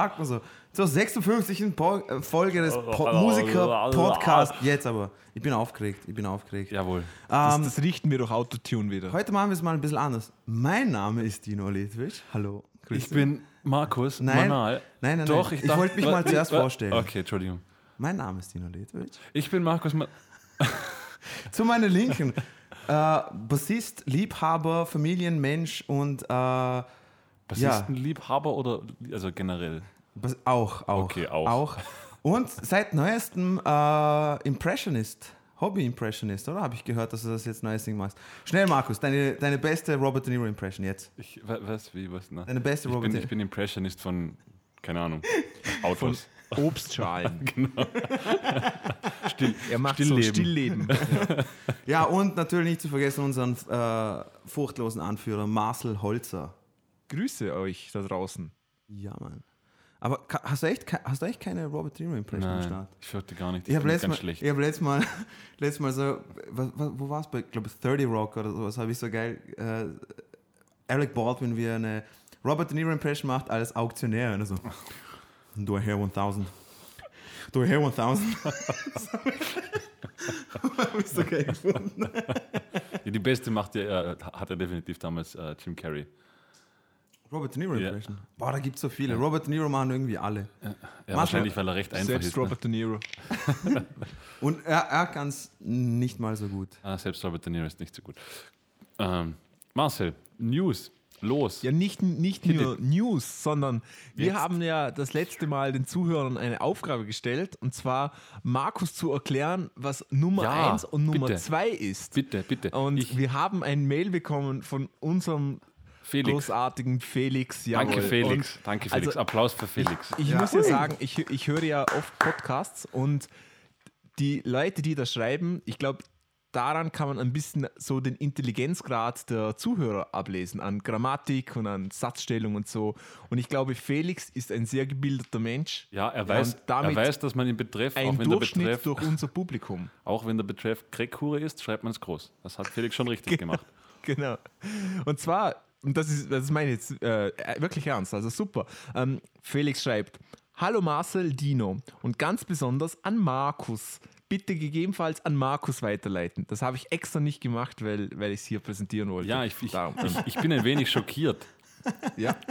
sagt man so. Zur 56. Po Folge des po Musiker-Podcasts. Jetzt aber. Ich bin aufgeregt. Ich bin aufgeregt. Jawohl. Das, Ähm, das richten wir durch Autotune wieder. heute machen wir es mal ein bisschen anders. Mein Name ist Dino Letwitsch. Hallo. Grüß Ich dich. bin Markus Nein. Manal. Nein, nein, Doch, nein. ich, Ich wollte mich mal zuerst vorstellen. Okay, Entschuldigung. Mein Name ist Dino Letwitsch. Ich bin Markus Ma Zu meiner Linken. äh, Bassist, Liebhaber, Familienmensch und äh, Bassistenliebhaber oder also generell? Bas- auch, auch. Okay, auch. Und seit neuestem äh, Impressionist. Hobby-Impressionist, oder? Habe ich gehört, dass du das jetzt neues Ding machst. Schnell, Markus, deine, deine beste Robert De Niro-Impression jetzt. Ich wa- was wie was na? Deine beste ich Robert bin, De ich bin Impressionist von keine Ahnung. Autos. Obstschalen. Still, Er macht Stillleben. so Stillleben. Ja, und natürlich nicht zu vergessen unseren äh, furchtlosen Anführer Marcel Holzer. Grüße euch da draußen. Ja, Mann. Aber hast du echt, hast du echt keine Robert De Niro-Impression am Nein, Start? ich hörte gar nicht. Ich habe letztes, ganz Mal- schlecht. ich hab letztes Mal, letztes Mal so, was, was, wo war es bei, glaube 30 Rock oder sowas, habe ich so geil, äh, Alec Baldwin, wie er eine Robert De Niro Impression macht als Auktionär. Und so, do I hear 1000? Do I hear 1000? habe ich so geil gefunden. Ja, die beste macht ja, äh, hat er definitiv damals äh, Jim Carrey. Robert De Niro Ja. Impression. Boah, da gibt es so viele. Robert De Niro machen irgendwie alle. Ja, Marcel- wahrscheinlich, weil er recht einfach Selbst ist. Ne? Robert De Niro. Und er, er kann es nicht mal so gut. Ah, selbst Robert De Niro ist nicht so gut. Ähm, Marcel, News, los. Ja, nicht, nicht nur News, sondern wir Jetzt. haben ja das letzte Mal den Zuhörern eine Aufgabe gestellt und zwar Markus zu erklären, was Nummer Ja, 1 und Nummer bitte. 2 ist. Bitte, bitte. Und ich, wir haben ein Mail bekommen von unserem Felix. großartigen Felix. Danke, jawohl. Felix. Und Danke, Felix. also- Applaus für Felix. Ich Ja. muss ja sagen, ich, ich höre ja oft Podcasts und die Leute, die da schreiben, ich glaube, daran kann man ein bisschen so den Intelligenzgrad der Zuhörer ablesen, an Grammatik und an Satzstellung und so. Und ich glaube, Felix ist ein sehr gebildeter Mensch. ja, er weiß, er weiß, dass man ihn betreff, auch wenn, der Durchschnitt Betreff, durch unser Publikum. auch wenn der Betreff Kreckhure ist, schreibt man es groß. Das hat Felix schon richtig gemacht. Genau. Und zwar, und das ist, das meine ich jetzt äh, wirklich ernst, also super. Ähm, Felix schreibt: Hallo Marcel, Dino und ganz besonders an Markus. Bitte gegebenenfalls an Markus weiterleiten. Das habe ich extra nicht gemacht, weil, weil ich es hier präsentieren wollte. Ja, ich, ich, ich, ich bin ein wenig schockiert. Ja.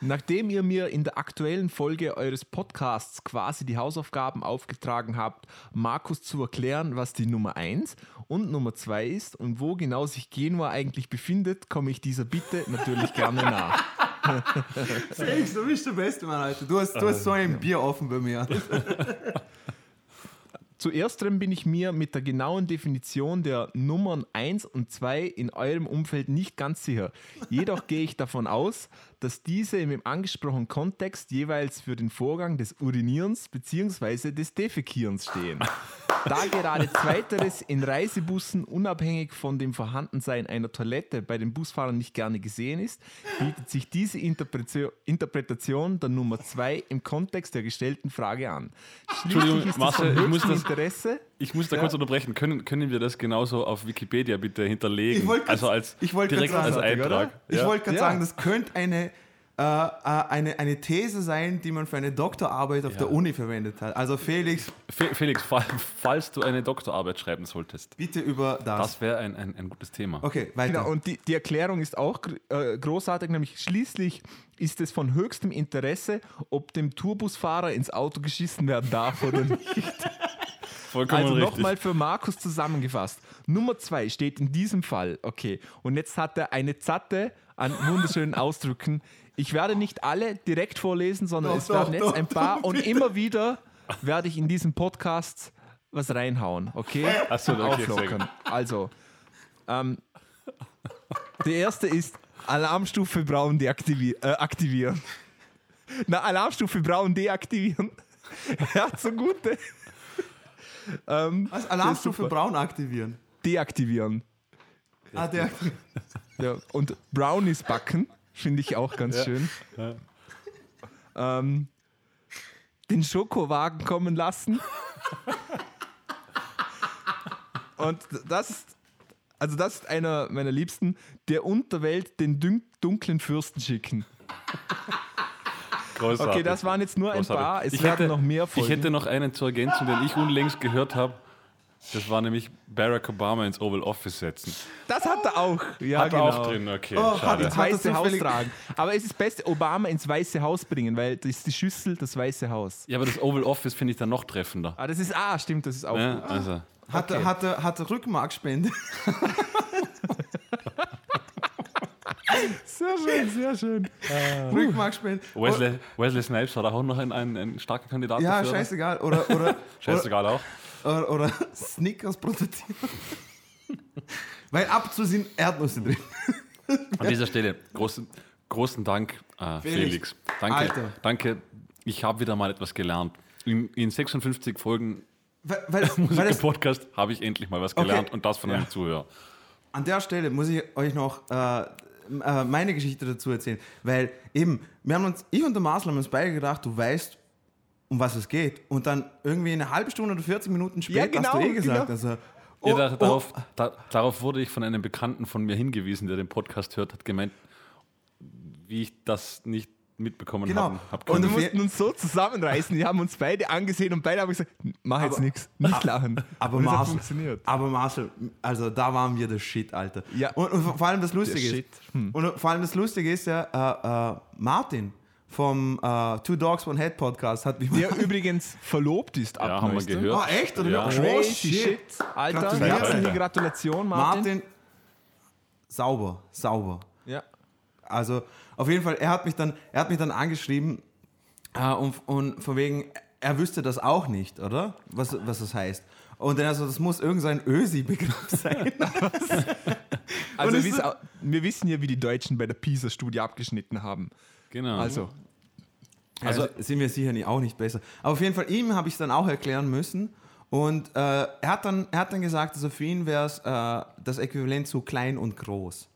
Nachdem ihr mir in der aktuellen Folge eures Podcasts quasi die Hausaufgaben aufgetragen habt, Markus zu erklären, was die Nummer 1 und Nummer 2 ist und wo genau sich Genua eigentlich befindet, komme ich dieser Bitte natürlich gerne nach. Felix, du bist der Beste, Mann, Alter. Du hast, du hast so ein Bier offen bei mir. Zu ersterem bin ich mir mit der genauen Definition der Nummern 1 und 2 in eurem Umfeld nicht ganz sicher. Jedoch gehe ich davon aus, dass diese im angesprochenen Kontext jeweils für den Vorgang des Urinierens bzw. des Defekierens stehen. Da gerade zweiteres in Reisebussen unabhängig von dem Vorhandensein einer Toilette bei den Busfahrern nicht gerne gesehen ist, bietet sich diese Interpretation der Nummer 2 im Kontext der gestellten Frage an. Entschuldigung, Schließlich ist es Marcel, von ich muss höchstem das- Interesse. Ich muss da Ja. kurz unterbrechen. Können, können wir das genauso auf Wikipedia bitte hinterlegen? Ich wollte grad- also als ich direkt als sagen, Eintrag. Ich Ja. wollte gerade Ja. sagen, das könnte eine, äh, äh, eine, eine These sein, die man für eine Doktorarbeit auf Ja. der Uni verwendet hat. Also Felix, Fe- Felix, fa- falls du eine Doktorarbeit schreiben solltest, bitte über das. das wäre ein, ein, ein gutes Thema. okay, weiter. Genau, und die, die Erklärung ist auch äh, großartig, nämlich schließlich ist es von höchstem Interesse, ob dem Tourbusfahrer ins Auto geschissen werden darf oder nicht. Vollkommen Also nochmal für Markus zusammengefasst. Nummer zwei steht in diesem Fall, okay, und jetzt hat er eine Zatte an wunderschönen Ausdrücken. Ich werde nicht alle direkt vorlesen, sondern Doch, es doch, werden jetzt doch, ein paar und immer wieder werde ich in diesem Podcast was reinhauen, okay? Ach so, Zum okay, Auflockern. Also, ähm, der erste ist Alarmstufe braun deaktivi äh, aktivieren. Na, Alarmstufe braun deaktivieren. ja, zugute. Ähm, Was? Alarmstufe braun aktivieren. deaktivieren. Ah, der. Ja, und Brownies backen, finde ich auch ganz schön. Ähm, den Schokowagen kommen lassen. Und das ist Also das ist einer meiner Liebsten. Der Unterwelt den dun dunklen Fürsten schicken. Großartig. Okay, das waren jetzt nur ein Großartig. paar. Es ich hätte, noch mehr Folgen. Ich hätte noch einen zur Ergänzung, den ich unlängst gehört habe. Das war nämlich Barack Obama ins Oval Office setzen. das hat er auch. Ja, Hat er genau. auch drin, okay. Oh, hat schade. ins Weiße Haus tragen. Aber es ist das Beste, Obama ins Weiße Haus bringen, weil das ist die Schüssel, das Weiße Haus. Ja, aber das Oval Office finde ich dann noch treffender. Ah, das ist, ah, stimmt, das ist auch Ja, gut. also. Hat, er, hat, er, hat er Rückenmarkspende? Sehr schön, sehr schön. Rückenmarkspende. Wesley, Wesley Snipes war da auch noch ein, ein, ein starker Kandidat Ja, dafür. oder? scheißegal. Oder, oder, Scheißegal auch. oder, oder Snickers produzieren. Weil ab zu sind Erdnüsse drin. An dieser Stelle großen, großen Dank, äh, Felix. Felix. Danke, Alter. danke. Ich habe wieder mal etwas gelernt. In, in 56 Folgen Weil, weil, Musiker-Podcast habe ich endlich mal was Okay. gelernt und das von einem Zuhörer. an der Stelle muss ich euch noch äh, äh, meine Geschichte dazu erzählen. Weil eben, wir haben uns, ich und der Marcel haben uns beide gedacht, du weißt, um was es geht. Und dann irgendwie eine halbe Stunde oder 40 Minuten später Ja, genau, hast du eh gesagt, genau. also, Ja, oh, da, oh, darauf, da, darauf wurde ich von einem Bekannten von mir hingewiesen, der den Podcast hört, hat gemeint, wie ich das nicht mitbekommen Genau. habe. Hab Und Und wir mussten uns so zusammenreißen. Die haben uns beide angesehen und beide haben gesagt, mach jetzt nichts, nicht lachen. Aber Marcel, funktioniert. aber Marcel, also da waren wir der Shit, Alter. Ja. Und, und vor allem das Lustige Der ist, Shit. Hm. und vor allem das Lustige ist ja, äh, äh, Martin vom äh, Two Dogs One Head Podcast hat mich Der übrigens verlobt ist ab Ja, haben wir gehört. Oh, echt? Oder Ja. wie? Crazy shit. Alter, herzliche Gratulation, Martin. Martin, sauber, sauber. Ja. Also auf jeden Fall, er hat mich dann, er hat mich dann angeschrieben äh, und, und von wegen, er wüsste das auch nicht, oder? Was, was das heißt. Und dann also, das muss irgendein Ösi-Begriff sein. Also wir au- wir wissen ja, wie die Deutschen bei der PISA-Studie abgeschnitten haben. Genau. Also, Also Also- sind wir sicher nicht, auch nicht besser. Aber auf jeden Fall, ihm habe ich es dann auch erklären müssen. Und äh, er, hat dann, er hat dann gesagt, also für ihn wäre es äh, das Äquivalent zu klein und groß.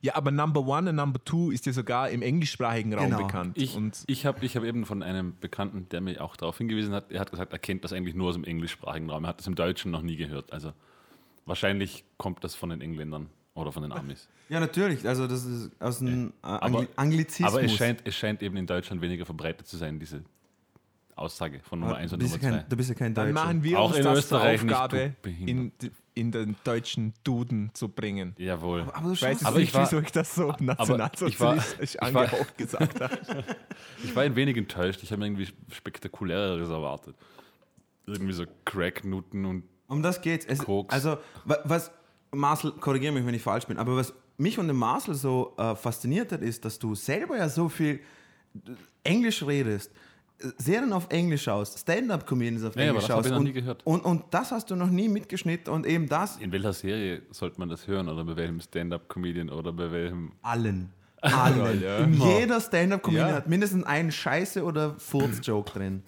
Ja, aber Number One und Number Two ist ja sogar im englischsprachigen Raum Genau. bekannt. Ich, und ich habe ich hab eben von einem Bekannten, der mir auch darauf hingewiesen hat, er hat gesagt, er kennt das eigentlich nur aus dem englischsprachigen Raum. Er hat das im Deutschen noch nie gehört. Also wahrscheinlich kommt das von den Engländern oder von den Amis. Ja, natürlich. Also das ist aus dem äh, Angli Aber- Anglizismus. Aber es scheint, es scheint eben in Deutschland weniger verbreitet zu sein, diese Aussage von Nummer 1 du und Nummer ja 2. kein, du bist ja kein dann Deutscher. machen wir Auch uns in das Österreich Aufgabe, in, in den deutschen Duden zu bringen. Jawohl. aber du Ich weiß schaffst jetzt Aber nicht, ich war- wieso ich das so nationalsozialistisch angehaucht gesagt habe. Ich war ein wenig enttäuscht. Ich habe mir irgendwie spektakuläreres erwartet. Irgendwie so Crack-Nutten und Um das geht's. Es, Koks. also, wa- was, Marcel, korrigiere mich, wenn ich falsch bin, aber was mich und den Marcel so äh, fasziniert hat, ist, dass du selber ja so viel Englisch redest, Serien auf Englisch schaust, Stand-Up-Comedians auf Ja, aber Englisch schaust. ich noch und, nie gehört. Und, und das hast du noch nie mitgeschnitten und eben das in welcher Serie sollte man das hören? Oder bei welchem Stand-Up-Comedian oder bei welchem. allen. Allen. ja. Jeder Stand-Up-Comedian Ja. hat mindestens einen Scheiße- oder Furz-Joke drin.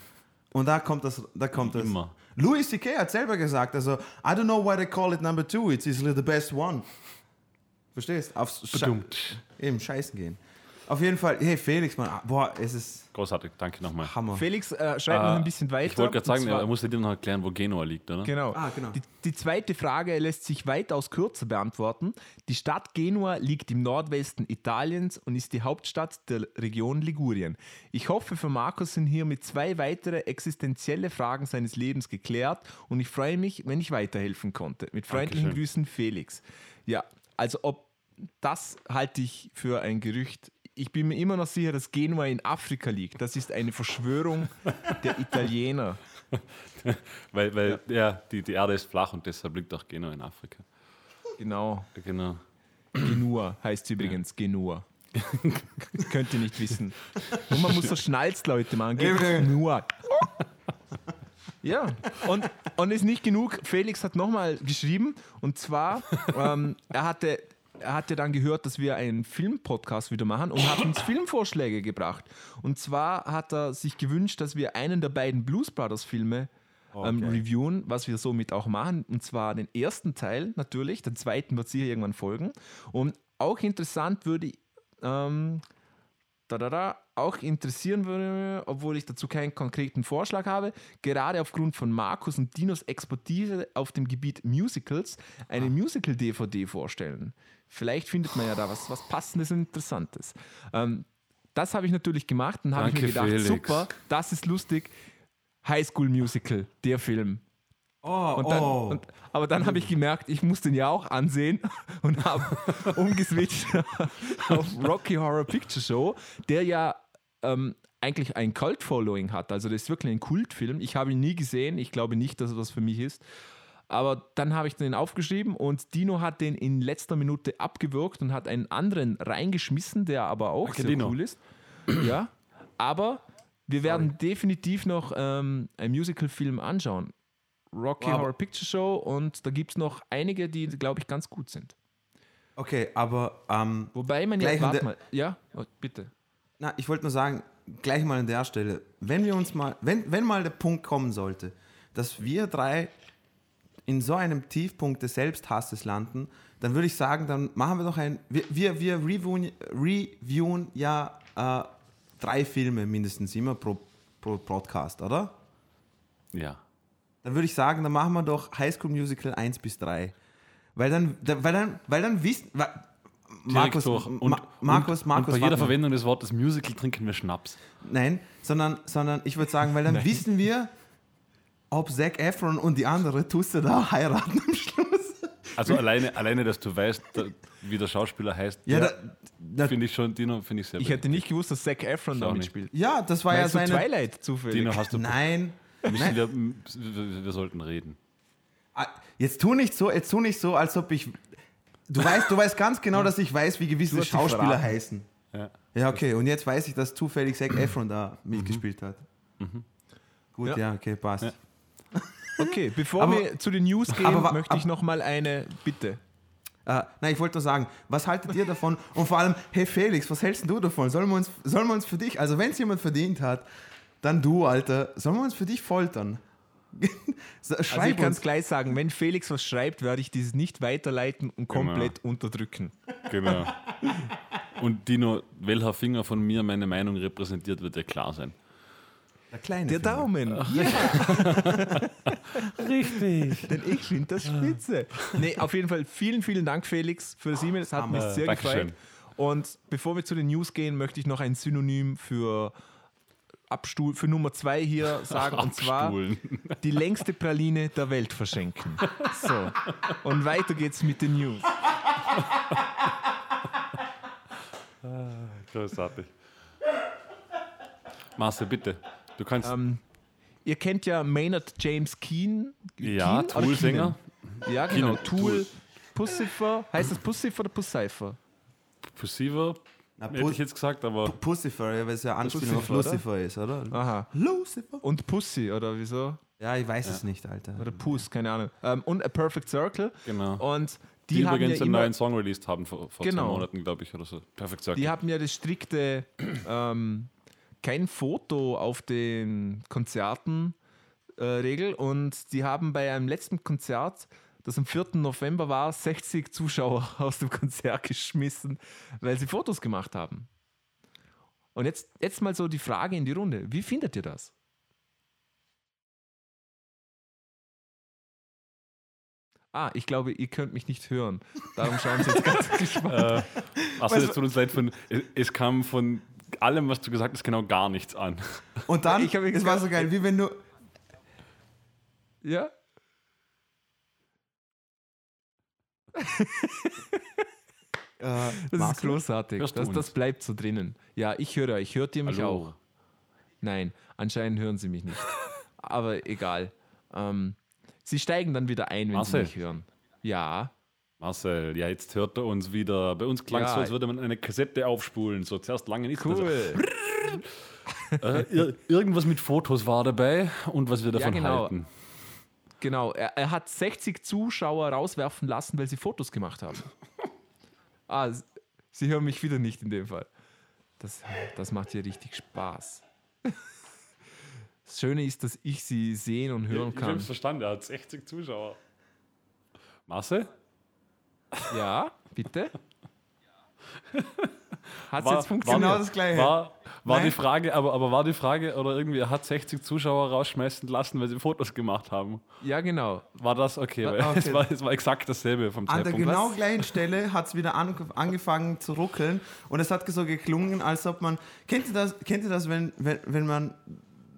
Und da kommt das, da kommt das. Immer. Louis C.K. hat selber gesagt, also, I don't know why they call it number two, it's easily the best one. Verstehst? Aufs Sche eben scheißen gehen. Auf jeden Fall, hey Felix, Mann, ah, boah, es ist Großartig, danke nochmal. Hammer. Felix äh, schreibt noch Äh, ein bisschen weiter. Ich wollte gerade sagen, er musste dir noch erklären, wo Genua liegt, oder? Genau. Ah, genau. Die, die zweite Frage lässt sich weitaus kürzer beantworten. Die Stadt Genua liegt im Nordwesten Italiens und ist die Hauptstadt der Region Ligurien. Ich hoffe, für Markus sind hiermit zwei weitere existenzielle Fragen seines Lebens geklärt und ich freue mich, wenn ich weiterhelfen konnte. Mit freundlichen Dankeschön. Grüßen, Felix. Ja, also ob das halte ich für ein Gerücht. Ich bin mir immer noch sicher, dass Genua in Afrika liegt. Das ist eine Verschwörung der Italiener. Weil, weil ja. die, die Erde ist flach und deshalb liegt auch Genua in Afrika. Genau. Genau. Genua heißt übrigens Genua. Könnt ihr nicht wissen. Und man muss so Schnalzleute machen. Genua. Ja, und, und ist nicht genug. Felix hat nochmal geschrieben und zwar, ähm, er, hatte, er hatte dann gehört, dass wir einen Filmpodcast wieder machen und hat uns Filmvorschläge gebracht. Und zwar hat er sich gewünscht, dass wir einen der beiden Blues Brothers Filme ähm, reviewen, was wir somit auch machen. Und zwar den ersten Teil natürlich, den zweiten wird sicher irgendwann folgen. Und auch interessant würde ich, ähm, da, da, da, auch interessieren würde, obwohl ich dazu keinen konkreten Vorschlag habe, gerade aufgrund von Markus und Dinos Expertise auf dem Gebiet Musicals eine Musical-DVD vorstellen. Vielleicht findet man ja da was, was Passendes und Interessantes. Ähm, das habe ich natürlich gemacht und habe mir gedacht, Felix. super, das ist lustig. High School Musical, der Film. Oh, Und dann, oh. und, aber dann habe ich gemerkt, ich muss den ja auch ansehen und habe umgeswitcht auf Rocky Horror Picture Show, der ja ähm, eigentlich ein Cult-Following hat. Also das ist wirklich ein Kultfilm. Ich habe ihn nie gesehen. Ich glaube nicht, dass es was für mich ist. Aber dann habe ich den aufgeschrieben und Dino hat den in letzter Minute abgewürgt und hat einen anderen reingeschmissen, der aber auch Danke, sehr Dino. cool ist. Ja, aber wir werden definitiv noch ähm, einen Musical-Film anschauen. Rocky Aber- Horror Picture Show und da gibt es noch einige, die, glaube ich, ganz gut sind. okay, aber ähm, Wobei man an warte mal, ja, oh, bitte. na, ich wollte nur sagen, gleich mal an der Stelle, wenn wir uns mal, wenn, wenn mal der Punkt kommen sollte, dass wir drei in so einem Tiefpunkt des Selbsthasses landen, dann würde ich sagen, dann machen wir doch ein, wir, wir, wir reviewen, reviewen ja äh, drei Filme mindestens immer pro, pro Podcast, oder? Ja. Dann würde ich sagen, dann machen wir doch High School Musical 1 bis 3. Weil dann, da- weil dann, weil dann wissen. Markus, durch. Und, Ma Markus, und, Markus. und bei jeder. Verwendung des Wortes Musical trinken wir Schnaps. Nein, sondern, sondern ich würde sagen, weil dann wissen wir, ob Zac Efron und die andere Tusse da heiraten am Schluss. Also alleine, alleine, dass du weißt, da, wie der Schauspieler heißt, Ja, ja, finde ich schon, Dino, finde ich sehr Ich hätte nicht gewusst, dass Zac Efron da mitspielt. ja das war ja Meinst du seine. Twilight zufällig? Dino, hast du. Nein. Müssen wir, wir, wir sollten reden. Ah, Jetzt tu nicht so, jetzt tu nicht so, als ob ich. Du weißt, du weißt ganz genau, dass ich weiß, wie gewisse Schauspieler heißen. Ja. Ja, okay. Und jetzt weiß ich, dass zufällig Zac Efron da mitgespielt hat. Gut, Ja. ja, okay, passt. Ja. Okay, bevor Aber- wir zu den News gehen, aber möchte ich ab- noch mal eine Bitte. Äh, nein, ich wollte nur sagen, was haltet ihr davon? Und vor allem, hey Felix, was hältst du davon? Sollen wir uns, sollen wir uns für dich, also wenn es jemand verdient hat, dann du, Alter, sollen wir uns für dich foltern? So, Also ich Schreib kann es gleich sagen, wenn Felix was schreibt, werde ich dieses nicht weiterleiten und komplett unterdrücken. Genau. Und Dino, welcher Finger von mir meine Meinung repräsentiert, wird ja klar sein. Der kleine Der Finger. Daumen. Ja. Richtig. Denn ich finde das spitze. Nee, auf jeden Fall vielen, vielen Dank, Felix, für das E-Mail. Es hat mich sehr Dankeschön. gefreut. Und bevor wir zu den News gehen, möchte ich noch ein Synonym für Abstuhl, für Nummer zwei hier sagen. Und zwar die längste Praline der Welt verschenken. So. Und weiter geht's mit den News. Großartig. Marcel, bitte. Du kannst. Ähm, ihr kennt ja Maynard James Keen. ja, Keen Tool-Sänger. Ja, genau. Keenan, Tool. Tool. Pussifer. Heißt das Pussifer oder Pussifer? Pussiver, Na, hätte ich jetzt gesagt, aber Pussifer, ja, weil es ja Anspielung auf Pussifer, Lucifer ist, oder? Aha. Lucifer? Und Pussy, oder wieso? Ja, ich weiß es nicht, Alter. Oder Puss, keine Ahnung. Ähm, und A Perfect Circle. genau. Und die, die, haben übrigens ja einen neuen Song released haben vor, vor Genau. zwei Monaten, glaube ich, oder so. Perfect Circle. die haben ja das strikte ähm, kein Foto auf den Konzerten äh, Regel und die haben bei einem letzten Konzert, das am 4. November war, 60 Zuschauer aus dem Konzert geschmissen, weil sie Fotos gemacht haben. Und jetzt, jetzt mal so die Frage in die Runde. Wie findet ihr das? Ah, ich glaube, ihr könnt mich nicht hören. Darum schauen sie jetzt ganz gespannt. äh, Was- jetzt tut uns leid, von, es, es kam von allem, was du gesagt hast, genau gar nichts an. Und dann, Ich es war so geil, wie wenn du. Ja? Äh, Das ist großartig. Das, das bleibt so drinnen. Ja, ich höre euch. Hört ihr mich Hallo. auch? Nein, anscheinend hören sie mich nicht. Aber egal. Ähm, sie steigen dann wieder ein, wenn Marcel. sie mich hören. Ja. Marcel, ja, jetzt hört er uns wieder. Bei uns klang es Ja. so, als würde man eine Kassette aufspulen. So zuerst lange nicht. Cool. Also, äh, ir irgendwas mit Fotos war dabei und was wir davon genau. halten. Genau. Er, er hat 60 Zuschauer rauswerfen lassen, weil sie Fotos gemacht haben. ah, sie hören mich wieder nicht in dem Fall. Das, das macht hier richtig Spaß. Das Schöne ist, dass ich sie sehen und hören Ich, ich kann. hab's verstanden, er hat 60 Zuschauer. Marcel? Ja, bitte. Hat es war- jetzt funktioniert? Genau das Gleiche. War, war die Frage, aber, aber war die Frage, oder irgendwie, er hat 60 Zuschauer rausschmeißen lassen, weil sie Fotos gemacht haben. Ja, genau. War das okay? Weil okay. Es, war, es war exakt dasselbe vom An der Zeitpunkt. genau gleichen Stelle hat es wieder an, angefangen zu ruckeln und es hat so geklungen, als ob man. Kennt ihr das, kennt ihr das wenn, wenn, wenn man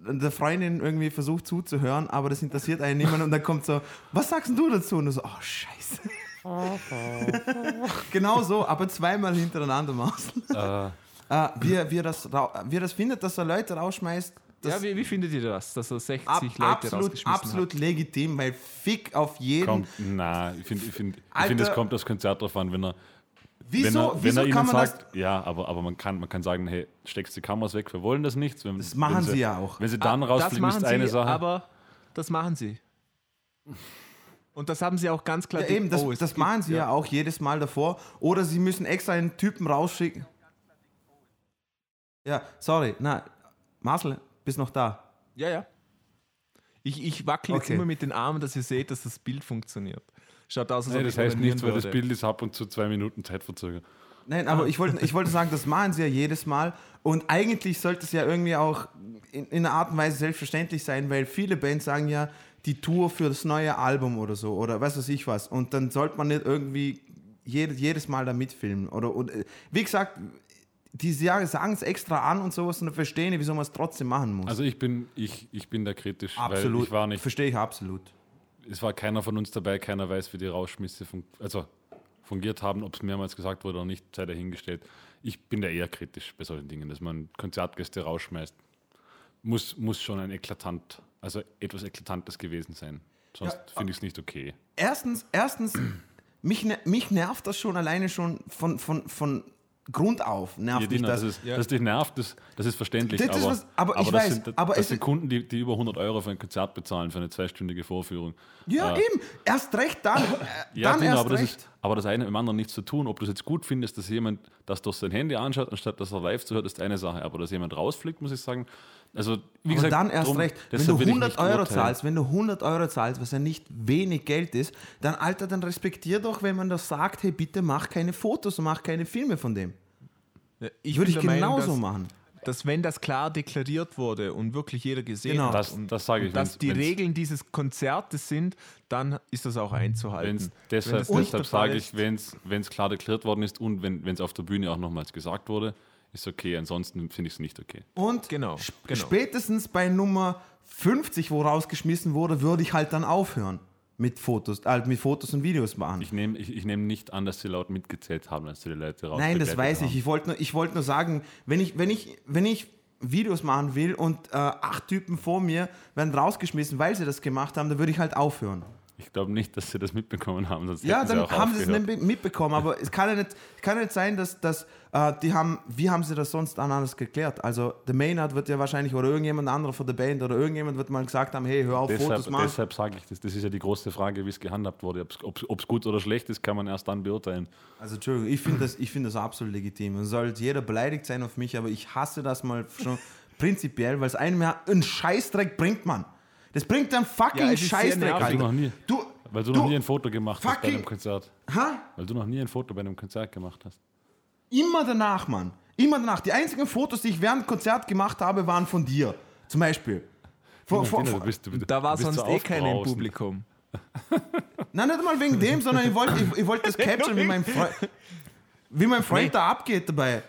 der Freundin irgendwie versucht zuzuhören, aber das interessiert einen niemand und dann kommt so, was sagst du dazu? Und du so, oh Scheiße. genau so, aber zweimal hintereinander Maus. Äh, Äh, wie, er- wie, er das, wie er das findet, dass er Leute rausschmeißt, das ja, wie, wie findet ihr das, dass er 60 ab, Leute absolut, rausgeschmissen absolut legitim, weil Fick auf jeden. kommt, na, ich finde, ich find, ich find, es kommt aufs Konzert drauf an, wenn er, wieso wenn er, wenn wieso er kann ihnen man sagt, ja, aber, aber man, kann, man kann sagen, hey, steckst die Kameras weg, wir wollen das nicht. Wenn, Das machen wenn sie ja auch. Wenn sie das? dann Ah, das rausfliegen, machen ist eine sie, Sache. aber das machen sie. Und das haben sie auch ganz klar. Ja, eben, das, oh, das machen sie ja. auch jedes Mal davor. Oder sie müssen extra einen Typen rausschicken. Ja, sorry, na, Marcel, bist noch da? Ja, ja. Ich, ich wackel jetzt Okay. immer mit den Armen, dass ihr seht, dass das Bild funktioniert. Schaut aus, als ob das heißt nichts, weil das. Bild ist ab und zu zwei Minuten Zeitverzögerung. Nein, aber ich wollte ich wollte sagen, das machen sie ja jedes Mal. Und eigentlich sollte es ja irgendwie auch in, in einer Art und Weise selbstverständlich sein, weil viele Bands sagen ja, die Tour für das neue Album oder so, oder was weiß ich was. Und dann sollte man nicht irgendwie jedes, jedes Mal da mitfilmen. Oder, und, äh, wie gesagt, die sagen es extra an und sowas und dann verstehen ich, wieso man es trotzdem machen muss. Also ich bin, ich, ich bin da kritisch, weil absolut. ich war nicht, Verstehe ich absolut. es war keiner von uns dabei, keiner weiß, wie die Rauschmisse fun also fungiert haben, ob es mehrmals gesagt wurde oder nicht, sei dahingestellt. Ich bin da eher kritisch bei solchen Dingen, dass man Konzertgäste rausschmeißt. Muss, muss schon ein eklatant, also etwas Eklatantes gewesen sein. Sonst Ja, finde ich es nicht okay. Erstens, erstens mich, ne- mich nervt das schon alleine schon von, von, von Grund auf. Nervt mich Jedina, das. dass, es, dass dich nervt, das, das ist verständlich. Das ist aber, was- aber ich das weiß, sind, aber das es sind ist- Kunden, die, die über 100 Euro für ein Konzert bezahlen, für eine zweistündige Vorführung. Ja, Äh, eben. Erst recht dann. Äh, Ja, dann Dino, erst aber, das recht. ist, aber das eine mit dem anderen nichts zu tun. Ob du es jetzt gut findest, dass jemand das durch sein Handy anschaut, anstatt dass er live zuhört, ist eine Sache. Aber dass jemand rausfliegt, muss ich sagen. Also, wie Aber gesagt, dann erst drum- recht, wenn du will ich 100 nicht Euro urteilen. zahlst, wenn du 100 Euro zahlst, was ja nicht wenig Geld ist, dann Alter, dann respektier doch, wenn man das sagt, hey, bitte mach keine Fotos und mach keine Filme von dem. Ich Würde ich genauso dass, machen. Dass wenn das klar deklariert wurde und wirklich jeder gesehen Genau. hat, Das, und, das sage ich. und dass die Regeln dieses Konzertes sind, dann ist das auch einzuhalten. Deshalb deshalb sage ich, wenn es klar deklariert worden ist und wenn es auf der Bühne auch nochmals gesagt wurde, ist okay. Ansonsten finde ich es nicht okay. Und Genau, sp- genau. spätestens bei Nummer 50, wo rausgeschmissen wurde, würde ich halt dann aufhören mit Fotos, äh, mit Fotos und Videos machen. Ich nehme ich, ich nehm nicht an, dass sie laut mitgezählt haben, als sie die Leute raus Nein, das weiß haben. ich. Ich wollte nur, ich wollt nur sagen, wenn ich, wenn, ich, wenn ich Videos machen will und äh, acht Typen vor mir werden rausgeschmissen, weil sie das gemacht haben, dann würde ich halt aufhören. Ich glaube nicht, dass sie das mitbekommen haben. Sonst Ja, sie dann auch haben sie es mitbekommen, aber es kann ja nicht, kann ja nicht sein, dass, dass äh, die haben, wie haben sie das sonst anders geklärt? Also der Maynard wird ja wahrscheinlich oder irgendjemand anderer von der Band oder irgendjemand wird mal gesagt haben, hey, hör auf, Fotos Deshalb, machen. deshalb sage ich das. Das ist ja die große Frage, wie es gehandhabt wurde. Ob es gut oder schlecht ist, kann man erst dann beurteilen. Also Entschuldigung, ich finde das, ich find das absolut legitim. Es soll jeder beleidigt sein auf mich, aber ich hasse das mal schon prinzipiell, weil es einem ja einen Scheißdreck bringt, man. Das bringt einen fucking Ja, Scheißdreck, nervig. Alter. Du noch nie, Du, weil du, du noch nie ein Foto gemacht hast bei fucking- einem Konzert. ha? Weil du noch nie ein Foto bei einem Konzert gemacht hast. Immer danach, Mann. Immer danach. Die einzigen Fotos, die ich während dem Konzert gemacht habe, waren von dir. Zum Beispiel. Dino, von, du bist, du, da war sonst so eh keiner im. Publikum. nein, nicht mal wegen dem, sondern ich wollte ich, ich wollt das capturen, wie mein Freund, wie mein Freund Nee. da abgeht dabei.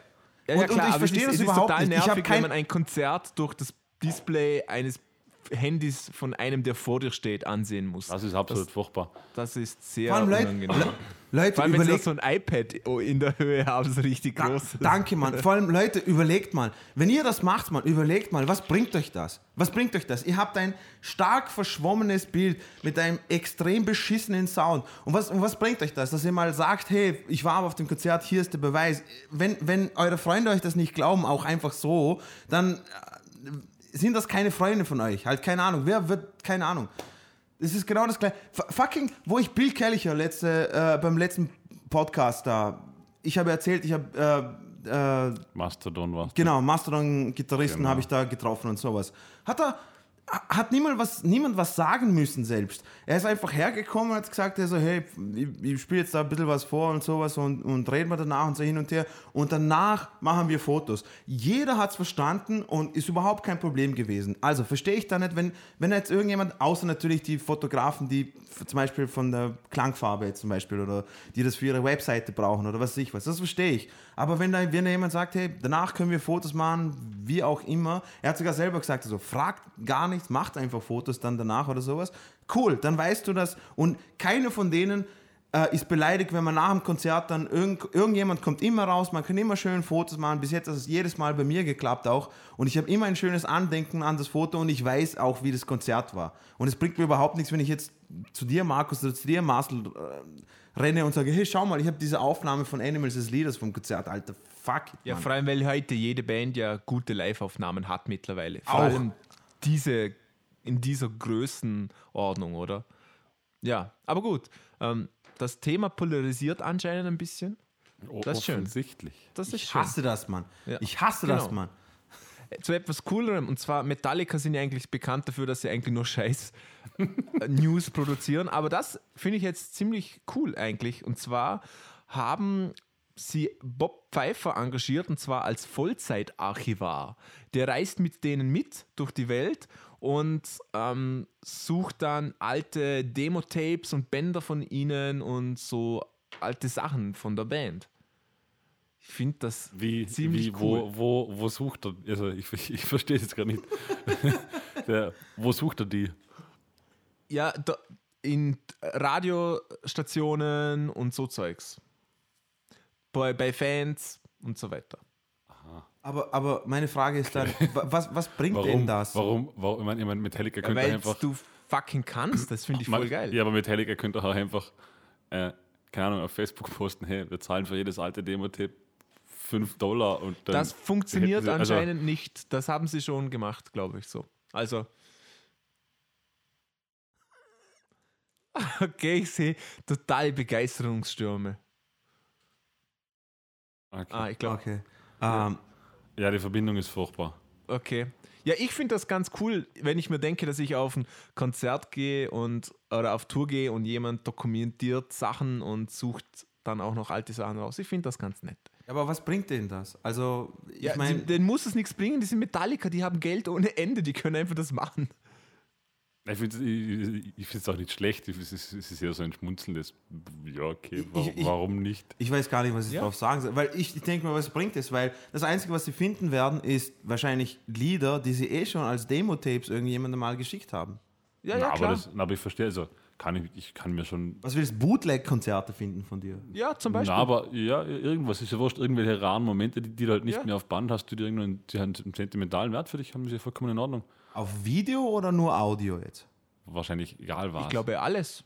Ja, Und- ja, und klar, ich aber verstehe es das ist, es überhaupt ist total nicht. Ich nervig, kein- wenn man ein Konzert durch das Display eines Handys von einem, der vor dir steht, ansehen muss. Das ist absolut furchtbar. Das ist sehr Vor allem Leute, unangenehm. Le Leute Vor allem, wenn sie so ein iPad in der Höhe haben, so richtig Da, groß. danke, Mann. Vor allem, Leute, überlegt mal. Wenn ihr das macht, Mann, überlegt mal, was bringt euch das? Was bringt euch das? Ihr habt ein stark verschwommenes Bild mit einem extrem beschissenen Sound. Und was, und was bringt euch das? Dass ihr mal sagt, hey, ich war auf dem Konzert, hier ist der Beweis. Wenn, wenn eure Freunde euch das nicht glauben, auch einfach so, dann äh, sind das keine Freunde von euch. Halt, keine Ahnung. Wer wird, keine Ahnung. Es ist genau das gleiche. F fucking, wo ich Bill Kellicher letzte, äh, beim letzten Podcast da, ich habe erzählt, ich habe, äh, äh, Mastodon war genau, Mastodon-Gitarristen Genau. habe ich da getroffen und sowas. Hat er, hat niemand was, niemand was sagen müssen selbst. Er ist einfach hergekommen und hat gesagt, er so, hey, ich, ich spiele jetzt da ein bisschen was vor und sowas und, und reden wir danach und so hin und her. Und danach machen wir Fotos. Jeder hat es verstanden und ist überhaupt kein Problem gewesen. Also verstehe ich da nicht, wenn, wenn jetzt irgendjemand, außer natürlich die Fotografen, die zum Beispiel von der Klangfarbe zum Beispiel oder die das für ihre Webseite brauchen oder was weiß ich was, das verstehe ich. Aber wenn da, wenn da jemand sagt, hey, danach können wir Fotos machen, wie auch immer, er hat sogar selber gesagt, also fragt gar nichts, macht einfach Fotos dann danach oder sowas. Cool, dann weißt du das. Und keiner von denen äh, ist beleidigt, wenn man nach dem Konzert dann irgend, irgendjemand kommt immer raus, man kann immer schön Fotos machen. Bis jetzt hat es jedes Mal bei mir geklappt auch. Und ich habe immer ein schönes Andenken an das Foto und ich weiß auch, wie das Konzert war. Und es bringt mir überhaupt nichts, wenn ich jetzt zu dir, Markus, oder zu dir, Marcel, äh, renne und sage, hey, schau mal, ich habe diese Aufnahme von Animals as Leaders vom Konzert, Alter, fuck. it, Ja, vor allem, weil heute jede Band ja gute Live-Aufnahmen hat mittlerweile. Vor Auch. allem diese, in dieser Größenordnung, oder? Ja, aber gut. Ähm, das Thema polarisiert anscheinend ein bisschen. Das ist schön. Offensichtlich. Das ist Ich schön. hasse das, Mann. Ja. Ich hasse das, Genau. Mann. zu etwas Coolerem. Und zwar Metallica sind ja eigentlich bekannt dafür, dass sie eigentlich nur Scheiß äh, News produzieren. Aber das finde ich jetzt ziemlich cool eigentlich. Und zwar haben sie Bob Pfeiffer engagiert und zwar als Vollzeitarchivar. Der reist mit denen mit durch die Welt und ähm, sucht dann alte Demo-Tapes und Bänder von ihnen und so alte Sachen von der Band. Ich finde das Wie, ziemlich wie cool. wo, wo, wo sucht er? Also ich, ich verstehe es jetzt gar nicht. Der, wo sucht er die? Ja, da, in Radiostationen und so Zeugs. Bei, bei Fans und so weiter. Aber, aber meine Frage ist dann, wa- was, was bringt Warum? denn das? Warum? warum ich meine, ich meine, Metallica könnte Weil einfach. du fucking kannst, das finde ich voll geil. Ja, aber Metallica könnte auch einfach, äh, keine Ahnung, auf Facebook posten, hey, wir zahlen für jedes alte Demo-Tape 5 Dollar und dann. das funktioniert sie- also- anscheinend nicht. Das haben sie schon gemacht, glaube ich so. Also. Okay, ich sehe totale Begeisterungsstürme. Okay. Ah, ich glaube, Okay. Ähm, Ja, die Verbindung ist furchtbar. Okay. Ja, ich finde das ganz cool, wenn ich mir denke, dass ich auf ein Konzert gehe und oder auf Tour gehe und jemand dokumentiert Sachen und sucht dann auch noch alte Sachen raus. Ich finde das ganz nett. aber was bringt denn das? Also, ich Ja, meine, denen muss es nichts bringen, die sind Metallica, die haben Geld ohne Ende, die können einfach das machen. Ich finde ich, ich es auch nicht schlecht. Es ist, es ist eher so ein schmunzelndes. Ja, okay, wa Ich- ich- warum nicht? ich weiß gar nicht, was ich Ja. darauf sagen soll. Weil ich, ich denke mir, was bringt es? Weil das Einzige, was sie finden werden, ist wahrscheinlich Lieder, die sie eh schon als Demo-Tapes irgendjemandem mal geschickt haben. Ja, Na, ja, aber, klar. das, na, aber ich verstehe, also kann ich, ich kann mir schon. Was willst du, Bootleg-Konzerte finden von dir? ja, zum Na, Beispiel. aber ja, irgendwas ist ja wurscht, irgendwelche raren Momente, die, die du halt nicht Ja. mehr auf Band hast, die, dir irgendwann, die haben einen sentimentalen Wert für dich, haben sie ja vollkommen in Ordnung. Auf Video oder nur Audio jetzt? Wahrscheinlich egal was. ich glaube alles.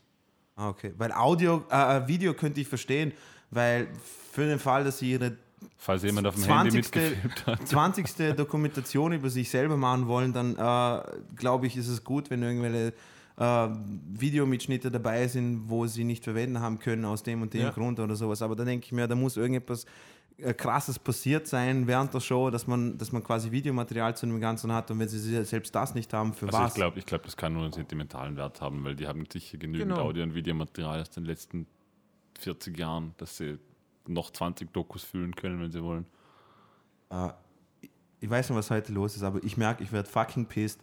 Ah, okay. Weil Audio, äh, Video könnte ich verstehen, weil für den Fall, dass sie ihre Falls jemand auf dem Handy 20. mitgefilmt hat. 20. Dokumentation über sich selber machen wollen, dann äh, glaube ich, ist es gut, wenn irgendwelche äh, Videomitschnitte dabei sind, wo sie nicht verwenden haben können aus dem und dem Ja. Grund oder sowas. Aber da denke ich mir, da muss irgendetwas äh, Krasses passiert sein während der Show, dass man, dass man quasi Videomaterial zu dem Ganzen hat und wenn sie selbst das nicht haben, für Also was? ich glaube, ich glaub, das kann nur einen sentimentalen Wert haben, weil die haben sicher genügend Genau. Audio- und Videomaterial aus den letzten 40 Jahren, dass sie noch 20 Dokus füllen können, wenn sie wollen. Äh, ich weiß nicht, was heute los ist, aber ich merke, ich werde fucking pissed.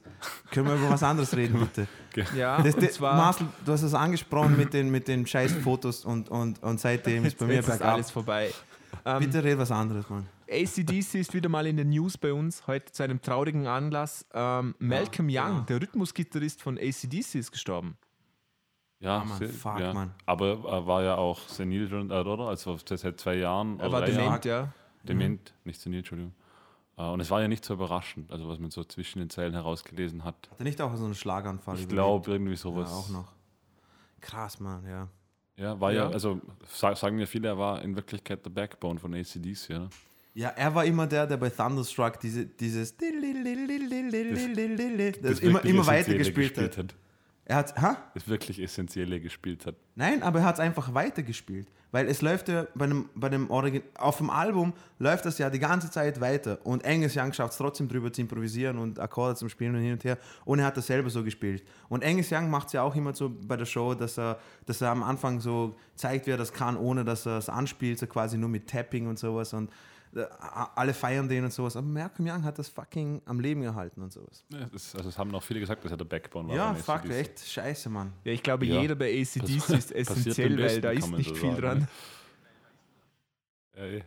Können wir über was anderes reden, bitte? Ja, Das, und das, zwar Marcel, du hast es angesprochen mit den, mit den scheiß Fotos und, und, und seitdem ist bei mir jetzt ist bergab. alles vorbei. Ähm, Bitte red was anderes, Mann. ACDC ist wieder mal in den News bei uns, heute zu einem traurigen Anlass. Ähm, Malcolm Young, ja. der Rhythmusgitarrist von ACDC, ist gestorben. Ja, Ah, Mann, sehr- fuck, ja. Mann. aber er war ja auch senil äh, oder? Also seit zwei Jahren. Er war drei Jahren. dement, ja. Dement, nicht senil, Entschuldigung. Äh, Und es war ja nicht so überraschend, also was man so zwischen den Zeilen herausgelesen hat. Hat er nicht auch so einen Schlaganfall? Ich glaube, irgendwie ja, sowas. auch noch. Krass, Mann, ja. Ja, war ja, Ja. also sa- sagen ja viele, er war in Wirklichkeit der Backbone von ACDC, ja. Ja, er war immer der, der bei Thunderstruck diese, dieses das, immer, wirklich immer weiter gespielt hat. Er hat, ha? das wirklich Essentielle gespielt hat. Nein, aber er hat es einfach weitergespielt. Weil es läuft ja bei dem, bei dem Origin auf dem Album läuft das ja die ganze Zeit weiter. Und Angus Young schafft es trotzdem drüber zu improvisieren und Akkorde zum Spielen und hin und her. Und er hat das selber so gespielt. Und Angus Young macht es ja auch immer so bei der Show, dass er, dass er am Anfang so zeigt, wie er das kann, ohne dass er es anspielt, so quasi nur mit Tapping und sowas. Und alle feiern den und sowas. Aber Malcolm Young hat das fucking am Leben gehalten und sowas. Ja, das, also es haben auch viele gesagt, dass er der Backbone war. Ja, fuck, AC/DC. echt scheiße, Mann. Ja, ich glaube, Ja. jeder bei ACDC ist essentiell, weil da ist nicht so viel sagen, dran. ne? Ja, eh.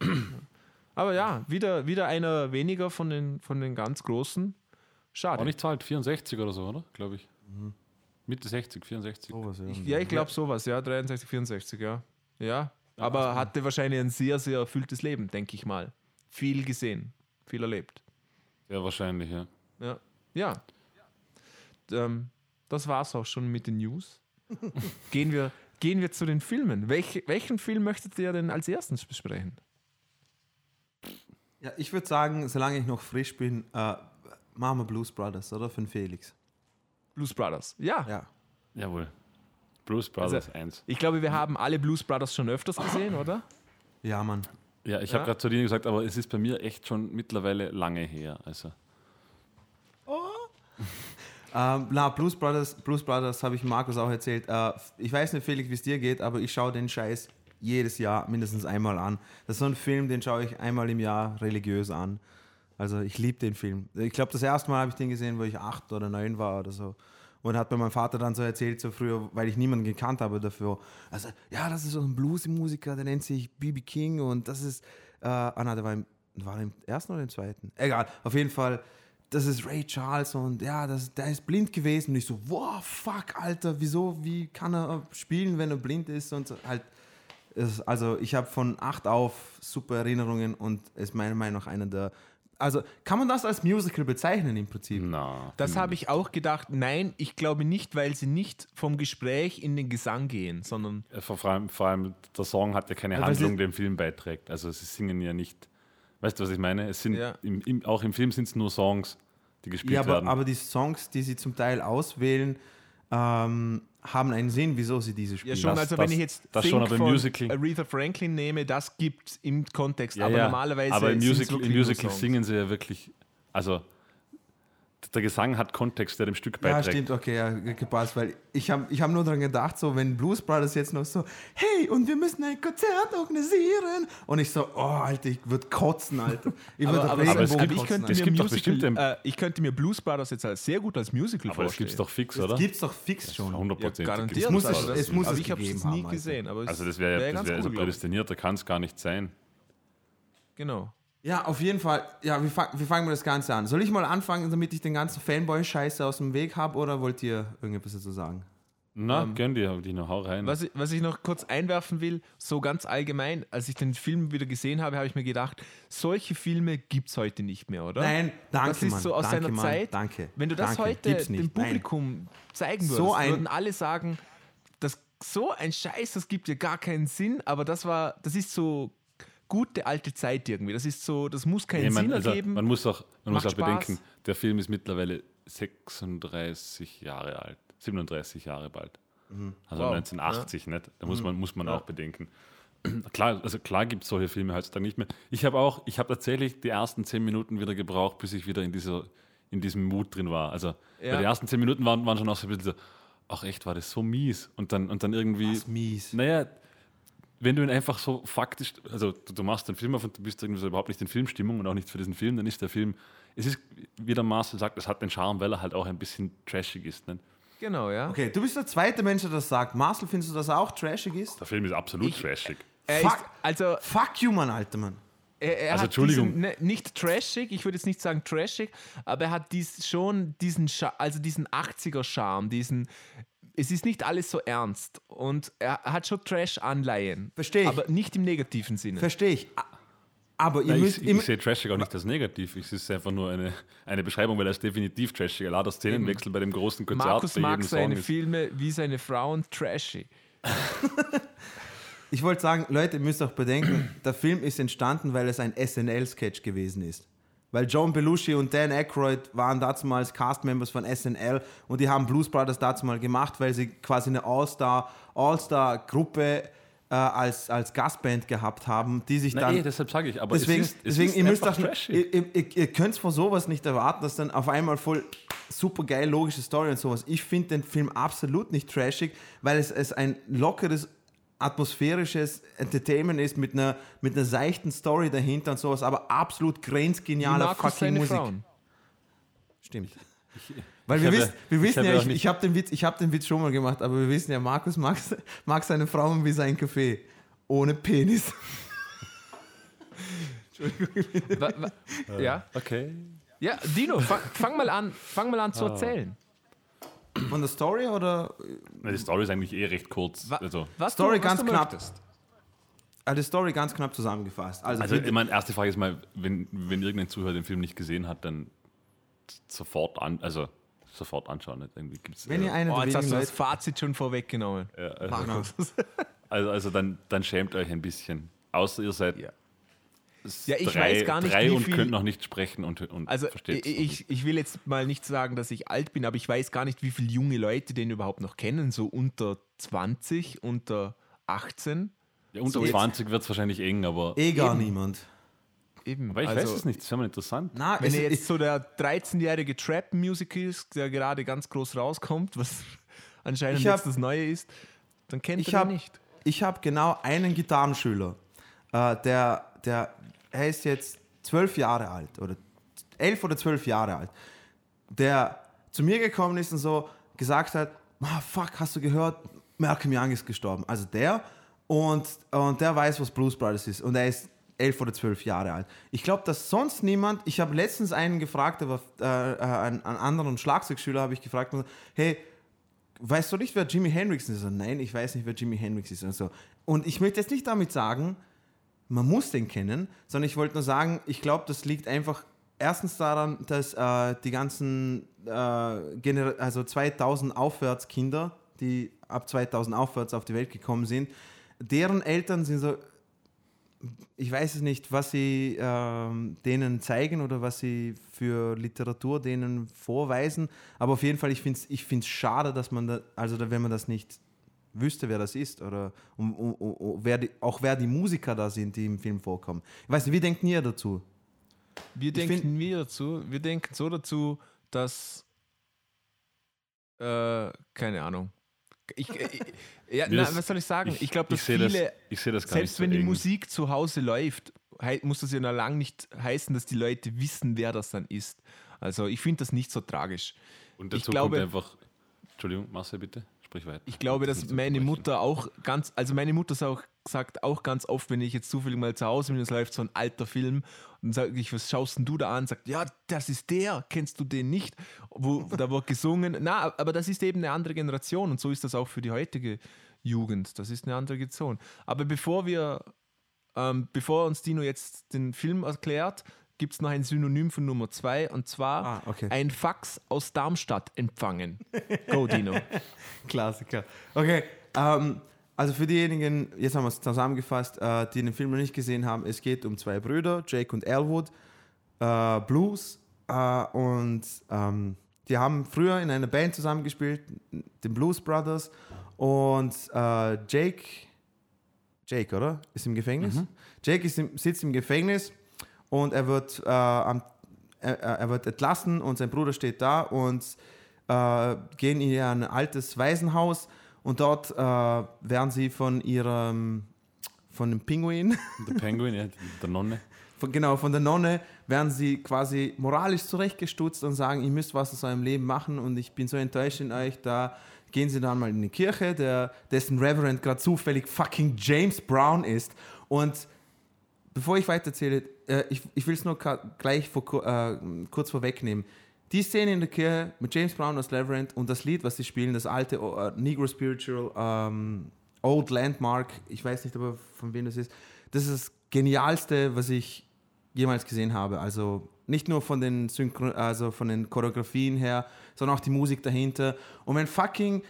Aber ja, wieder, wieder einer weniger von den, von den ganz Großen. Schade. Auch nicht zu alt, 64 oder so, oder? Glaube ich. Mitte 60, 64. Sowas, ja. ja, ich glaube sowas, ja, 63, 64, ja. Ja, aber hatte wahrscheinlich ein sehr, sehr erfülltes Leben, denke ich mal. Viel gesehen, viel erlebt. Ja, wahrscheinlich, ja. Ja, ja. Ähm, das war's auch schon mit den News. gehen, wir, gehen wir zu den Filmen. Welch, welchen Film möchtet ihr denn als erstes besprechen? Ja, ich würde sagen, solange ich noch frisch bin, äh, machen wir Blues Brothers, oder? Für den Felix. Blues Brothers. Ja, Ja. Jawohl. Bruce Brothers 1. ich glaube, wir haben alle Blues Brothers schon öfters gesehen, oder? Ja, Mann. Ja, ich Ja. habe gerade zu dir gesagt, aber es ist bei mir echt schon mittlerweile lange her. Also, Ähm, na, Blues Brothers, Blues Brothers habe ich Markus auch erzählt. Äh, ich weiß nicht, Felix, wie es dir geht, aber ich schaue den Scheiß jedes Jahr mindestens einmal an. Das ist so ein Film, den schaue ich einmal im Jahr religiös an. Also ich liebe den Film. Ich glaube, das erste Mal habe ich den gesehen, wo ich acht oder neun war oder so. Und hat mir mein Vater dann so erzählt, so früher, weil ich niemanden gekannt habe dafür. Also, ja, das ist so ein Bluesmusiker, der nennt sich B.B. King und das ist, äh, ah, na, der war im, war im ersten oder im zweiten? Egal, auf jeden Fall, das ist Ray Charles und ja, das, der ist blind gewesen. Und ich so, wow, fuck, Alter, wieso, wie kann er spielen, wenn er blind ist und so, halt. Also ich habe von acht auf super Erinnerungen und ist meiner Meinung nach einer der. Also kann man das als Musical bezeichnen im Prinzip? na. Das habe ich auch gedacht. Nein, ich glaube nicht, weil sie nicht vom Gespräch in den Gesang gehen, sondern Äh, Vor allem, vor allem der Song hat ja keine Aber Handlung, die dem Film beiträgt. Also sie singen ja nicht. Weißt du, was ich meine? Es sind Ja. im, im, auch im Film sind es nur Songs, die gespielt Ja, aber, werden. aber die Songs, die sie zum Teil auswählen, ähm, haben einen Sinn, wieso sie diese spielen. ja schon. Das- also das- wenn ich jetzt das Think schon, aber Musical- Aretha Franklin nehme, das gibt im Kontext. ja, aber ja. normalerweise aber im Musical, im Musical singen sie ja wirklich. Also der Gesang hat Kontext, der dem Stück ja, beiträgt. stimmt, okay, ja, gepasst, weil ich habe ich hab nur daran gedacht, so wenn Blues Brothers jetzt noch so, hey, und wir müssen ein Konzert organisieren. Und ich so, oh, Alter, ich würde kotzen, Alter. Ich würde Aber, aber, Aber es aber ich, es könnte mir Musical, äh, ich könnte mir Blues Brothers jetzt als sehr gut als Musical aber das vorstellen. gibt es doch fix, Das oder? gibt's doch fix schon. 100 ja, garantiert. Es muss also es- das, es muss aber es ich habe es gegeben nie gesehen. Aber es Also das wäre wär ja das ganz wär, also prädestiniert, da kann es gar nicht sein. Genau. Ja, auf jeden Fall. Ja, wie, fang, wie fangen wir das Ganze an? Soll ich mal anfangen, damit ich den ganzen Fanboy-Scheiße aus dem Weg habe, oder wollt ihr irgendetwas dazu sagen? Na, gönn dir, Dino, hau rein. Was ich, was ich noch kurz einwerfen will, so ganz allgemein, als ich den Film wieder gesehen habe, habe ich mir gedacht, solche Filme gibt es heute nicht mehr, oder? Nein, danke, Das ist Mann. so aus danke, seiner Mann. Zeit. Danke. Wenn du das danke. heute dem nicht. Nein. Publikum zeigen würdest, So ein- würden alle sagen, das, so ein Scheiß, das gibt ja gar keinen Sinn, aber das war, das ist so gute alte Zeit irgendwie. Das ist so, das muss keinen Nee, man, Sinn also, ergeben. man muss auch, man muss auch bedenken, der Film ist mittlerweile 36 Jahre alt, 37 Jahre bald. Also Wow. 1980, nicht? Da muss man, muss man auch bedenken. Klar, also klar gibt es solche Filme heutzutage nicht mehr. Ich habe auch, ich habe tatsächlich die ersten zehn Minuten wieder gebraucht, bis ich wieder in, dieser, in diesem Mut drin war. Also Ja. die ersten zehn Minuten waren, waren schon auch so ein bisschen so, ach echt, war das so mies. Und dann, und dann irgendwie. Ist mies. Naja, wenn du ihn einfach so faktisch, also du, du machst den Film auf und du bist irgendwie so überhaupt nicht in Filmstimmung und auch nicht für diesen Film, dann ist der Film, es ist, wie der Marcel sagt, es hat den Charme, weil er halt auch ein bisschen trashig ist. Ne? genau, ja. Okay, du bist der zweite Mensch, der das sagt. Marcel, findest du, dass er auch trashig ist? Der Film ist absolut Ich- trashig. Er Fuck. ist, also Fuck you, Mann, Alter, Mann. Er, er Also, hat Entschuldigung. Diesen, ne, nicht trashig, ich würde jetzt nicht sagen trashig, aber er hat dies, schon diesen, also diesen 80er-Charme, diesen. Es ist nicht alles so ernst und er hat schon Trash-Anleihen. Versteh ich. Aber nicht im negativen Sinne. Verstehe ich. Aber ihr Nein, müsst ich, immer. ich sehe trashig auch nicht als negativ. Es ist einfach nur eine, eine Beschreibung, weil er ist definitiv trashig. Lauter Szenenwechsel bei dem großen Konzert. Markus bei jedem mag seine ist- Filme wie seine Frauen trashy. Ich wollte sagen, Leute, ihr müsst auch bedenken, der Film ist entstanden, weil es ein SNL-Sketch gewesen ist. Weil John Belushi und Dan Aykroyd waren damals Cast-Members von SNL und die haben Blues Brothers damals gemacht, weil sie quasi eine All-Star, All-Star-Gruppe äh, als, als Gastband gehabt haben, die sich Na, dann. eh, deshalb sage ich, aber deswegen, es ist, es deswegen ist ihr müsst auch, ihr, ihr, ihr, könnt vor sowas nicht erwarten, dass dann auf einmal voll super geil logische Story und sowas. Ich finde den Film absolut nicht trashig, weil es, es ein lockeres, atmosphärisches Entertainment ist mit einer, mit einer seichten Story dahinter und sowas, aber absolut grenzgenialer fucking Musik. Frauen. Stimmt. Weil ich wir, habe- wissen, wir ich wissen habe ja, ich, ich habe den, Witz- ich hab den Witz schon mal gemacht, aber wir wissen ja, Markus mag, mag seine Frauen wie sein Kaffee. Ohne Penis. Wa, wa, ja? Okay. ja, Dino, fang, fang mal an, fang mal an zu erzählen. Von der Story oder? Na, die Story ist eigentlich eh recht kurz. Wa, also, was Story du, was ganz du knapp. möchtest. Also die Story ganz knapp zusammengefasst. Also, also meine, erste Frage ist mal, wenn, wenn irgendein Zuhörer den Film nicht gesehen hat, dann sofort an, also sofort anschauen. Nicht? Irgendwie gibt's, wenn äh, ihr einer Oh, jetzt hast du das Fazit schon vorweggenommen. ja, also, also, also dann, dann schämt euch ein bisschen. Außer ihr seid Ja. Ja, ich drei, weiß gar nicht, drei wie und viel- könnt noch nicht sprechen und, und Also versteht ich, ich, ich will jetzt mal nicht sagen, dass ich alt bin, aber ich weiß gar nicht, wie viele junge Leute den überhaupt noch kennen, so unter 20, unter 18. ja, Unter so jetzt- 20 wird es wahrscheinlich eng, aber, eh gar Eben. niemand. Eben. aber ich also, weiß es nicht, das ist ja mal interessant. Na, Wenn er jetzt so der 13-jährige Trap-Music ist, der gerade ganz groß rauskommt, was anscheinend Ich hab- jetzt das Neue ist, dann kennt Ich er hab- ihn nicht. ich habe genau einen Gitarrenschüler, äh, der, der, er ist jetzt zwölf Jahre alt oder elf oder zwölf Jahre alt, der zu mir gekommen ist und so gesagt hat, ah, fuck, hast du gehört, Malcolm Young ist gestorben. Also der und, und der weiß, was Blues Brothers ist und er ist elf oder zwölf Jahre alt. Ich glaube, dass sonst niemand, ich habe letztens einen gefragt, aber äh, äh, einen, einen anderen Schlagzeugschüler habe ich gefragt, und hey, weißt du nicht, wer Jimi Hendrix ist? So, nein, ich weiß nicht, wer Jimi Hendrix ist. Und, so. und ich möchte jetzt nicht damit sagen, man muss den kennen, sondern ich wollte nur sagen, ich glaube, das liegt einfach erstens daran, dass äh, die ganzen äh, also 2000 aufwärts Kinder, die ab 2000 aufwärts auf die Welt gekommen sind, deren Eltern sind so, ich weiß es nicht, was sie ähm, denen zeigen oder was sie für Literatur denen vorweisen, aber auf jeden Fall, ich finde es ich find's schade, dass man da, also wenn man das nicht wüsste, wer das ist oder um, um, um, wer die, auch wer die Musiker da sind, die im Film vorkommen. Ich weiß nicht, wie denkt ihr dazu? Wir Ich denken find- wir dazu, wir denken so dazu, dass äh, keine Ahnung. Ich, ich, ja, na, was soll ich sagen? Ich, glaube, dass ich sehe das, viele, ich das gar selbst nicht so wenn die. Musik zu Hause läuft, muss das ja noch lange nicht heißen, dass die Leute wissen, wer das dann ist. Also ich finde das nicht so tragisch. Und ich dazu glaube- kommt einfach. Entschuldigung, Marcel, bitte. Sprich weiter. Ich glaube, Das dass meine. Mutter auch ganz, also meine Mutter sagt auch, sagt auch ganz oft, wenn ich jetzt zufällig mal zu Hause bin, es läuft so ein alter Film und sage ich, was schaust denn du da an? Sagt, ja, das ist der, kennst du den nicht? Wo, da wird gesungen. Na, aber das ist eben eine andere Generation und so ist das auch für die heutige Jugend. Das ist eine andere Generation. Aber bevor wir, ähm, bevor uns Dino jetzt den Film erklärt, gibt es noch ein Synonym von Nummer zwei und zwar Ah, okay. ein Fax aus Darmstadt empfangen. Go, Dino. Klassiker. Okay, ähm, also für diejenigen, jetzt haben wir es zusammengefasst, äh, die den Film noch nicht gesehen haben, es geht um zwei Brüder, Jake und Elwood, äh, Blues äh, und ähm, die haben früher in einer Band zusammengespielt, den Blues Brothers und äh, Jake, Jake, oder? Ist im Gefängnis? Jake ist im, sitzt im Gefängnis und er wird, äh, am, er, er wird entlassen und sein Bruder steht da und äh, gehen in ein altes Waisenhaus. Und dort äh, werden sie von ihrem, von dem Pinguin, Der Penguin, ja, der Nonne. von, genau, von der Nonne, werden sie quasi moralisch zurechtgestutzt und sagen, ihr müsst was aus eurem Leben machen und ich bin so enttäuscht in euch, da gehen sie dann mal in die Kirche, der, dessen Reverend gerade zufällig fucking James Brown ist. Und bevor ich weiterzähle, äh, ich, ich will es nur gleich vor, äh, kurz vorwegnehmen. Die Szene in der Kirche mit James Brown als Reverend und das Lied, was sie spielen, das alte äh, Negro Spiritual ähm, Old Landmark, ich weiß nicht aber von wem das ist, das ist das Genialste, was ich jemals gesehen habe. Also nicht nur von den, Synchro also von den Choreografien her, sondern auch die Musik dahinter. Und wenn fucking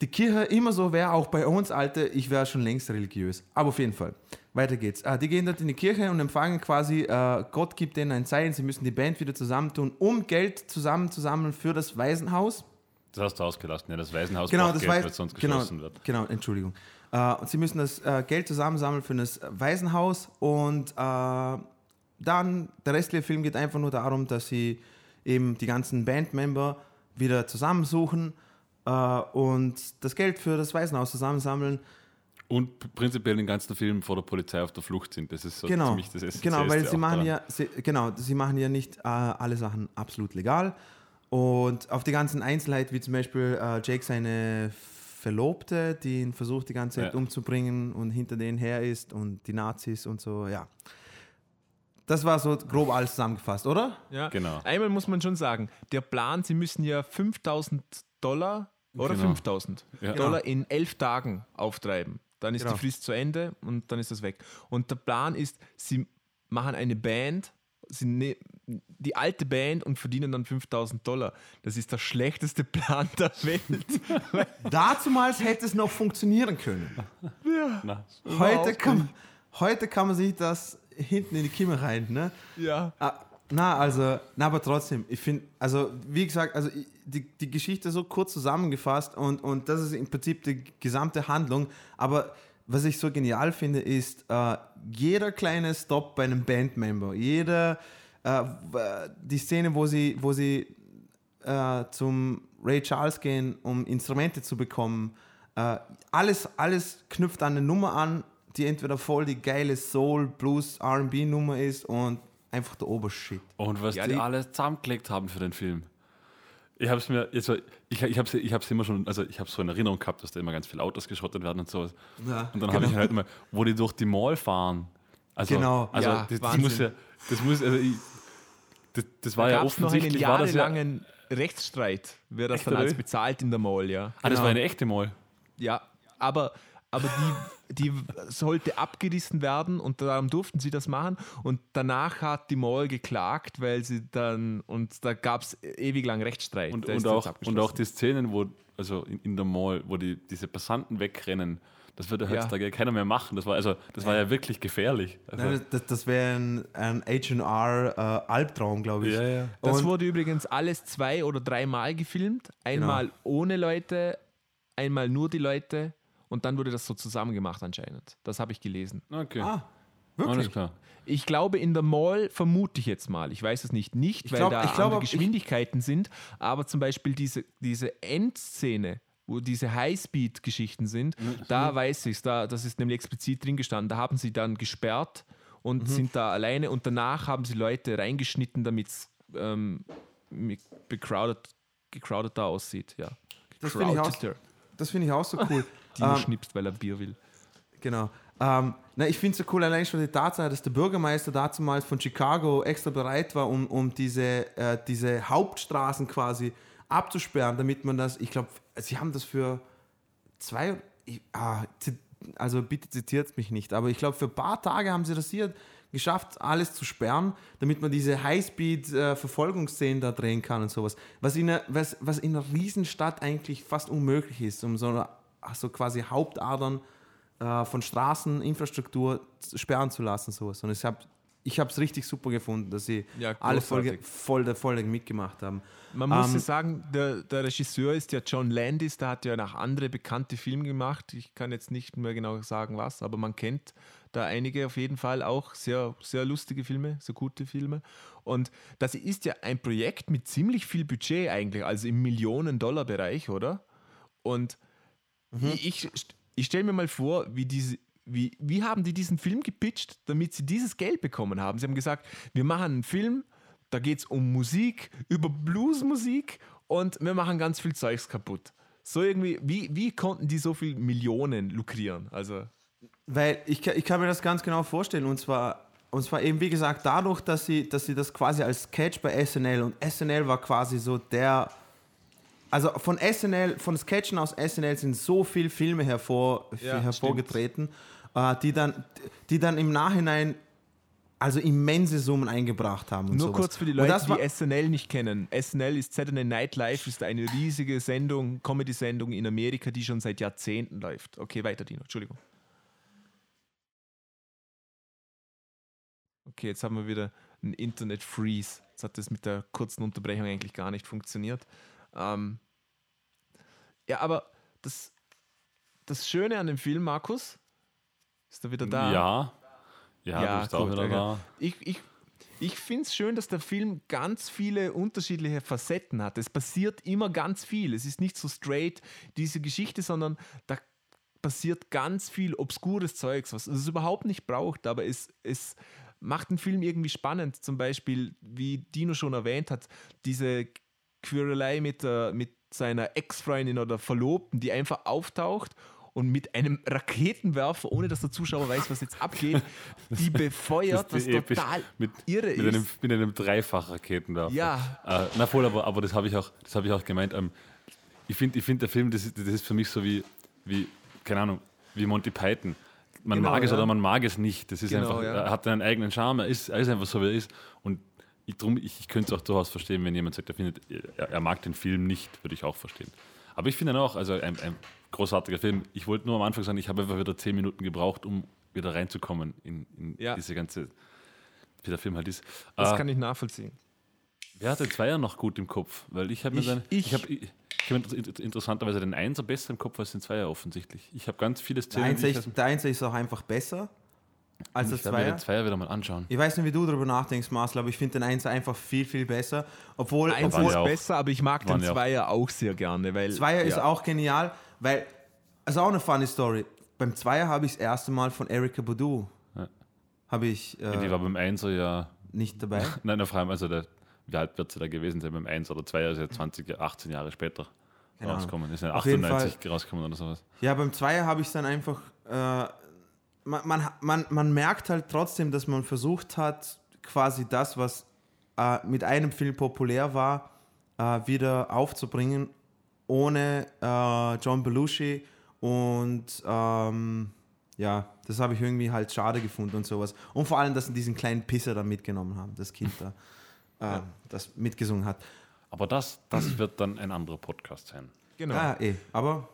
die Kirche immer so wäre, auch bei uns, Alte, ich wäre schon längst religiös. Aber auf jeden Fall. Weiter geht's. Ah, die gehen dort in die Kirche und empfangen quasi, äh, Gott gibt denen ein Zeichen, sie müssen die Band wieder zusammentun, um Geld zusammenzusammeln für das Waisenhaus. Das hast du ausgelassen, ja. Das Waisenhaus Genau, das Geld, weiß, weil sonst genau, geschlossen wird. genau, Entschuldigung. Äh, und sie müssen das äh, Geld zusammensammeln für das Waisenhaus und äh, dann der restliche Film geht einfach nur darum, dass sie eben die ganzen Bandmember wieder zusammensuchen äh, und das Geld für das Waisenhaus zusammensammeln. Und prinzipiell den ganzen Film vor der Polizei auf der Flucht sind. Das ist so Genau, ziemlich das Essentiellste genau, weil sie machen ja, sie, genau, sie machen ja nicht äh, alle Sachen absolut legal. Und auf die ganzen Einzelheiten, wie zum Beispiel äh, Jake seine Verlobte, die ihn versucht die ganze Zeit Ja. umzubringen und hinter denen her ist und die Nazis und so, ja. Das war so grob alles zusammengefasst, oder? Ja. Genau. Einmal muss man schon sagen, der Plan, sie müssen ja 5000 Dollar oder Genau. 5000 Ja. Dollar in elf Tagen auftreiben. Dann ist Genau. die Frist zu Ende und dann ist das weg. Und der Plan ist, sie machen eine Band, sie ne die alte Band und verdienen dann 5000 Dollar. Das ist der schlechteste Plan der Welt. Dazumals hätte es noch funktionieren können. Na, Heute kann, heute kann man sich das hinten in die Kimme rein, ne? ja. Ah, na, also, na, aber trotzdem, ich finde, also, wie gesagt, also die, die Geschichte so kurz zusammengefasst und, und das ist im Prinzip die gesamte Handlung. Aber was ich so genial finde, ist, äh, jeder kleine Stop bei einem Bandmember, jeder, äh, die Szene, wo sie, wo sie äh, zum Ray Charles gehen, um Instrumente zu bekommen, äh, alles, alles knüpft an eine Nummer an, die entweder voll die geile Soul, Blues, RB-Nummer ist und einfach der Obershit. Und was Ja, die, die- alle zusammengelegt haben für den Film. Ich habe es mir, also ich, ich habe es ich hab's immer schon, also ich habe so in Erinnerung gehabt, dass da immer ganz viele Autos geschrottet werden und sowas. Ja, Und dann habe genau. ich halt immer, wo die durch die Mall fahren. Also, Genau. also Ja, das, das muss ja, das muss, also ich, das, das war Da ja gab es noch einen offensichtlich, war das ja, jahrelangen Rechtsstreit, wer das Echt, dann als bezahlt in der Mall, ja. ah, das Genau. war eine echte Mall. Ja, aber, aber die, die sollte abgerissen werden und darum durften sie das machen. Und danach hat die Mall geklagt, weil sie dann, und da gab es ewig lang Rechtsstreit. Und, und, auch, und auch die Szenen, wo, also in, in der Mall, wo die, diese Passanten wegrennen, das würde heutzutage ja keiner mehr machen. Das war, also, das war ja wirklich gefährlich. Also, Nein, das, das wäre ein, ein HR-Albtraum, glaube ich. ja, ja. Das Und- wurde übrigens alles zwei- oder dreimal gefilmt. Einmal Genau. ohne Leute, einmal nur die Leute und dann wurde das so zusammen gemacht anscheinend. Das habe ich gelesen. Okay, Ah, alles wirklich? klar. Ich glaube, in der Mall vermute ich jetzt mal. Ich weiß es nicht. Nicht, Ich weil glaub- da ich glaub, ich- Geschwindigkeiten sind, aber zum Beispiel diese, diese Endszene, wo diese Highspeed-Geschichten sind, da weiß ich es. Da, das ist nämlich explizit drin gestanden. Da haben sie dann gesperrt und sind da alleine und danach haben sie Leute reingeschnitten, damit es ähm, becrowded, gecrowdeter aussieht. Ja. Das finde ich auch- Crowdeder. Das finde ich auch so cool. Dino Ähm, schnipst, weil er Bier will. Genau. Ähm, na, ich finde es so cool, allein schon die Tatsache, dass der Bürgermeister damals von Chicago extra bereit war, um, um diese, äh, diese Hauptstraßen quasi abzusperren, damit man das, ich glaube, sie haben das für zwei, ich, ah, also bitte zitiert mich nicht, aber ich glaube, für ein paar Tage haben sie das hier geschafft, alles zu sperren, damit man diese Highspeed-Verfolgungsszenen da drehen kann und sowas. Was in, einer, was, was in einer Riesenstadt eigentlich fast unmöglich ist, um so, eine, so quasi Hauptadern äh, von Straßeninfrastruktur sperren zu lassen. Sowas. Und ich habe ich es richtig super gefunden, dass sie Ja, alle voll, großartig. voll, der- voll mitgemacht haben. Man muss Ähm, ja sagen, der, der Regisseur ist ja John Landis, der hat ja nach andere bekannte Filme gemacht. Ich kann jetzt nicht mehr genau sagen, was, aber man kennt da einige auf jeden Fall auch sehr, sehr lustige Filme, sehr gute Filme. Und das ist ja ein Projekt mit ziemlich viel Budget eigentlich, also im Millionen-Dollar-Bereich, oder? Und ich, ich stelle mir mal vor, wie diese. Wie, wie haben die diesen Film gepitcht, damit sie dieses Geld bekommen haben? Sie haben gesagt, wir machen einen Film, da geht es um Musik, über Bluesmusik und wir machen ganz viel Zeugs kaputt. So irgendwie, wie, wie konnten die so viel Millionen lukrieren? Also, Weil ich, kann- ich kann mir das ganz genau vorstellen. Und zwar, und zwar eben, wie gesagt, dadurch, dass sie, dass sie das quasi als Sketch bei SNL und SNL war quasi so der. Also von SNL, von Sketchen aus SNL sind so viele Filme hervor, Ja, hervorgetreten, äh, die, dann, die dann im Nachhinein also immense Summen eingebracht haben. Nur sowas. kurz für die Leute, die SNL nicht kennen. SNL ist Saturday Night Live, ist eine riesige Sendung, Comedy-Sendung in Amerika, die schon seit Jahrzehnten läuft. Okay, weiter, Dino, Entschuldigung. Okay, jetzt haben wir wieder einen Internet-Freeze. Jetzt hat das mit der kurzen Unterbrechung eigentlich gar nicht funktioniert. Ähm, ja, aber das, das Schöne an dem Film, Markus, ist er wieder da? Ja. Ja, Ja, gut, wieder okay. da. Ich, ich, ich finde es schön, dass der Film ganz viele unterschiedliche Facetten hat. Es passiert immer ganz viel. Es ist nicht so straight diese Geschichte, sondern da passiert ganz viel obskures Zeugs, was es überhaupt nicht braucht, aber es, es macht den Film irgendwie spannend. Zum Beispiel, wie Dino schon erwähnt hat, diese Querelei mit, der, mit seiner Ex-Freundin oder Verlobten, die einfach auftaucht und mit einem Raketenwerfer, ohne dass der Zuschauer weiß, was jetzt abgeht, die befeuert, was ist episch. total mit, irre mit ist. Einem, mit einem Dreifachraketenwerfer. Ja. Äh, na voll, aber, aber das habe ich, auch- das hab ich auch gemeint. Ähm, ich finde, ich find, der Film, das ist, das ist für mich so wie, wie, keine Ahnung, wie Monty Python. Man Genau, mag es ja. oder man mag es nicht. Das ist Genau, einfach, ja. er hat einen eigenen Charme, er ist, er ist einfach so, wie er ist. Und ich, drum, ich, ich könnte es auch durchaus verstehen, wenn jemand sagt, er, findet, er, er mag den Film nicht, würde ich auch verstehen. Aber ich finde ihn auch, also ein, ein großartiger Film. Ich wollte nur am Anfang sagen, ich habe einfach wieder zehn Minuten gebraucht, um wieder reinzukommen in, in Ja. diese ganze, wie der Film halt ist. Das Äh, kann ich nachvollziehen. Wer hat den Zweier noch gut im Kopf? Weil ich habe mir Ich- dann, ich- ich, habe ich, ich hab inter- interessanterweise den Einser besser im Kopf als den Zweier offensichtlich. Ich habe ganz viele Der Szenen. Einser, ist, der Einser ist auch einfach besser als ich der werde mir Zweier. den Zweier wieder mal anschauen. Ich weiß nicht, wie du darüber nachdenkst, Marcel, aber ich finde den Einser einfach viel, viel besser. Obwohl, Eins ist ja auch- besser, aber ich mag den waren ja auch- Zweier auch sehr gerne. Weil, Zweier ist ja. auch genial, weil, also auch eine funny Story. Beim Zweier habe ich das erste Mal von Erika Badu Ja. habe ich die äh, war beim Einser ja, nicht dabei. nein, vor allem, also der, wie alt wird sie da gewesen sein beim Einser oder Zweier, ist ja 20, Jahre- 18 Jahre später Keine Ahnung. rausgekommen. Ist ja Auf jeden 98 rausgekommen oder sowas. Ja, beim Zweier habe ich es dann einfach. Äh, man, man, man, man merkt halt trotzdem, dass man versucht hat, quasi das, was äh, mit einem Film populär war, äh, wieder aufzubringen, ohne äh, John Belushi. Und ähm, ja, das habe ich irgendwie halt schade gefunden und sowas. Und vor allem, dass sie diesen kleinen Pisser da mitgenommen haben, das Kind da, äh, das mitgesungen hat. Aber das, das wird dann ein anderer Podcast sein. Genau. Ja, eh. Aber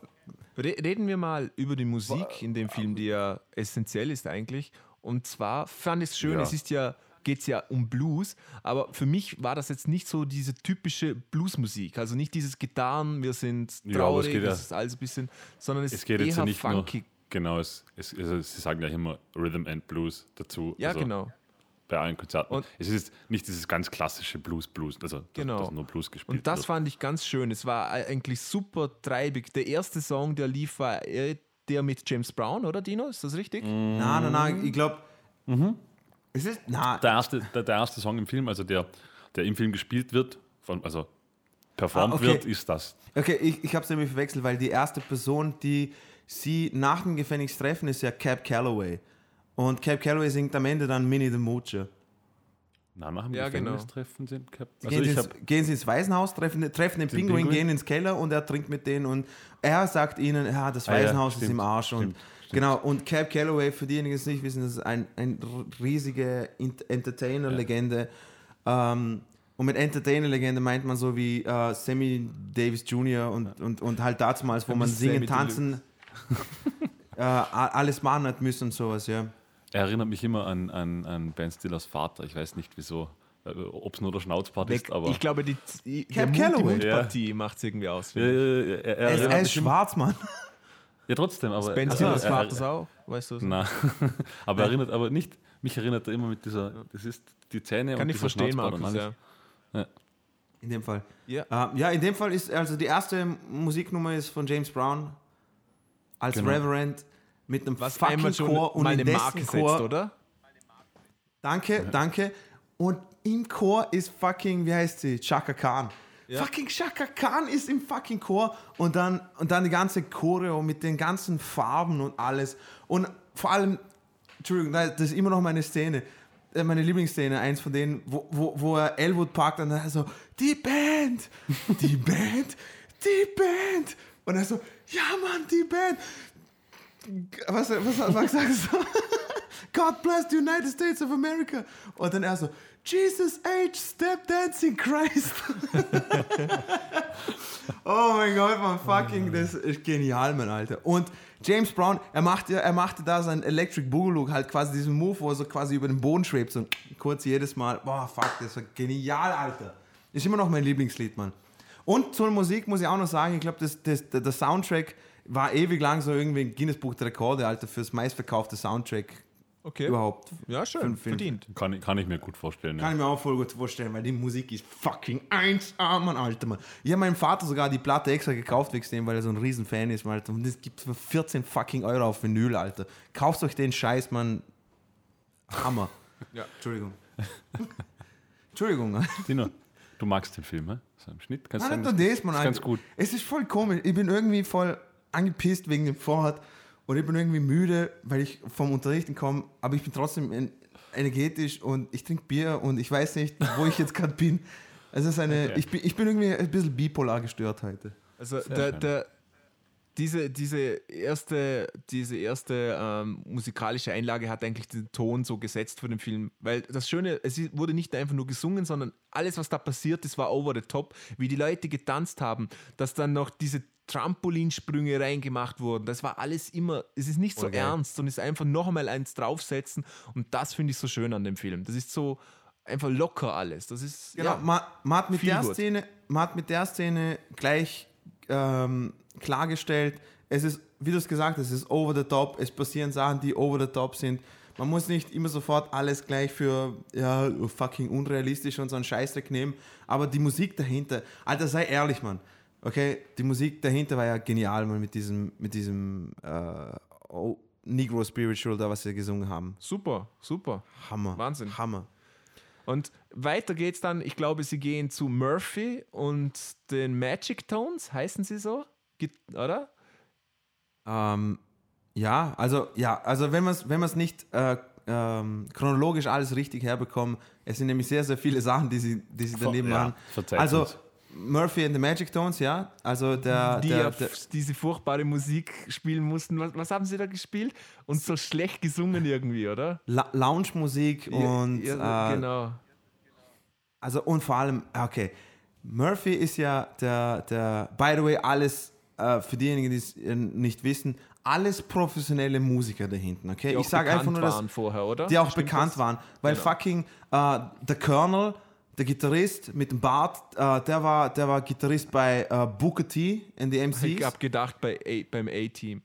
reden wir mal über die Musik in dem Film, die ja essentiell ist eigentlich. Und zwar fand ich es schön, Ja. es ist ja, geht es ja um Blues, aber für mich war das jetzt nicht so diese typische Bluesmusik. Also nicht dieses Gitarren, wir sind traurig, ja- das ist alles ein bisschen, sondern es, Es ist geht eher jetzt nicht funky. nur. Genau, es, es, also sie sagen ja immer Rhythm and Blues dazu. Ja, also genau. Bei allen Konzerten. Und- es ist nicht dieses ganz klassische Blues-Blues, also Genau. dass nur Blues gespielt Und das wird. fand ich ganz schön. Es war eigentlich super treibig. Der erste Song, der lief, war äh, der mit James Brown, oder Dino? Ist das richtig? Mm. na, na, na, ich glaube. Es ist. Na, der, erste, der, der erste Song im Film, also der, der im Film gespielt wird, von, also performt Ah, okay. wird, ist das. Okay, ich, ich habe es nämlich verwechselt, weil die erste Person, die sie nach dem Gefängnis treffen, ist ja Cap Calloway. Und Cap Calloway singt am Ende dann Minnie the Moocher. Na, nach dem Ja, genau. Gefängnistreffen sind Cap. Also gehen, ins, gehen sie ins Waisenhaus, treffen, treffen den Pinguin, Pinguin? gehen ins Keller und er trinkt mit denen und er sagt ihnen, ja, das Ah ja, Waisenhaus ist stimmt, im Arsch. stimmt, und stimmt. Genau, und Cap Calloway, für diejenigen, die es nicht wissen, das ist ein, ein riesige Ent- Entertainer-Legende. Ähm, und mit Entertainer-Legende meint man so wie äh, Sammy Davis Jr. Und, und, und halt damals, wo man Sammy singen, tanzen, äh, alles machen hat müssen und sowas, ja. Er erinnert mich immer an, an, an Ben Stillers Vater. Ich weiß nicht wieso, ob es nur der Schnauzbart ist, aber. ich glaube, die, die, Cap der Mund- die. Mundpartie macht es irgendwie aus. Ja, ja, ja, er, er Er ist, er ist mich immer- schwarz, Mann. Ja, trotzdem, aber. Ben also, Stillers er- er- Vater auch, weißt du? Na, aber er erinnert, aber nicht, mich erinnert er immer mit dieser, das ist die Zähne Kann und ich dieser verstehen, Schnauzbart Markus, alles. ja. In dem Fall. Ja. Ähm, ja, in dem Fall ist, also die erste Musiknummer ist von James Brown als Genau. Reverend mit einem Was fucking einmal schon Chor und in eine dessen Marke setzt, Chor, oder? Danke, danke. Und im Chor ist fucking, wie heißt sie? Chaka Khan. Ja. Fucking Chaka Khan ist im fucking Chor und dann, und dann die ganze Choreo mit den ganzen Farben und alles. Und vor allem, Entschuldigung, das ist immer noch meine Szene, äh, meine Lieblingsszene, eins von denen, wo, wo, wo er Elwood parkt und dann so, die Band, die Band, die Band. Und er so, ja Mann, die Band. Was, was, was sagst du? God bless the United States of America. Und dann er so, Jesus H. Step Dancing Christ. oh mein Gott, man, fucking, das ist genial, mein Alter. Und James Brown, er machte, er machte da sein Electric Boogaloo, halt quasi diesen Move, wo er so quasi über den Boden schwebt, so kurz jedes Mal. Boah, fuck, das war genial, Alter. Ist immer noch mein Lieblingslied, Mann. Und zur Musik muss ich auch noch sagen, ich glaube, das, das, der Soundtrack war ewig lang so irgendwie ein Guinness Buch der Rekorde, Alter, fürs meistverkaufte Soundtrack Okay. überhaupt. Ja, schön. Verdient. Kann, ich- kann ich mir gut vorstellen. Kann Ja. ich mir auch voll gut vorstellen, weil die Musik ist fucking 1A, Mann, Alter, Mann. Ich habe meinem Vater sogar die Platte extra gekauft wegen dem, weil er so ein riesen Fan ist, Alter. Und das gibt für 14 fucking Euro auf Vinyl, Alter. Kauft euch den Scheiß, Mann. Hammer. Ja. Entschuldigung. Entschuldigung. Dino, du magst den Film, ne? So im Schnitt kannst du Nein, sagen, nicht nur das das, Mann, ist Alter. ganz gut. Es ist voll komisch. Ich bin irgendwie voll angepisst wegen dem Vorhat und ich bin irgendwie müde, weil ich vom Unterrichten komme, aber ich bin trotzdem en- energetisch und ich trinke Bier und ich weiß nicht, wo ich jetzt gerade bin. Es ist eine, Okay. ich, bin, ich bin irgendwie ein bisschen bipolar gestört heute. Also der, der, diese, diese erste, diese erste ähm, musikalische Einlage hat eigentlich den Ton so gesetzt für den Film. Weil das Schöne, es wurde nicht einfach nur gesungen, sondern alles, was da passiert ist, war over the top. Wie die Leute getanzt haben, dass dann noch diese Trampolinsprünge reingemacht wurden. Das war alles immer, es ist nicht so geil. ernst, sondern es ist einfach noch einmal eins draufsetzen. Und das finde ich so schön an dem Film. Das ist so einfach locker alles. Das ist, Genau, ja, man, man, hat mit der gut. Szene, man hat mit der Szene gleich ähm, klargestellt, es ist, wie du es gesagt hast, es ist over the top, es passieren Sachen, die over the top sind. Man muss nicht immer sofort alles gleich für ja, fucking unrealistisch und so einen Scheißdreck nehmen, aber die Musik dahinter, Alter, sei ehrlich, Mann. Okay, die Musik dahinter war ja genial, man, mit diesem, mit diesem äh, oh, Negro Spiritual da, was sie gesungen haben. super, super. Hammer. Wahnsinn. Hammer. Und weiter geht's dann, ich glaube, sie gehen zu Murphy und den Magic Tones, heißen sie so? Oder? Ähm, ja, also ja, also wenn man es wenn man's nicht äh, ähm, chronologisch alles richtig herbekommen, es sind nämlich sehr, sehr viele Sachen, die sie, die sie daneben ja, machen. Also. Murphy and the Magic Tones, ja. Also der, Die der, ja der diese furchtbare Musik spielen mussten. Was, was haben sie da gespielt? Und so schlecht gesungen irgendwie, oder? La Lounge-Musik und ja, äh, genau. Also und vor allem, okay, Murphy ist ja der, der by the way, alles, äh, für diejenigen, die es äh, nicht wissen, alles professionelle Musiker da hinten, okay? Die ich sage einfach nur, dass waren vorher, oder? die auch Stimmt bekannt das? waren, weil Genau. fucking äh, der Colonel, der Gitarrist mit dem Bart, äh, der, war, der war Gitarrist bei äh, Booker T in the Ich MCs. habe gedacht bei A, beim A-Team.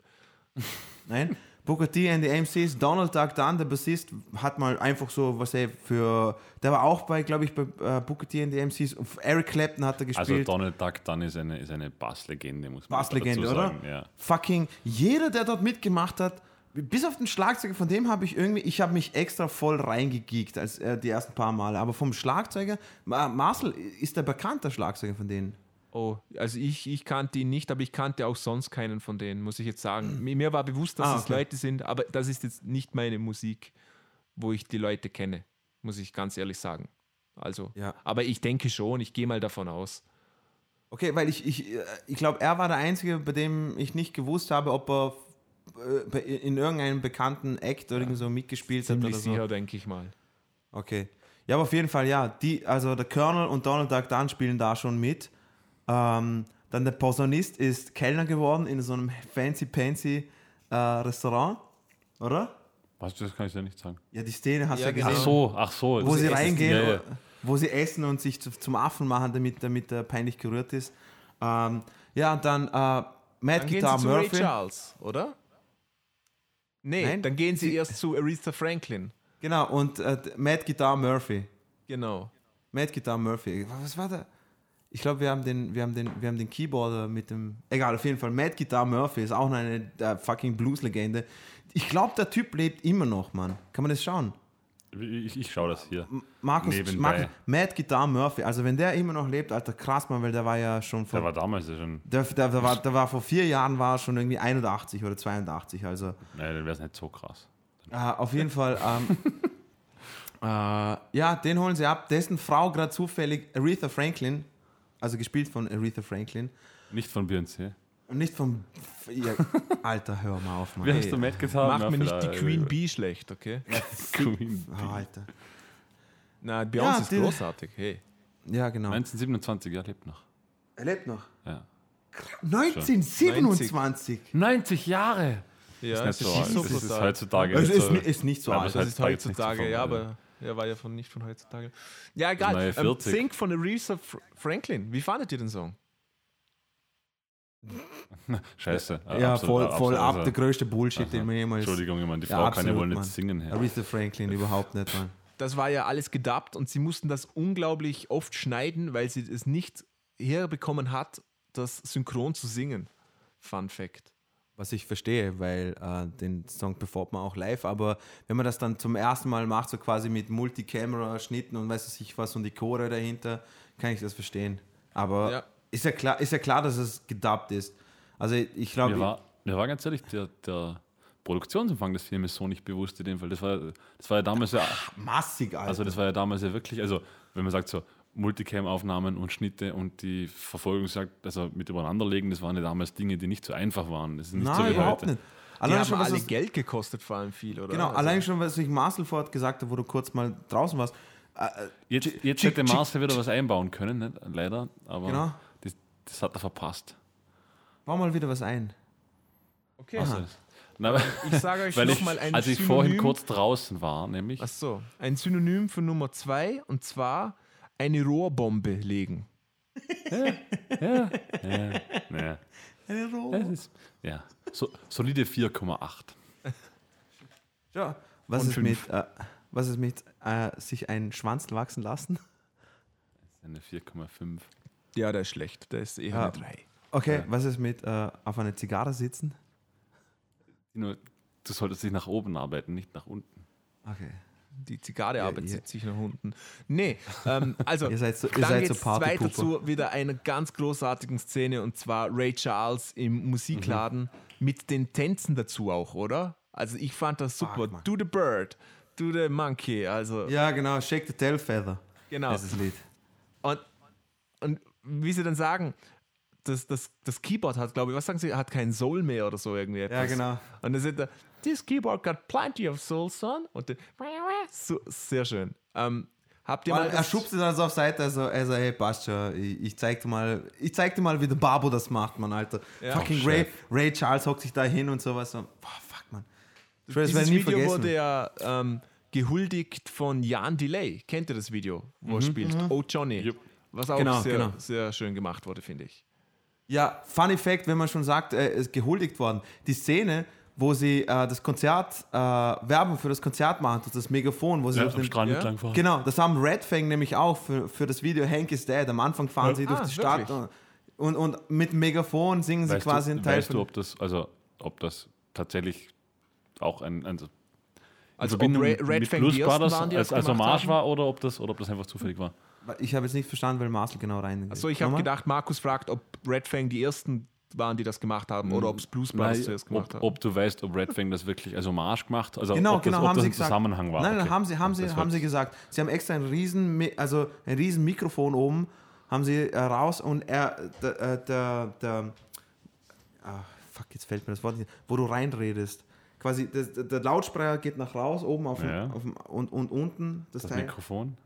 Nein, Booker T in the MCs. Donald Duck Dunn, der Bassist, hat mal einfach so, was er für, der war auch bei, glaube ich, bei äh, Booker T in the MCs. Und Eric Clapton hat er Also gespielt. Donald Duck dann ist eine, ist eine Basslegende, muss man Basslegende, dazu oder? sagen. Ja. Fucking jeder, der dort mitgemacht hat, bis auf den Schlagzeuger, von dem habe ich irgendwie, ich habe mich extra voll reingegeekt als äh, die ersten paar Male. Aber vom Schlagzeuger, Ma- Marcel, ist der bekannter Schlagzeuger von denen? Oh, also ich, ich kannte ihn nicht, aber ich kannte auch sonst keinen von denen, muss ich jetzt sagen. Mir, mir war bewusst, dass Ah, es okay. Leute sind, aber das ist jetzt nicht meine Musik, wo ich die Leute kenne, muss ich ganz ehrlich sagen. Also, Ja. aber ich denke schon, ich gehe mal davon aus. Okay, weil ich, ich, äh, ich glaube, er war der Einzige, bei dem ich nicht gewusst habe, ob er in irgendeinem bekannten Act oder irgend so mitgespielt hat oder so. sicher, denke ich mal. Okay. Ja, aber auf jeden Fall, ja. Die, also der Colonel und Donald Duck Dunn spielen da schon mit. Ähm, dann der Posaunist ist Kellner geworden in so einem fancy-pancy äh, Restaurant, oder? Was, das kann ich ja nicht sagen. Ja, die Szene hast du Ja, ja gesehen. Ach so, ach so. Wo sie reingehen, Ja, ja. wo sie essen und sich zu, zum Affen machen, damit, damit er peinlich gerührt ist. Ähm, ja, und dann äh, Mad Dann gehen Guitar zu Ray Murphy. Charles, oder? Nee, Nein, dann gehen sie sie- erst zu Aretha Franklin. Genau, und äh, Mad Guitar Murphy. Genau. Mad Guitar Murphy. Was war der? Ich glaube, wir haben den, wir haben den, wir haben den Keyboarder mit dem. Egal, auf jeden Fall. Mad Guitar Murphy ist auch noch eine äh, fucking Blues-Legende. Ich glaube, der Typ lebt immer noch, Mann. Kann man das schauen? Ich, ich schaue das hier. Markus. Markus Mad Guitar Murphy. Also wenn der immer noch lebt, Alter, krass, Mann, weil der war ja schon vor. Der war damals ja schon. Der, der, der, war, der war vor vier Jahren war schon irgendwie 81 oder 82. Also Nein, dann wäre es nicht so krass. äh, auf jeden Fall. Ähm, äh, ja, den holen sie ab. Dessen Frau gerade zufällig Aretha Franklin, also gespielt von Aretha Franklin. Nicht von Beyoncé. Und nicht vom. Ja, Alter, hör mal auf, Mann. Wie hast du Matt getan? Mach mir nicht die Queen Bee schlecht, okay? Queen Oh, Alter. Na, Beyoncé Ja, ist großartig. Hey. Ja, genau. 1927, ja, lebt noch. Er lebt noch. Ja. 1927. 90 Jahre! Ja, Das ist nicht so alt. Das ist brutal. heutzutage Es ist, ist nicht so alt. Das ist heutzutage ja, aber er war ja von, nicht von heutzutage. Ja, egal. Ähm, 40. Think von Aretha Fr Franklin. Wie fandet ihr den Song? Scheiße. Ja, Absolut, voll, voll absolut, ab also- der größte Bullshit, Aha. den man jemals. Entschuldigung, ich meine, die Ja, Frau kann ja absolut, wohl nicht Mann. singen. Her. Aretha Franklin überhaupt nicht, Mann. Das war ja alles gedubbt und sie mussten das unglaublich oft schneiden, weil sie es nicht herbekommen hat, das synchron zu singen. Fun Fact. Was ich verstehe, weil äh, den Song performt man auch live, aber wenn man das dann zum ersten Mal macht, so quasi mit Multicamera-Schnitten und weiß ich was und die Chore dahinter, kann ich das verstehen. Aber Ja. Ist, ja klar, ist ja klar, dass es gedubbt ist. Also ich glaube, Mir war, mir war ganz ehrlich, der, der Produktionsumfang des Films so nicht bewusst in dem Fall. Das war, das war ja damals ja, massig, Alter. also das war ja damals ja wirklich, also wenn man sagt so Multicam-Aufnahmen und Schnitte und die Verfolgungsjagd, also mit übereinanderlegen, das waren ja damals Dinge, die nicht so einfach waren. Das ist nicht so Nein, wie überhaupt heute. nicht. Die Allein haben schon, was alle es- Geld gekostet, vor allem viel, oder? Genau, Also- allein schon, was ich Marcel vorhat gesagt habe, wo du kurz mal draußen warst. Äh, äh, Jetzt, jetzt hätte Marcel wieder was einbauen können, nicht? leider, aber Genau. Das, hat er verpasst. bau mal wieder was ein. Okay. Ist? Na, Ich sage euch nochmal ein als ich Synonym. vorhin kurz draußen war, nämlich Ach so, ein Synonym für Nummer zwei und zwar eine Rohrbombe legen. Ja, ja. Es ist, ja. So, solide 4,8. Ja, was Und ist fünf. mit, äh, was ist mit äh, sich ein Schwanz wachsen lassen? Eine 4,5. Ja, der ist schlecht. Der ist eher Ja. eine drei. Okay, Ja. was ist mit äh, auf einer Zigarre sitzen? Nur, du solltest dich nach oben arbeiten, nicht nach unten. Okay. Die Zigarre Ja, arbeitet sich nach unten. Nee, ähm, also Ihr seid so, ihr dann seid so geht's weiter zu wieder einer ganz großartigen Szene und zwar Ray Charles im Musikladen mit den Tänzen dazu auch, oder? Also ich fand das super. Man. do the bird, do the monkey, also Ja, genau, Shake the Tail Feather. genau. Das ist das Lied. Und, und wie sie dann sagen, das, das, das Keyboard hat, glaube ich, was sagen sie, hat kein Soul mehr oder so irgendwie. Ja, etwas. genau. Und dann sind da, this keyboard got plenty of soul, son. Und dann, so, sehr schön. Ähm, habt ihr Weil mal er schubst dann so auf Seite, also, also hey, passt schon, ich, ich zeig dir mal, ich zeig dir mal, wie der Babo das macht, man, Alter. Ja. Fucking Oh, Ray. Ray Charles hockt sich da hin und sowas. So, boah, fuck, man. Ich das Dieses Video vergessen. wurde ja ähm, gehuldigt von Jan Delay. Kennt ihr das Video, wo er spielt? Oh Johnny. Jupp. Was auch Genau, sehr, genau. sehr schön gemacht wurde, finde ich. Ja, Funny Fact, wenn man schon sagt, äh, ist gehuldigt worden. Die Szene, wo sie äh, das Konzert, äh, Werbung für das Konzert machen, das, das Megafon, wo sie Ja, den, Strand ja. entlang fahren. Genau, das haben Red Fang nämlich auch für, für das Video Hank is Dead. Am Anfang fahren Ja. sie durch Ah, die Stadt und, und, und mit dem Megafon singen sie Weißt, quasi du, einen Teil weißt du, ob das, also, ob das tatsächlich auch ein, ein Also ob Verbindung Red, Red mit Fang Blues die ersten Brothers waren, die als, das als Hommage haben? war oder ob, das, oder ob das einfach zufällig war. Ich habe jetzt nicht verstanden, weil Marcel genau rein. Achso, ich habe gedacht, Markus fragt, ob Red Fang die ersten waren, die das gemacht haben, oder ob es Blues Brothers Nein, zuerst gemacht ob, haben. ob du weißt, ob Red Fang das wirklich als Hommage gemacht hat, also Genau, ob genau, das, ob haben das sie ein gesagt. Zusammenhang war. Nein, nein, Okay. haben sie, haben sie, haben sie gesagt. Sie haben extra ein riesen, also ein riesen Mikrofon oben, haben sie äh, raus und er, der, äh, der, der ah, fuck, jetzt fällt mir das Wort nicht, wo du reinredest. Quasi, das, der Lautsprecher geht nach raus, oben auf, dem, Ja. auf dem, und, und unten das, Das Teil. Mikrofon?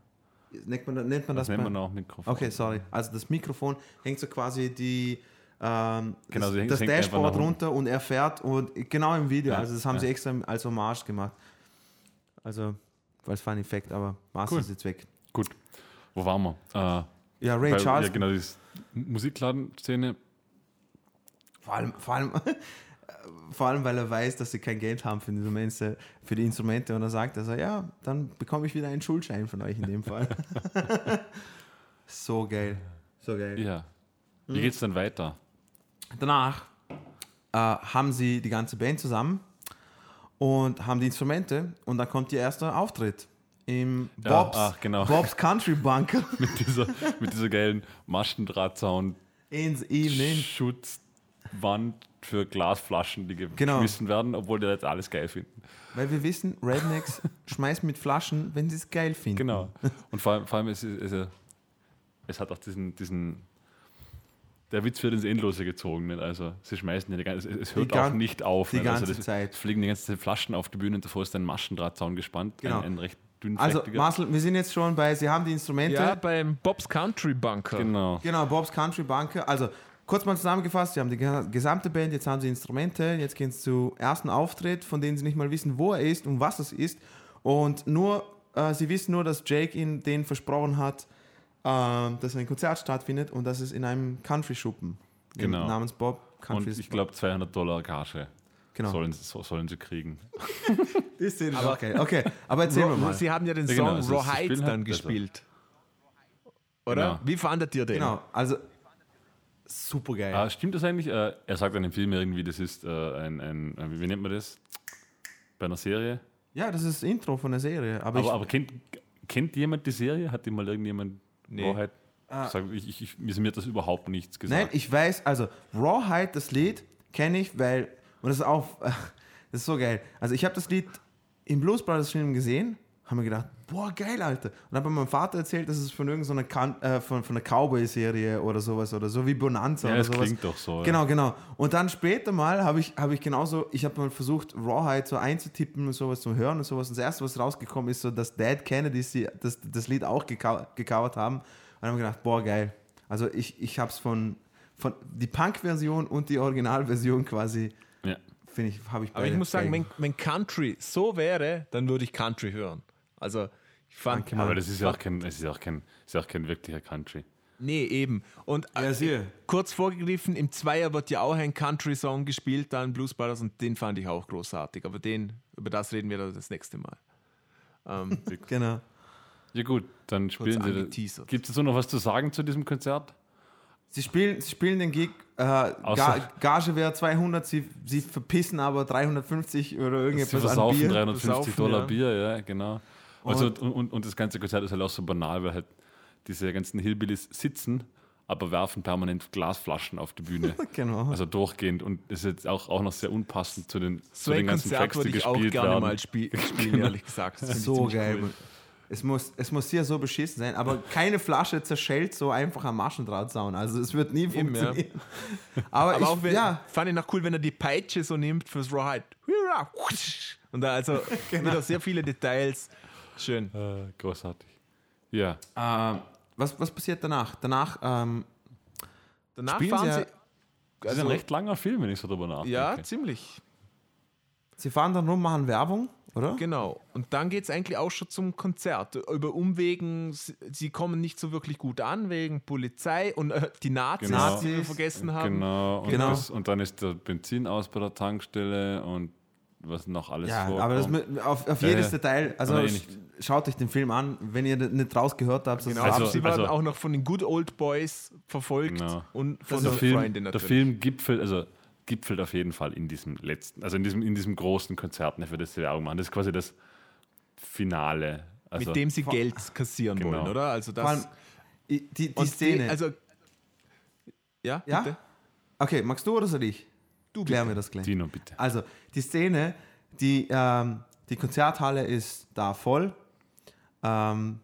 Nennt man, nennt man Das das, nennt man auch Mikrofon. Okay, sorry. Also das Mikrofon hängt so quasi die ähm, Genau, das, das Dashboard runter und er fährt und genau im Video. Ja, also das haben ja. sie extra als Hommage gemacht. Also als Fun Effekt, aber Master Cool. ist jetzt weg. Gut. Wo waren wir? Äh, Ja, Ray weil, Charles. Ja, genau, diese Musikladen-Szene. Vor allem, vor allem, vor allem, weil er weiß, dass sie kein Geld haben für die Instrumente, für die Instrumente und er sagt also, ja, dann bekomme ich wieder einen Schuldschein von euch in dem Fall. so geil. So geil. Ja. Wie geht's dann weiter? Danach äh, haben sie die ganze Band zusammen und haben die Instrumente und dann kommt ihr erster Auftritt im Ja, Bobs, ach, genau. Bobs Country Bunker mit, dieser, mit dieser geilen Maschendrahtzaun, ins Evening. Schutzwand für Glasflaschen, die Genau. geschmissen werden, obwohl die jetzt alles geil finden. Weil wir wissen, Rednecks schmeißen mit Flaschen, wenn sie es geil finden. Genau. Und vor allem, vor allem es, ist, es, es hat auch diesen, diesen der Witz wird ins Endlose gezogen. Nicht? Also sie schmeißen ja die ganze, es, es hört auch nicht auf. die nicht? also ganze das, Zeit. Es fliegen die ganzen Zeit Flaschen auf die Bühne und davor ist ein Maschendrahtzaun gespannt. Genau. Ein, ein recht Also. Marcel, wir sind jetzt schon bei, Sie haben die Instrumente. Ja, beim Bob's Country Bunker. genau. Genau, Bob's Country Bunker. Also, kurz mal zusammengefasst, Sie haben die ge- gesamte Band, jetzt haben Sie Instrumente, jetzt gehen Sie zu ersten Auftritt, von denen Sie nicht mal wissen, wo er ist und was es ist. Und nur, äh, Sie wissen nur, dass Jake Ihnen denen versprochen hat, äh, dass ein Konzert stattfindet und das ist in einem Country-Schuppen. Genau. Namens Bob Country. Und ich glaube 200 Dollar Gage genau. sollen, so, sollen sie kriegen. Ist auch geil. Okay, aber erzähl mir Ro- mal. Sie haben ja den Ja, Song genau, also spielen dann halt besser. gespielt. Oder? Genau. Wie fandet ihr den? Genau, also super geil. Ah, stimmt das eigentlich? Äh, er sagt in dem Film irgendwie, das ist äh, ein, ein, äh, wie nennt man das? Bei einer Serie? Ja, das ist das Intro von der Serie. Aber, Aber, aber kennt, kennt jemand die Serie? Hat die mal irgendjemand Nee. Wahrheit? gesagt? Ich, ich, ich, mir hat das überhaupt nichts gesagt. Nein, ich weiß, also Rawhide, das Lied, kenne ich, weil, und das ist auch, das ist so geil. Also ich habe das Lied im Blues Brothers Film gesehen, haben mir gedacht, boah, geil, Alter. Und habe meinem Vater erzählt, dass es von irgendeiner kan äh, von, von einer Cowboy-Serie oder sowas oder so wie Bonanza ja, oder es sowas. klingt doch so. Genau, genau. Und dann später mal habe ich, hab ich genauso, ich habe mal versucht, Rawhide so einzutippen und sowas zu hören und sowas. Und das erste, was rausgekommen ist, so, dass Dad Kennedy sie, das, das Lied auch gekau gecovert haben. Und dann habe ich gedacht, boah, geil. Also ich, ich habe es von, von, die Punk-Version und die Originalversion quasi, Ja. Ja. finde ich, habe ich Aber ich muss sagen, wenn, wenn Country so wäre, dann würde ich Country hören. Also ich fand. Aber das ist ja auch kein, es ist ja auch kein, ist ja auch kein wirklicher Country. Nee, eben. Und äh, Ja, siehe. kurz vorgegriffen, im Zweier wird ja auch ein Country-Song gespielt, dann Blues Brothers, und den fand ich auch großartig. Aber den, über das reden wir dann das nächste Mal. Ähm, Genau. Ja gut, dann spielen sie. angeteasert. Gibt es so noch was zu sagen zu diesem Konzert? Sie spielen, sie spielen den Gig, äh, Ga Gage wäre 200, sie, sie verpissen aber 350 oder Sie irgendetwas an versaufen Bier. 350 Versaufen, Dollar ja. Bier, ja, genau. Also, Und- und, und, das ganze Konzert ist halt auch so banal, weil halt diese ganzen Hillbillies sitzen, aber werfen permanent Glasflaschen auf die Bühne. Genau. Also durchgehend und das ist jetzt auch, auch noch sehr unpassend zu den, so zu den ganzen Konzert Tracks, würde die ich auch gespielt gerne werden. mal spiel spielen, ehrlich gesagt. So geil. cool. Es muss, es muss hier so beschissen sein, aber keine Flasche zerschellt so einfach am Maschendrahtzaun. Also es wird nie Eben, ja. funktionieren. Aber, Aber ich, auch wenn, ja, fand ich noch cool, wenn er die Peitsche so nimmt fürs Rawhide. Und da also Genau. wieder sehr viele Details. Schön. Äh, großartig. Ja, ähm, was, was passiert danach? Danach, ähm, Danach Spielen fahren sie sie. das ist ein recht langer Film, wenn ich so drüber nachdenke. Ja, ziemlich. sie fahren dann rum, machen Werbung, oder? Genau. Und dann geht es eigentlich auch schon zum Konzert. Über Umwegen, sie, sie kommen nicht so wirklich gut an, wegen Polizei und äh, die Nazis, Genau. die wir vergessen haben. Genau, und, Genau. Das, und dann ist der Benzin aus bei der Tankstelle und was noch alles Ja, vorkommt. aber das mit, auf, auf jedes ja. Detail, also eh schaut euch den Film an, wenn ihr nicht rausgehört habt. das Genau. Also- sie werden also- auch noch von den Good Old Boys verfolgt Genau. und von der der Film, Freundin der natürlich. Film gipfelt, also gipfelt auf jeden Fall in diesem letzten, also in diesem, in diesem großen Konzert, ne, für das sie Werbung machen. Das ist quasi das Finale. Also, mit dem sie Geld kassieren Genau. wollen, oder? Also vor allem das. die, die, die Szene. also, ja, ja? bitte? Okay, magst du oder soll ich? Du Klär bitte. mir das gleich. Dino, bitte. Also, die Szene, die, ähm, die Konzerthalle ist da voll. Ähm,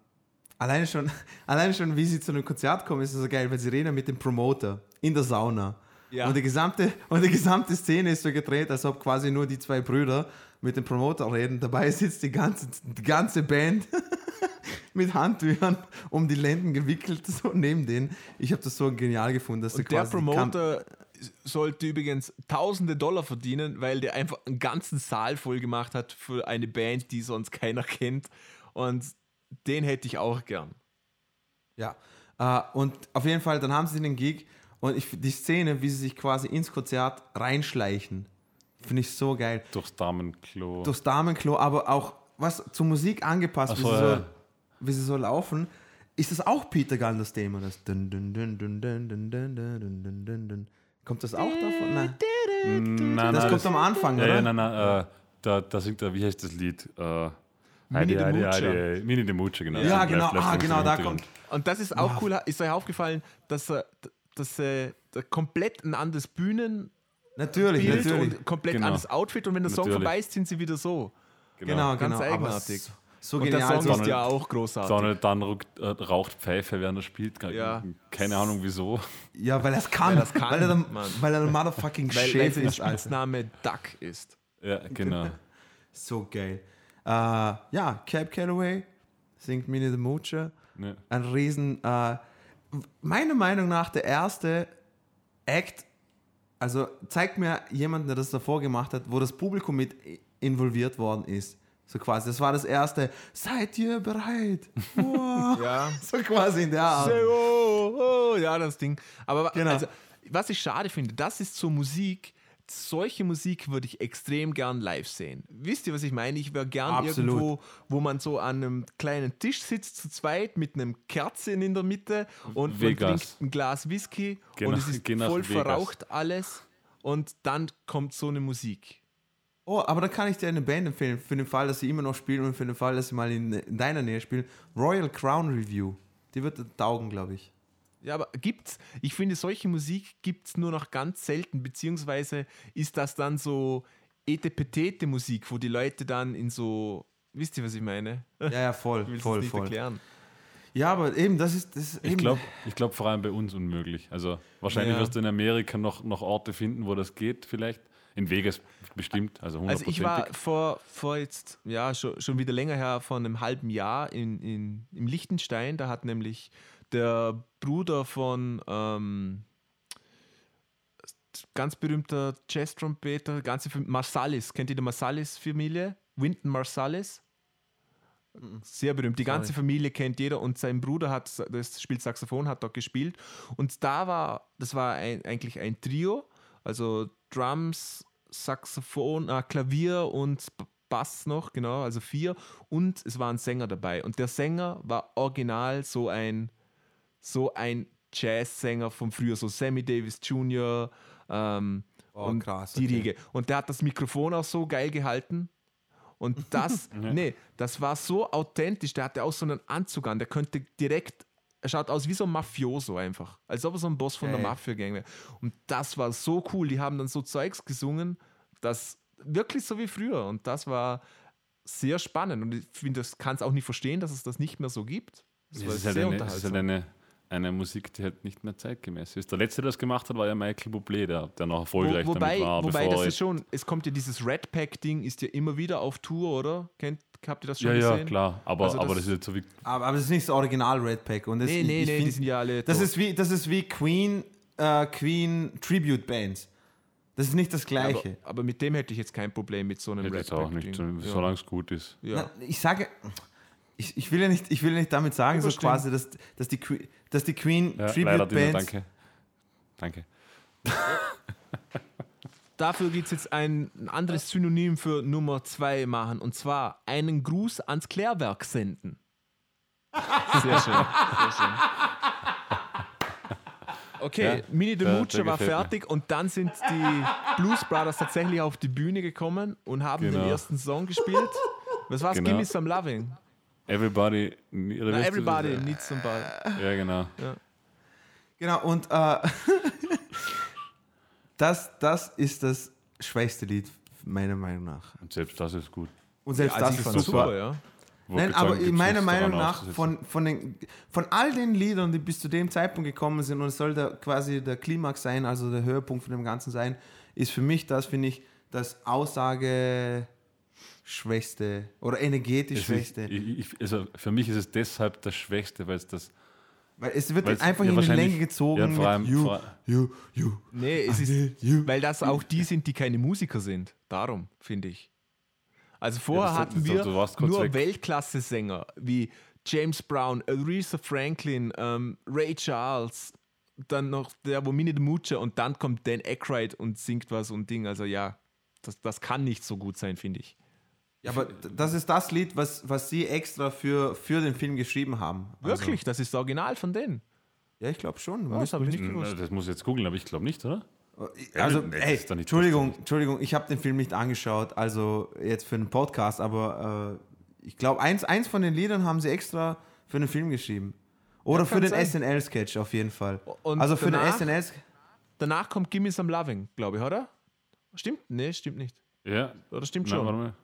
alleine, schon, alleine schon, wie sie zu einem Konzert kommen, ist so geil, weil sie reden mit dem Promoter in der Sauna. Ja. Und, die gesamte, und die gesamte Szene ist so gedreht, als ob quasi nur die zwei Brüder mit dem Promoter reden. Dabei sitzt die ganze, die ganze Band mit Handtüchern um die Lenden gewickelt, so neben denen. Ich habe das so genial gefunden, dass Und der Promoter sollte übrigens tausende Dollar verdienen, weil der einfach einen ganzen Saal voll gemacht hat für eine Band, die sonst keiner kennt. Und den hätte ich auch gern. Ja, äh, und auf jeden Fall, dann haben sie den Gig und ich, die Szene, wie sie sich quasi ins Konzert reinschleichen, finde ich so geil. Durchs Damenklo. Durchs Damenklo, aber auch was zur Musik angepasst, Ach wie, so, sie so, ja. wie sie so laufen. Ist das auch Peter Gunn, das Thema? Das dun, dun, dun, dun, dun, dun, dun, dun, dun, dun, dun. Kommt das auch davon? Nein. Nein, nein, Das kommt am Anfang, ja, oder? Ja, nein, nein, äh, da, da singt er, wie heißt das Lied? Äh, Mini de. Heidi, Heidi, Mini de Muccia, genau. Ja, genau, ah, genau, da kommt. Und das ist auch cool. Ist euch aufgefallen, dass er, dass er da komplett ein anderes Bühnenbild Natürlich, natürlich. und komplett Genau. anderes Outfit. Und wenn der Song Natürlich. vorbei ist, sind sie wieder so. Genau, ganz genau. eigenartig. So Und der genial. Song So, ist ja auch großartig. Donald dann äh, raucht Pfeife, während er spielt. Keine, Ja. keine Ahnung wieso. ja, weil er es kann. Weil kann, weil, er der, weil er der motherfucking weil, weil Chef ist, Alter. Spitzname Duck ist. Ja, genau. So geil. Äh, ja, Cap Calloway singt Minnie the Moocher. Ja. Ein riesen, äh, meiner Meinung nach der erste Act, also zeigt mir jemanden, der das davor gemacht hat, wo das Publikum mit involviert worden ist. So quasi, das war das erste, seid ihr bereit? Wow. Ja. so quasi in der Art. Oh, oh, ja, das Ding. Aber Genau. also, was ich schade finde, das ist so Musik, solche Musik würde ich extrem gern live sehen. Wisst ihr, was ich meine? Ich wäre gern Absolut. irgendwo, wo man so an einem kleinen Tisch sitzt, zu zweit, mit einem Kerzchen in der Mitte und trinkt ein Glas Whisky Geh und es ist voll Vegas. verraucht alles und dann kommt so eine Musik. Oh, aber da kann ich dir eine Band empfehlen, für den Fall, dass sie immer noch spielen und für den Fall, dass sie mal in, in deiner Nähe spielen. Royal Crown Review. Die wird taugen, glaube ich. Ja, aber gibt's, ich finde, solche Musik gibt es nur noch ganz selten, beziehungsweise ist das dann so etepetete Musik, wo die Leute dann in so, wisst ihr, was ich meine? Ja, ja, voll, Ich voll, nicht voll. erklären. Ja, aber eben, das ist, das ist Ich glaube ich glaub vor allem bei uns unmöglich. Also wahrscheinlich Ja. wirst du in Amerika noch, noch Orte finden, wo das geht, vielleicht. In Vegas bestimmt, also Also ich war vor, vor jetzt, ja, schon, schon wieder länger her, vor einem halben Jahr in, in, im Liechtenstein, da hat nämlich der Bruder von ähm, ganz berühmter Jazz-Trompeter, ganze Marsalis, kennt ihr die Marsalis-Familie? Wynton Marsalis? Sehr berühmt. Die ganze Familie kennt jeder und sein Bruder hat, das spielt Saxophon, hat dort gespielt. Und da war, das war ein, eigentlich ein Trio, also Drums, Saxophon, äh, Klavier und Bass noch, genau, also vier. Und es war ein Sänger dabei. Und der Sänger war original so ein, so ein Jazzsänger von früher, so Sammy Davis Jr. Ähm, Oh, und krass, die okay. Riege. Und der hat das Mikrofon auch so geil gehalten. Und das, nee, das war so authentisch. Der hatte auch so einen Anzug an. Der könnte direkt, er schaut aus wie so ein Mafioso einfach. Als ob er so ein Boss von der Geil. Mafia-Gang wäre. Und das war so cool. Die haben dann so Zeugs gesungen, das wirklich so wie früher. Und das war sehr spannend. Und ich finde, das kann es auch nicht verstehen, dass es das nicht mehr so gibt. Das war ist halt, eine, ist halt eine, eine Musik, die halt nicht mehr zeitgemäß ist. Der letzte, der das gemacht hat, war ja Michael Bublé, der, der noch erfolgreich Wo, wobei, damit war. wobei das ist schon, es kommt ja dieses Red Pack-Ding, ist ja immer wieder auf Tour, oder? Kennt, habt ihr das schon ja, gesehen? ja, klar. Aber, Also aber das- das ist jetzt so wie. aber, aber das ist nicht das Original Red Pack. Und das, Nee, ich, nee, ich nee, find, die sind ja alle. das, tot. ist wie, das ist wie Queen, äh, Queen Tribute Bands. Das ist nicht das Gleiche. aber, aber mit dem hätte ich jetzt kein Problem mit so einem Hätte Red jetzt auch nicht, so, solange es gut ist. Ja. Na, ich sage, ich, ich, will ja nicht, ich will ja nicht damit sagen, so quasi, dass, dass, die, dass die Queen Ja, Tribute leider, Dino, Bands. danke. Danke. Dafür gibt es jetzt ein, anderes Synonym für Nummer zwei machen und zwar einen Gruß ans Klärwerk senden. Sehr schön. Sehr schön. Okay, Ja, Mini Moocher der war gefällt mir. fertig und dann sind die Blues Brothers tatsächlich auf die Bühne gekommen und haben den Genau. ersten Song gespielt. Was war's? Genau. Gimme Some Loving. Everybody. Na, everybody needs somebody. Ja, genau. Genau, und äh, das, das ist das schwächste Lied, meiner Meinung nach. Und selbst das ist gut. Und selbst Also das ist super. super, ja. Nein, aber meiner Meinung nach, von, von, den, von all den Liedern, die bis zu dem Zeitpunkt gekommen sind, und es soll der, quasi der Klimax sein, also der Höhepunkt von dem Ganzen sein, ist für mich das, finde ich, das Aussage schwächste oder energetisch Es ist, schwächste. ich, ich, also für mich ist es deshalb das Schwächste, weil es das. Weil es wird einfach ja, in die Länge gezogen. ja, vor allem- mit you, you, you. Nee, es ist, you. weil das auch die sind, die keine Musiker sind. Darum, finde ich. Also vorher das- hatten wir kurz nur. Weltklasse-Sänger wie James Brown, Aretha Franklin, ähm, Ray Charles, dann noch der, wo Minnie the Moocher und dann kommt Dan Aykroyd und singt was und Ding. Also ja, das, das kann nicht so gut sein, finde ich. Ja, aber das ist das Lied, was, was sie extra für, für den Film geschrieben haben. Also, Wirklich, das ist das Original von denen. Ja, ich glaube schon. Oh, das habe ich nicht gewusst. Das muss ich jetzt googeln, aber ich glaube nicht, oder? Also, Nee, das ey, Entschuldigung, Entschuldigung, ich habe den Film nicht angeschaut, also jetzt für einen Podcast, aber äh, ich glaube, eins, eins von den Liedern haben sie extra für den Film geschrieben. Oder Ja, für den. SNL-Sketch auf jeden Fall. Und also für danach? den SNL. Danach kommt Gimme Some Loving, glaube ich, oder? Stimmt? Nee, stimmt nicht. Ja. Oder stimmt Nein, schon? warte mal.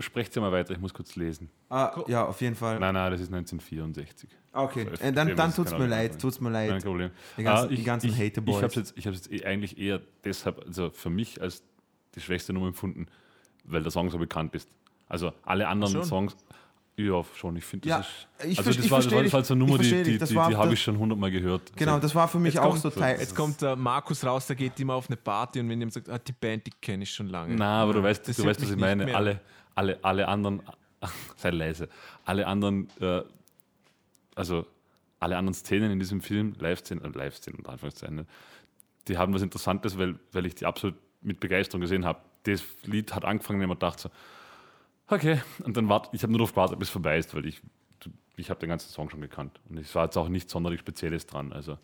Sprecht sie mal weiter, ich muss kurz lesen. Ah, ja, auf jeden Fall. Nein, nein, das ist 1964. Okay, äh, dann, dann tut's keine mir leid, tut's mir Kein leid. Problem. Die ganzen- Ah, die ganzen ich, Hater-Boys. Ich habe es jetzt, ich hab's jetzt eh eigentlich eher deshalb, also für mich als die schwächste Nummer empfunden, weil der Song so bekannt ist. Also alle anderen Schon? Songs, ja, schon. Ich finde, Ja, das ist. ich also das ich war, das war, war so eine Nummer, die, die, die, die habe ich schon hundertmal gehört. Genau, das war für mich auch kommt- so Teil. Jetzt kommt der Markus raus, der geht immer auf eine Party und wenn jemand sagt, ah, die Band, die kenne ich schon lange. Na, aber du weißt, Das du weißt was ich meine. mehr. Alle, alle, alle anderen, sei leise, alle anderen, äh, also alle anderen Szenen in diesem Film, Live-Szenen, äh, Live-Szenen Anführungszeichen, ne, die haben was Interessantes, weil, weil ich die absolut mit Begeisterung gesehen habe. Das Lied hat angefangen und ich dachte so, okay, und dann wart, ich habe nur darauf gewartet, bis es vorbei ist, weil ich, ich habe den ganzen Song schon gekannt. Und es war jetzt auch nichts sonderlich Spezielles dran. Also.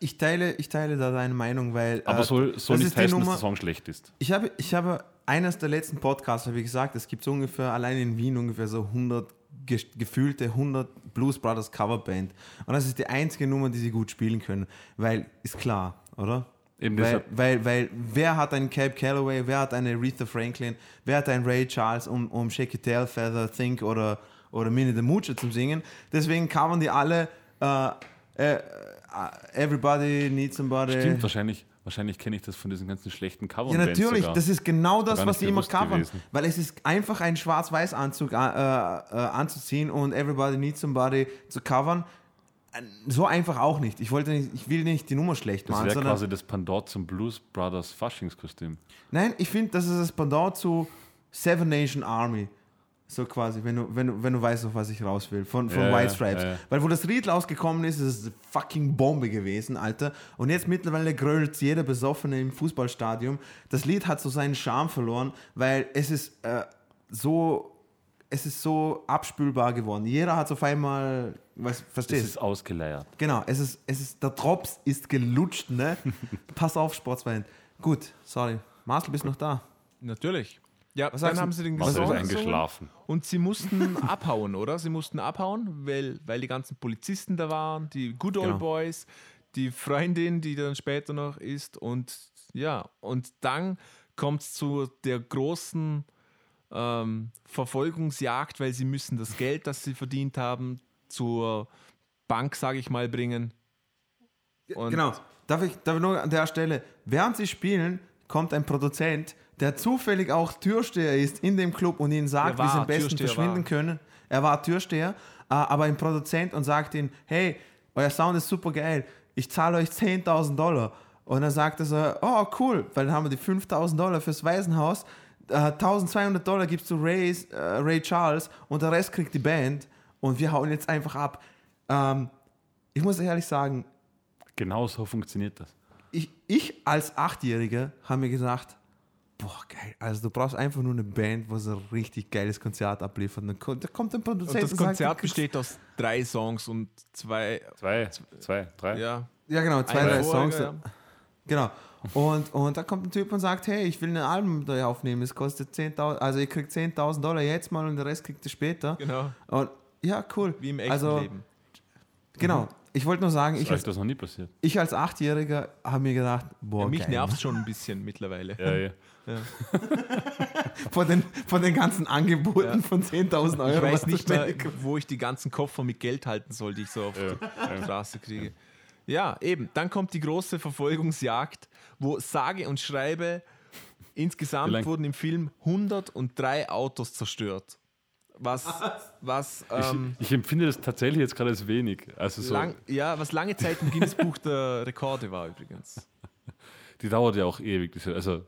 Ich teile, ich teile da deine Meinung, weil. Aber äh, soll, soll das nicht heißen, dass der Song schlecht ist. Ich habe, ich habe eines der letzten Podcasts, habe ich gesagt, es gibt so ungefähr, allein in Wien ungefähr so 100 ge gefühlte 100 Blues Brothers Coverband. Und das ist die einzige Nummer, die sie gut spielen können, weil, ist klar, oder? Eben Weil, weil, weil, wer hat einen Cape Calloway, wer hat eine Aretha Franklin, wer hat einen Ray Charles, um, um Shake It Tail Feather, Think oder, oder Minnie the Moocher zu singen. Deswegen covern die alle äh, äh, Everybody Needs Somebody. stimmt, wahrscheinlich, wahrscheinlich kenne ich das von diesen ganzen schlechten Cover. Ja, natürlich, sogar. das ist genau das, was die immer covern. gewesen. Weil es ist einfach ein Schwarz-Weiß-Anzug äh, äh, anzuziehen und Everybody Needs Somebody zu covern. Äh, So einfach auch nicht. Ich, wollte nicht, ich will nicht die Nummer schlecht Das machen, wäre sondern quasi das Pendant zum Blues Brothers Faschingskostüm. Nein, ich finde, das ist das Pendant zu Seven Nation Army. So quasi, wenn du, wenn du, wenn du weißt, auf was ich raus will. Von, von Ja, White Stripes. ja, ja. Weil wo das Lied rausgekommen ist, ist es eine fucking Bombe gewesen, Alter. Und jetzt mittlerweile grölt jeder Besoffene im Fußballstadion. Das Lied hat so seinen Charme verloren, weil es ist äh, so. Es ist so abspülbar geworden. Jeder hat auf einmal, was, verstehst ist ausgeleiert. Genau, es ist, es ist, der Drops ist gelutscht, ne? Pass auf, Sportswein. Gut, sorry. Marcel, bist noch da? Natürlich. Ja, Was dann haben sie den Marcel ist Song eingeschlafen. Und sie mussten abhauen, oder? Sie mussten abhauen, weil, weil die ganzen Polizisten da waren, die Good Old Genau. Boys, die Freundin, die dann später noch ist. Und ja, und dann kommt es zu der großen ähm, Verfolgungsjagd, weil sie müssen das Geld, das sie verdient haben, zur Bank, sage ich mal, bringen. Und genau. Darf ich, darf ich nur an der Stelle, während sie spielen, kommt ein Produzent, der zufällig auch Türsteher ist in dem Club und ihnen sagt, wie sie am besten Türsteher, verschwinden war. können. Er war Türsteher, äh, aber ein Produzent und sagt ihnen, hey, euer Sound ist super geil, ich zahle euch 10.000 Dollar. Und dann sagt er so, oh cool, weil dann haben wir die 5.000 Dollar fürs Waisenhaus, äh, 1.200 Dollar gibst du Ray, äh, Ray Charles und der Rest kriegt die Band und wir hauen jetzt einfach ab. Ähm, ich muss ehrlich sagen, Genau so funktioniert das. ich, ich als Achtjähriger habe mir gesagt, boah, geil, also du brauchst einfach nur eine Band, wo so ein richtig geiles Konzert abliefert. Und dann kommt, da kommt ein Produzent Und das sagt, Konzert kriegst- besteht aus drei Songs und zwei, Zwei, zwei, drei. ja, Ja, genau, zwei, Ein drei Vorher, Songs. ja. Genau. Und, und da kommt ein Typ und sagt, hey, ich will ein Album da aufnehmen, es kostet 10.000, also ihr kriegt 10.000 Dollar jetzt mal und den Rest kriegt ihr später. genau. Und ja, cool. Wie im echten also, Leben. Genau. Ich wollte nur sagen, Ist ich als, das noch nie passiert? ich als Achtjähriger habe mir gedacht, boah, Ja, mich geil, nervt schon ein bisschen mittlerweile. Ja, ja. von den, von den ganzen Angeboten Ja. von 10.000 Euro. Ich weiß nicht mehr, wo ich die ganzen Koffer mit Geld halten soll, die ich so auf Ja, die Straße kriege. Ja, eben. Dann kommt die große Verfolgungsjagd, wo sage und schreibe, insgesamt wurden im Film 103 Autos zerstört. Was, was, ähm, Ich, ich empfinde das tatsächlich jetzt gerade als wenig. Also so, lang, ja, was lange Zeit im Guinness-Buch der Rekorde war übrigens. die dauert ja auch ewig, also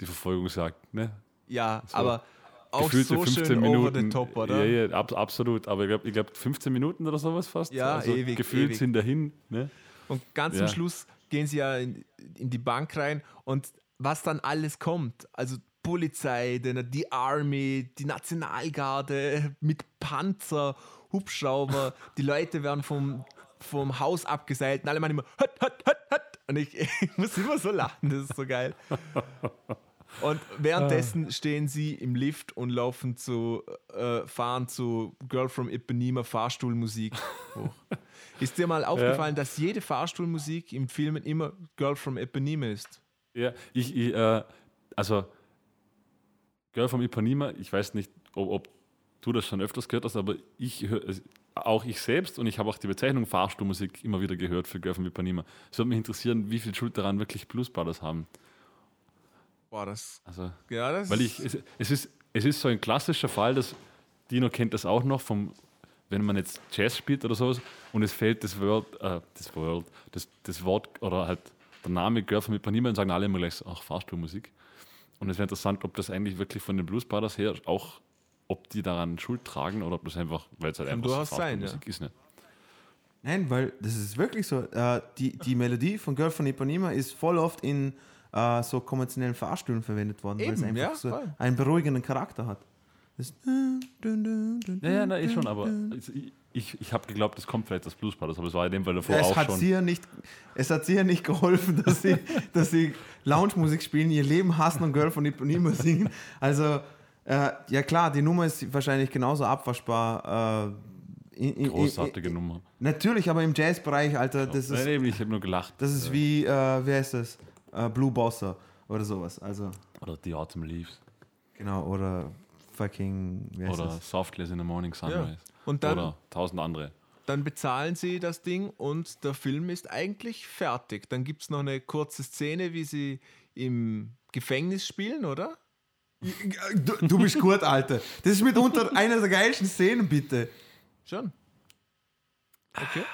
die Verfolgungsjagd. Ne? Ja, aber auch so schön over the top, oder? Ja, ja, ab, absolut. Aber ich glaube, ich glaub 15 Minuten oder sowas fast. Ja, also ewig, Gefühlt ewig. sind dahin. Ne? Und ganz Ja. zum Schluss gehen sie ja in, in die Bank rein und was dann alles kommt, also Polizei, die, Army, die Nationalgarde mit Panzer, Hubschrauber, die Leute werden vom, vom Haus abgeseilt und alle meinen immer hut, hut, hut, hut. Und ich, ich muss immer so lachen, das ist so geil. Und währenddessen stehen sie im Lift und laufen zu, äh, fahren zu Girl from Ipanema Fahrstuhlmusik hoch. Ist dir mal aufgefallen, dass jede Fahrstuhlmusik im Filmen immer Girl from Ipanema ist? Ja, ich, ich äh, also Girl from Ipanema, ich weiß nicht, ob, ob du das schon öfters gehört hast, aber ich höre, auch ich selbst und ich habe auch die Bezeichnung Fahrstuhlmusik immer wieder gehört für Girl von Ipanema. Es würde mich interessieren, wie viel Schuld daran wirklich Blues Brothers haben. Boah, das. Also, Ja, das weil ich, es, es, ist, es ist so ein klassischer Fall, dass Dino kennt das auch noch, vom, wenn man jetzt Jazz spielt oder sowas und es fällt das Wort, äh, das Wort, das, das Wort oder halt der Name Girl von Ipanema und sagen alle immer gleich so, ach, Fahrstuhlmusik. Und es wäre interessant, ob das eigentlich wirklich von den Blues Brothers her auch, ob die daran Schuld tragen oder ob das einfach, weil es halt Kann einfach durchaus sein, Fahrstuhlmusik ist. Nicht. Nein, weil das ist wirklich so. Äh, die, die Melodie von Girl von Ipanema ist voll oft in äh, so konventionellen Fahrstühlen verwendet worden, weil es einfach ja, so voll. einen beruhigenden Charakter hat. Das Ja, ja, na, eh schon, aber ich, ich, ich habe geglaubt, das kommt vielleicht aus Blues Brothers, aber es war in dem Fall davor Ja, es, auch hat schon. sie ja nicht, es hat sie ja nicht geholfen, dass sie, dass sie Lounge-Musik spielen, ihr Leben hassen und Girl von Ipanema singen. Also, äh, ja klar, die Nummer ist wahrscheinlich genauso abwaschbar. Äh, in, in, Großartige in, Nummer. Natürlich, aber im Jazzbereich, Alter, das Nein, ist, eben, ich habe nur gelacht. das ist wie, äh, wer ist das? Äh, Blue Bossa oder sowas. Also, Oder The Autumn Leaves. genau, oder fucking, Oder as in the Morning Sunrise. Und dann- Oder tausend andere. Dann bezahlen sie das Ding und der Film ist eigentlich fertig. Dann gibt es noch eine kurze Szene, wie sie im Gefängnis spielen, oder? Du, du bist gut, Alter. Das ist mitunter einer der geilsten Szenen, bitte. Schon. Okay.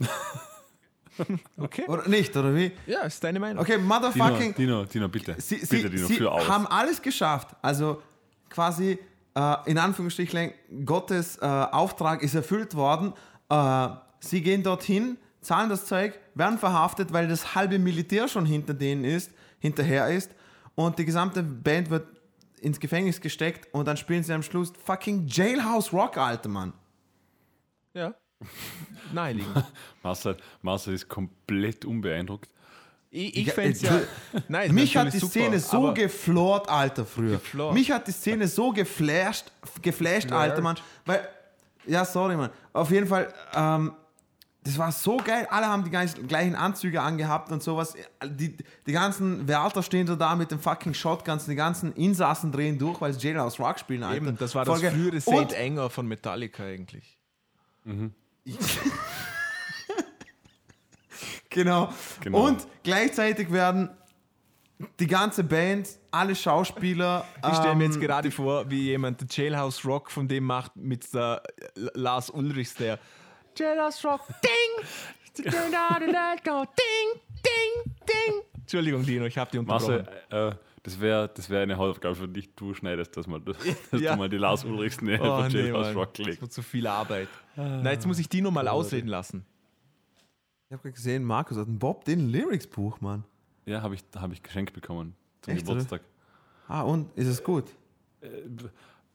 okay. Oder nicht, oder wie? Ja, ist deine Meinung. Okay, Dino, motherfucking. Dino, Dino, bitte. Sie, bitte, sie, Dino, sie für aus. haben alles geschafft. Also quasi äh, in Anführungsstrichen, Gottes äh, Auftrag ist erfüllt worden. Äh, sie gehen dorthin, zahlen das Zeug, werden verhaftet, weil das halbe Militär schon hinter denen ist, hinterher ist. Und die gesamte Band wird ins Gefängnis gesteckt und dann spielen sie am Schluss fucking Jailhouse Rock, alter Mann. Ja. Naheliegend. Marcel, Marcel ist komplett unbeeindruckt. Ich, ich Ja, fände es ja. Nein, Mich hat die natürlich Szene super, so geflort, Alter, früher. Geflort. Mich hat die Szene so geflasht, geflasht, Alter, Mann. Weil, ja, sorry, Mann. Auf jeden Fall, ähm, das war so geil. Alle haben die gleich- gleichen Anzüge angehabt und sowas. Die, die ganzen Wärter stehen so da mit den fucking Shotguns. Die ganzen Insassen drehen durch, weil sie Jailhouse Rock spielen, Alter. Eben, das war das geil. frühere Saint Enger von Metallica eigentlich. Genau. Genau. Und gleichzeitig werden die ganze Band, alle Schauspieler. Ich stelle mir jetzt ähm, gerade vor, wie jemand den Jailhouse Rock von dem macht mit der L- Lars Ulrichs, der Jailhouse Rock, ding, ding, ding, ding, ding. Entschuldigung, Dino, ich habe die unterbrochen. Marcel, äh, das wäre das wär eine Hausaufgabe für dich. Du schneidest das mal, dass Ja. du mal die Lars Ulrichs Nähe Oh, nee, Mann. Rock Das legst. wird zu viel Arbeit. Na, jetzt muss ich Dino mal ausreden lassen. Ich habe gesehen, Markus hat ein Bob Dylan Lyrics Buch, Mann. Ja, habe ich, hab ich geschenkt bekommen zum Echt, oder? Geburtstag. Ah, und ist es gut?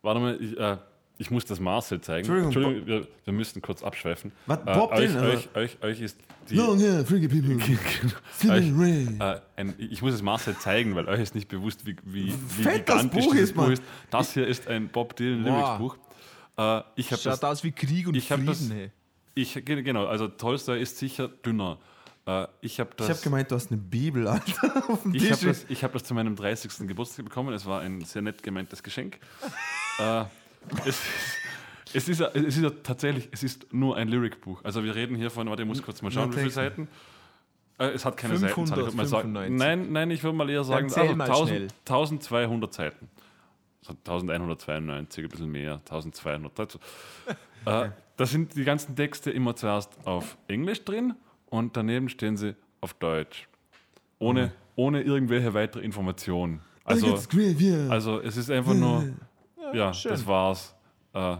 Warte mal, ich, äh, ich muss das Marcel zeigen. Entschuldigung, wir, wir müssen kurz abschweifen. Was, Äh, Bob euch, Dylan, also- euch, euch, euch ist die. hair, freaky people. euch, Ring. äh, ein, ich muss es Marcel zeigen, weil euch ist nicht bewusst, wie, wie, wie Fett das gigantisch Buch ist, Mann. Das hier ist ein Bob Dylan Wow. Lyrics Buch. Äh, ich habe das Schaut aus wie Krieg und ich hab Frieden. das- hey. Ich, ge- genau, also Tolstoy ist sicher dünner. Äh, ich habe habe gemeint, du hast eine Bibel, Alter, auf dem ich hab Tisch. das, ich hab das zu meinem 30. Geburtstag bekommen. Es war ein sehr nett gemeintes Geschenk. äh, es, es, ist, ja- es ist tatsächlich, es ist nur ein Lyricbuch. Also wir reden hier von, warte, ich muss kurz mal schauen, wie viele. Seiten. Äh, es hat keine 500, Seitenzahl. Ich würd mal sagen, 95. nein, nein, ich würde mal eher sagen, mal 1000, schnell. 1200 Seiten. So 1192, ein bisschen mehr, 1200. Also, äh, da sind die ganzen Texte immer zuerst auf Englisch drin und daneben stehen sie auf Deutsch. Ohne, ohne irgendwelche weitere Informationen. Also, also es ist einfach nur, ja, schön. das war's. Äh,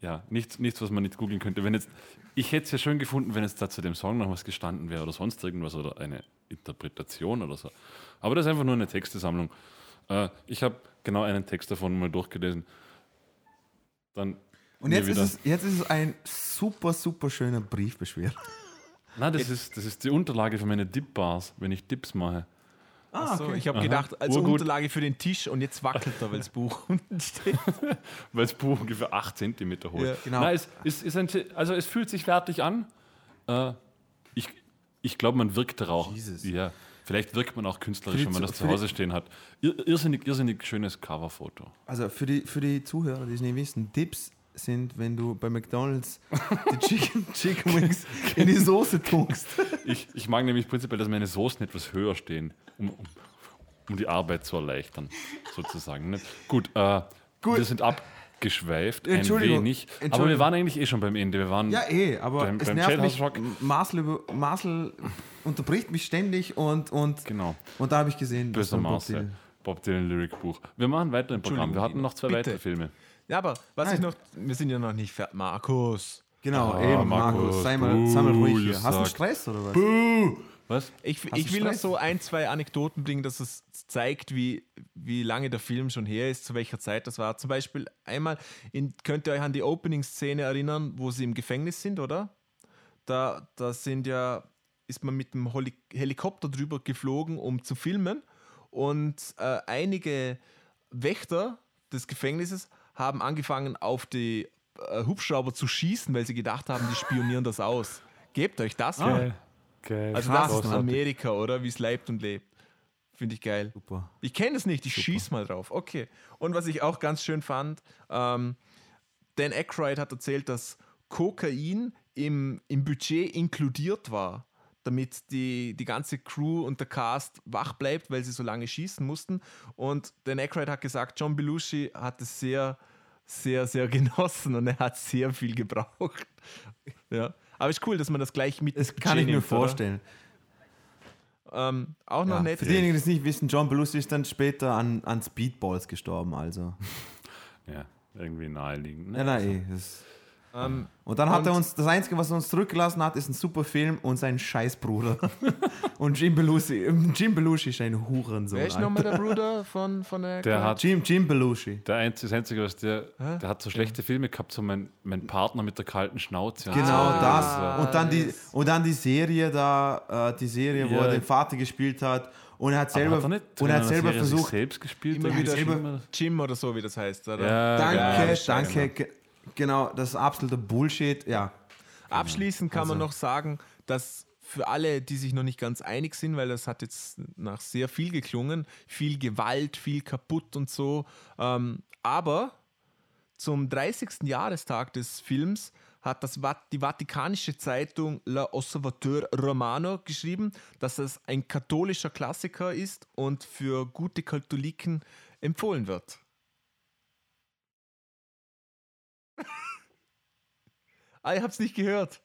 ja, nichts, nichts, was man nicht googeln könnte. Wenn jetzt, ich hätte es ja schön gefunden, wenn jetzt da zu dem Song noch was gestanden wäre oder sonst irgendwas oder eine Interpretation oder so. Aber das ist einfach nur eine Textesammlung. Äh, ich habe genau einen Text davon mal durchgelesen. Dann Und jetzt ist, es, jetzt ist es ein super, super schöner Briefbeschwerer. Nein, das ist, das ist die Unterlage für meine Dip-Bars, wenn ich Dips mache. Ach so, ich habe gedacht, als Urgut. Unterlage für den Tisch und jetzt wackelt er, weil das Buch unten steht. weil das Buch ungefähr 8 cm hoch ist. Ja, genau. Nein, es, es, ist ein, also es fühlt sich fertig an. Äh, ich ich glaube, man wirkt darauf. Jesus. Ja. Vielleicht wirkt man auch künstlerisch, die wenn man das zu die- Hause stehen hat. Ir irrsinnig, irrsinnig schönes Coverfoto. Also für die, für die Zuhörer, die es nicht wissen, Dips sind, wenn du bei McDonalds die Chicken, Chicken Wings in die Soße tunkst. Ich, ich mag nämlich prinzipiell, dass meine Soßen etwas höher stehen, um, um, um die Arbeit zu erleichtern, sozusagen. Ne? Gut, äh, Gut. wir sind abgeschweift, ein Entschuldigung, wenig. Aber wir waren eigentlich eh schon beim Ende. Wir waren Ja, eh, aber Beim- es beim nervt mich. Marcel, Marcel unterbricht mich ständig und, und, genau. und da habe ich gesehen, dass Böser Bob Marcel. Dylan- Bob Dylan Lyric Buch. Wir machen weiter im Programm. Wir hatten noch zwei Bitte. weitere Filme. Ja, aber was Nein. ich noch, wir sind ja noch nicht fertig. Markus. Genau, Ah, eben, Markus, Markus, sei mal, sei mal buh, ruhig hier. Hast du. Stress oder was? Was? Ich, ich will noch so ein, zwei Anekdoten bringen, dass es zeigt, wie, wie lange der Film schon her ist, zu welcher Zeit das war. Zum Beispiel einmal, in, könnt ihr euch an die Opening-Szene erinnern, wo sie im Gefängnis sind, oder? Da, da sind ja, ist man mit dem Helikopter drüber geflogen, um zu filmen. Und äh, einige Wächter des Gefängnisses haben angefangen, auf die äh, Hubschrauber zu schießen, weil sie gedacht haben, die spionieren das aus. Gebt euch das mal. Geil. Also Krass, das ist. Amerika, oder? Wie es lebt und lebt. Finde ich geil. Super. Ich kenne es nicht, ich schieß mal drauf. Okay. Und was ich auch ganz schön fand, ähm, Dan Aykroyd hat erzählt, dass Kokain im, im Budget inkludiert war, damit die, die ganze Crew und der Cast wach bleibt, weil sie so lange schießen mussten. Und Dan Aykroyd hat gesagt, John Belushi hat es sehr, sehr, sehr genossen und er hat sehr viel gebraucht. Ja. Aber ist cool, dass man das gleich mit Das kann ich mir nimmt, vorstellen. Ähm, auch noch Ja. nett. Für diejenigen, die es nicht wissen, John Belushi ist dann später an, an Speedballs gestorben, also. Ja, irgendwie naheliegend. ne? Ja, nein, eh. Das Ähm, und dann hat Und- er uns, das Einzige, was er uns zurückgelassen hat, ist ein super Film und sein Scheißbruder. und Jim Belushi, Jim Belushi ist ein Hurensohn. wer ist nochmal der Bruder von, von der Der hat Jim, Jim Belushi. Der einzige, das Einzige, was der, der hat so schlechte Filme gehabt, so mein, mein Partner mit der kalten Schnauze. und Genau so. das. Und dann, die, und dann die Serie da, äh, die Serie, wo Ja. er den Vater gespielt hat. Und er hat selber, hat er nicht und er hat selber Serie sich versucht. selbst gespielt. Immer wieder Jim oder so, wie das heißt, oder? Ja, Danke, ja, danke. Genau, das ist absoluter Bullshit. Ja. Abschließend kann man Also- noch sagen, dass für alle, die sich noch nicht ganz einig sind, weil das hat jetzt nach sehr viel geklungen, viel Gewalt, viel kaputt und so. Ähm, aber zum 30. Jahrestag des Films hat das, die vatikanische Zeitung La Osservateur Romano geschrieben, dass es ein katholischer Klassiker ist und für gute Katholiken empfohlen wird. Ah, ihr habt es nicht gehört.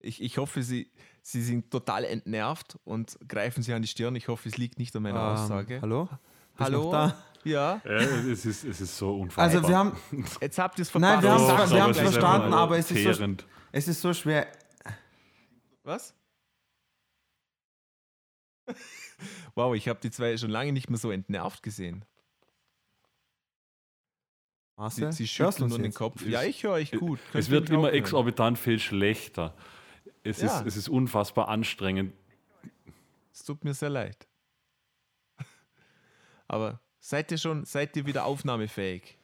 Ich, ich hoffe, Sie, Sie sind total entnervt und greifen sich an die Stirn. Ich hoffe, es liegt nicht an meiner Aussage. Ähm, hallo? Bist Hallo? noch da? Ja, Ja, es ist, es ist so unfassbar. Also wir haben, jetzt habt ihr es verpasst. Nein, wir Ich haben's gleich verstanden, aber es ist so- es ist so schwer. Was? Wow, ich habe die zwei schon lange nicht mehr so entnervt gesehen. Marcel, Sie, sie schütteln nur den? Kopf. Ja, ich höre euch gut. Könnt Es wird immer hören? exorbitant viel schlechter. Es, Ja. ist, es ist unfassbar anstrengend. Es tut mir sehr leid. Aber seid ihr schon, seid ihr wieder aufnahmefähig?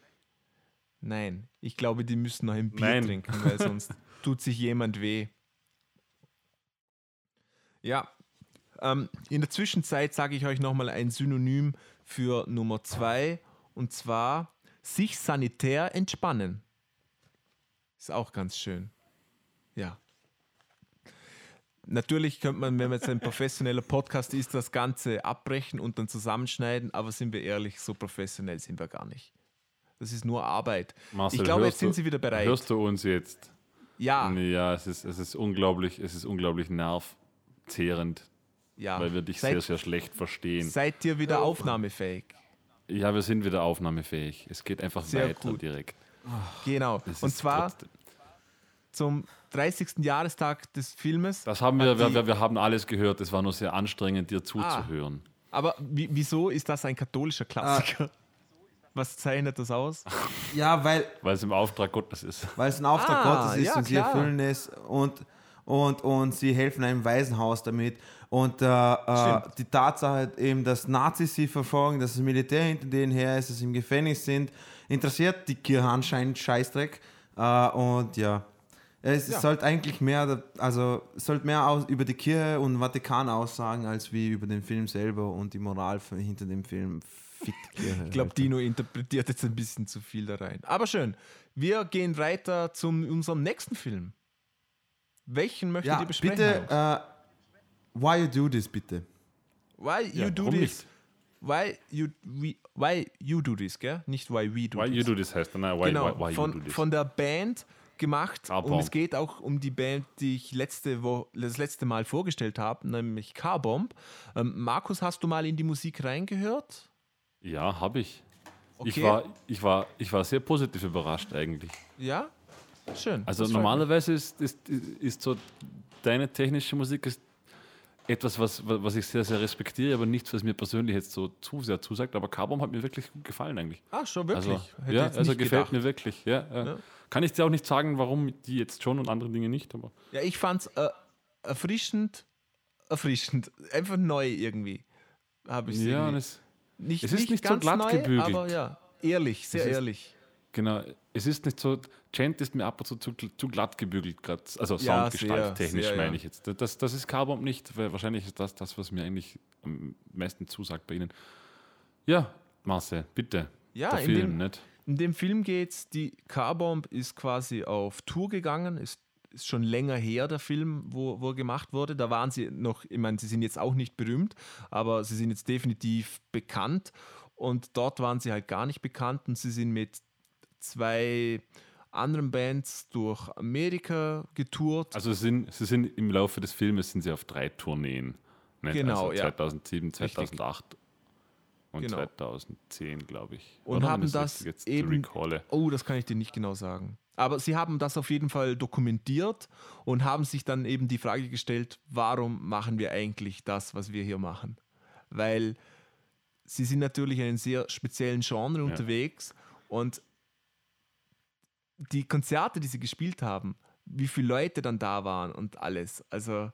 Nein, ich glaube, die müssen noch ein Bier Nein. trinken, weil sonst tut sich jemand weh. Ja, ähm, in der Zwischenzeit sage ich euch nochmal ein Synonym für Nummer zwei und zwar sich sanitär entspannen. Ist auch ganz schön. Ja. Natürlich könnte man, wenn man jetzt ein professioneller Podcast ist, das Ganze abbrechen und dann zusammenschneiden, aber sind wir ehrlich, so professionell sind wir gar nicht. Das ist nur Arbeit. Marcel, ich glaube, jetzt sind du- Sie wieder bereit. Hörst du uns jetzt? ja, Ja, es ist, es ist unglaublich, es ist unglaublich nervzehrend, ja. weil wir dich seid, sehr, sehr schlecht verstehen. seid ihr wieder aufnahmefähig? Ja, wir sind wieder aufnahmefähig. Es geht einfach Sehr weiter gut. direkt. Genau. Es Und zwar trotzdem- zum 30. Jahrestag des Filmes. Das haben wir, wir, wir, wir haben alles gehört. Es war nur sehr anstrengend, dir zuzuhören. Aber wie, wieso ist das ein katholischer Klassiker? Was zeichnet das aus? Ja, weil, Weil es im Auftrag Gottes ist. weil es ein Auftrag Ah, Gottes ist ja, und sie klar. erfüllen es und, und, und sie helfen einem Waisenhaus damit. Und äh, äh, die Tatsache eben, dass Nazis sie verfolgen, dass das Militär hinter denen her ist, dass sie im Gefängnis sind, interessiert die Kirche anscheinend Scheißdreck. Äh, und ja, Es Ja. sollte eigentlich mehr, also sollte mehr aus, über die Kirche und Vatikan aussagen, als wie über den Film selber und die Moral hinter dem Film. Kirche. Ich glaube. Dino interpretiert jetzt ein bisschen zu viel da rein. Aber schön. Wir gehen weiter zu unserem nächsten Film. Welchen möchtet Ja, ihr besprechen? bitte, Alex? äh, why you do this, bitte. why you Ja, do warum this? nicht? Why you, we, why you do this, gell? Nicht why we do Why this. you do this heißt dann, nein, why, genau, why, why you do von, this. von der Band gemacht. Carbomb. Und es geht auch um die Band, die ich letzte Wo das letzte Mal vorgestellt habe, nämlich Carbomb. Ähm, Markus, hast du mal in die Musik reingehört? ja, habe ich. Ich, Okay. war, ich, war, ich war sehr positiv überrascht eigentlich. Ja? Schön. Also normalerweise ist, ist, ist so deine technische Musik ist etwas, was, was ich sehr, sehr respektiere, aber nichts, was mir persönlich jetzt so zu sehr zusagt. Aber Carbon hat mir wirklich gut gefallen eigentlich. Ah, schon wirklich. Also, Hätte ja, also nicht gefällt gedacht. mir wirklich. Ja, äh, Ja. Kann ich dir auch nicht sagen, warum die jetzt schon und andere Dinge nicht. Aber Ja, ich fand's äh, erfrischend, erfrischend, einfach neu irgendwie. Habe ich ja, irgendwie. es, nicht, es ist nicht so ganz glatt neu, gebügelt. aber ja, ehrlich, sehr Es ist- ehrlich. Genau, es ist nicht so, Chant ist mir ab und zu zu, zu glatt gebügelt, gerade. Also Ja, Soundgestalt sehr, technisch sehr, meine ja. ich jetzt. Das, das ist Carbon nicht, weil wahrscheinlich ist das das, was mir eigentlich am meisten zusagt bei Ihnen. Ja, Marcel, bitte. Ja, der in Film, dem- nicht? In dem Film geht's, die Carbomb ist quasi auf Tour gegangen, ist, ist schon länger her, der Film, wo, wo er gemacht wurde. Da waren sie noch, ich meine, sie sind jetzt auch nicht berühmt, aber sie sind jetzt definitiv bekannt. Und dort waren sie halt gar nicht bekannt und sie sind mit zwei anderen Bands durch Amerika getourt. Also sie sind, sie sind im Laufe des Filmes sind sie auf drei Tourneen. Nicht? Genau, also ja. 2007, 2008 und Genau. 2010, glaube ich. Und Oder? haben das richtig jetzt eben- recalle. Oh, das kann ich dir nicht genau sagen. Aber sie haben das auf jeden Fall dokumentiert und haben sich dann eben die Frage gestellt, warum machen wir eigentlich das, was wir hier machen? Weil sie sind natürlich in einem sehr speziellen Genre unterwegs und die Konzerte, die sie gespielt haben, wie viele Leute dann da waren und alles. Also,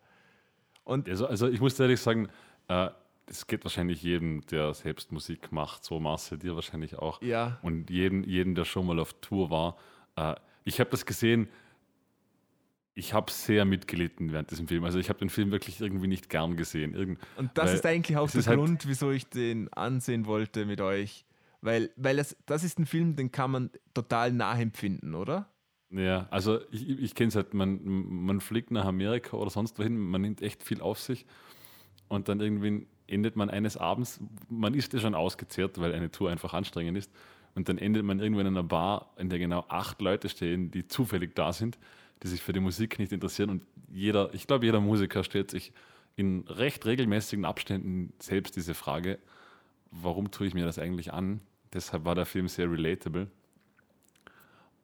und Also, also ich muss ehrlich sagen, äh, das geht wahrscheinlich jedem, der selbst Musik macht, so Marcel, dir wahrscheinlich auch. ja, Und jeden, jeden, der schon mal auf Tour war. Äh, ich habe das gesehen, ich habe sehr mitgelitten während diesem Film. Also ich habe den Film wirklich irgendwie nicht gern gesehen. Irgend, Und das ist eigentlich auch der halt- Grund, wieso ich den ansehen wollte mit euch. Weil, weil es, das ist ein Film, den kann man total nachempfinden, oder? Ja, also ich, ich kenne es halt, man, man fliegt nach Amerika oder sonst wohin, man nimmt echt viel auf sich und dann irgendwie endet man eines Abends, man ist ja schon ausgezehrt, weil eine Tour einfach anstrengend ist und dann endet man irgendwo in einer Bar, in der genau acht Leute stehen, die zufällig da sind, die sich für die Musik nicht interessieren und jeder, ich glaube, jeder Musiker stellt sich in recht regelmäßigen Abständen selbst diese Frage, warum tue ich mir das eigentlich an? Deshalb war der Film sehr relatable.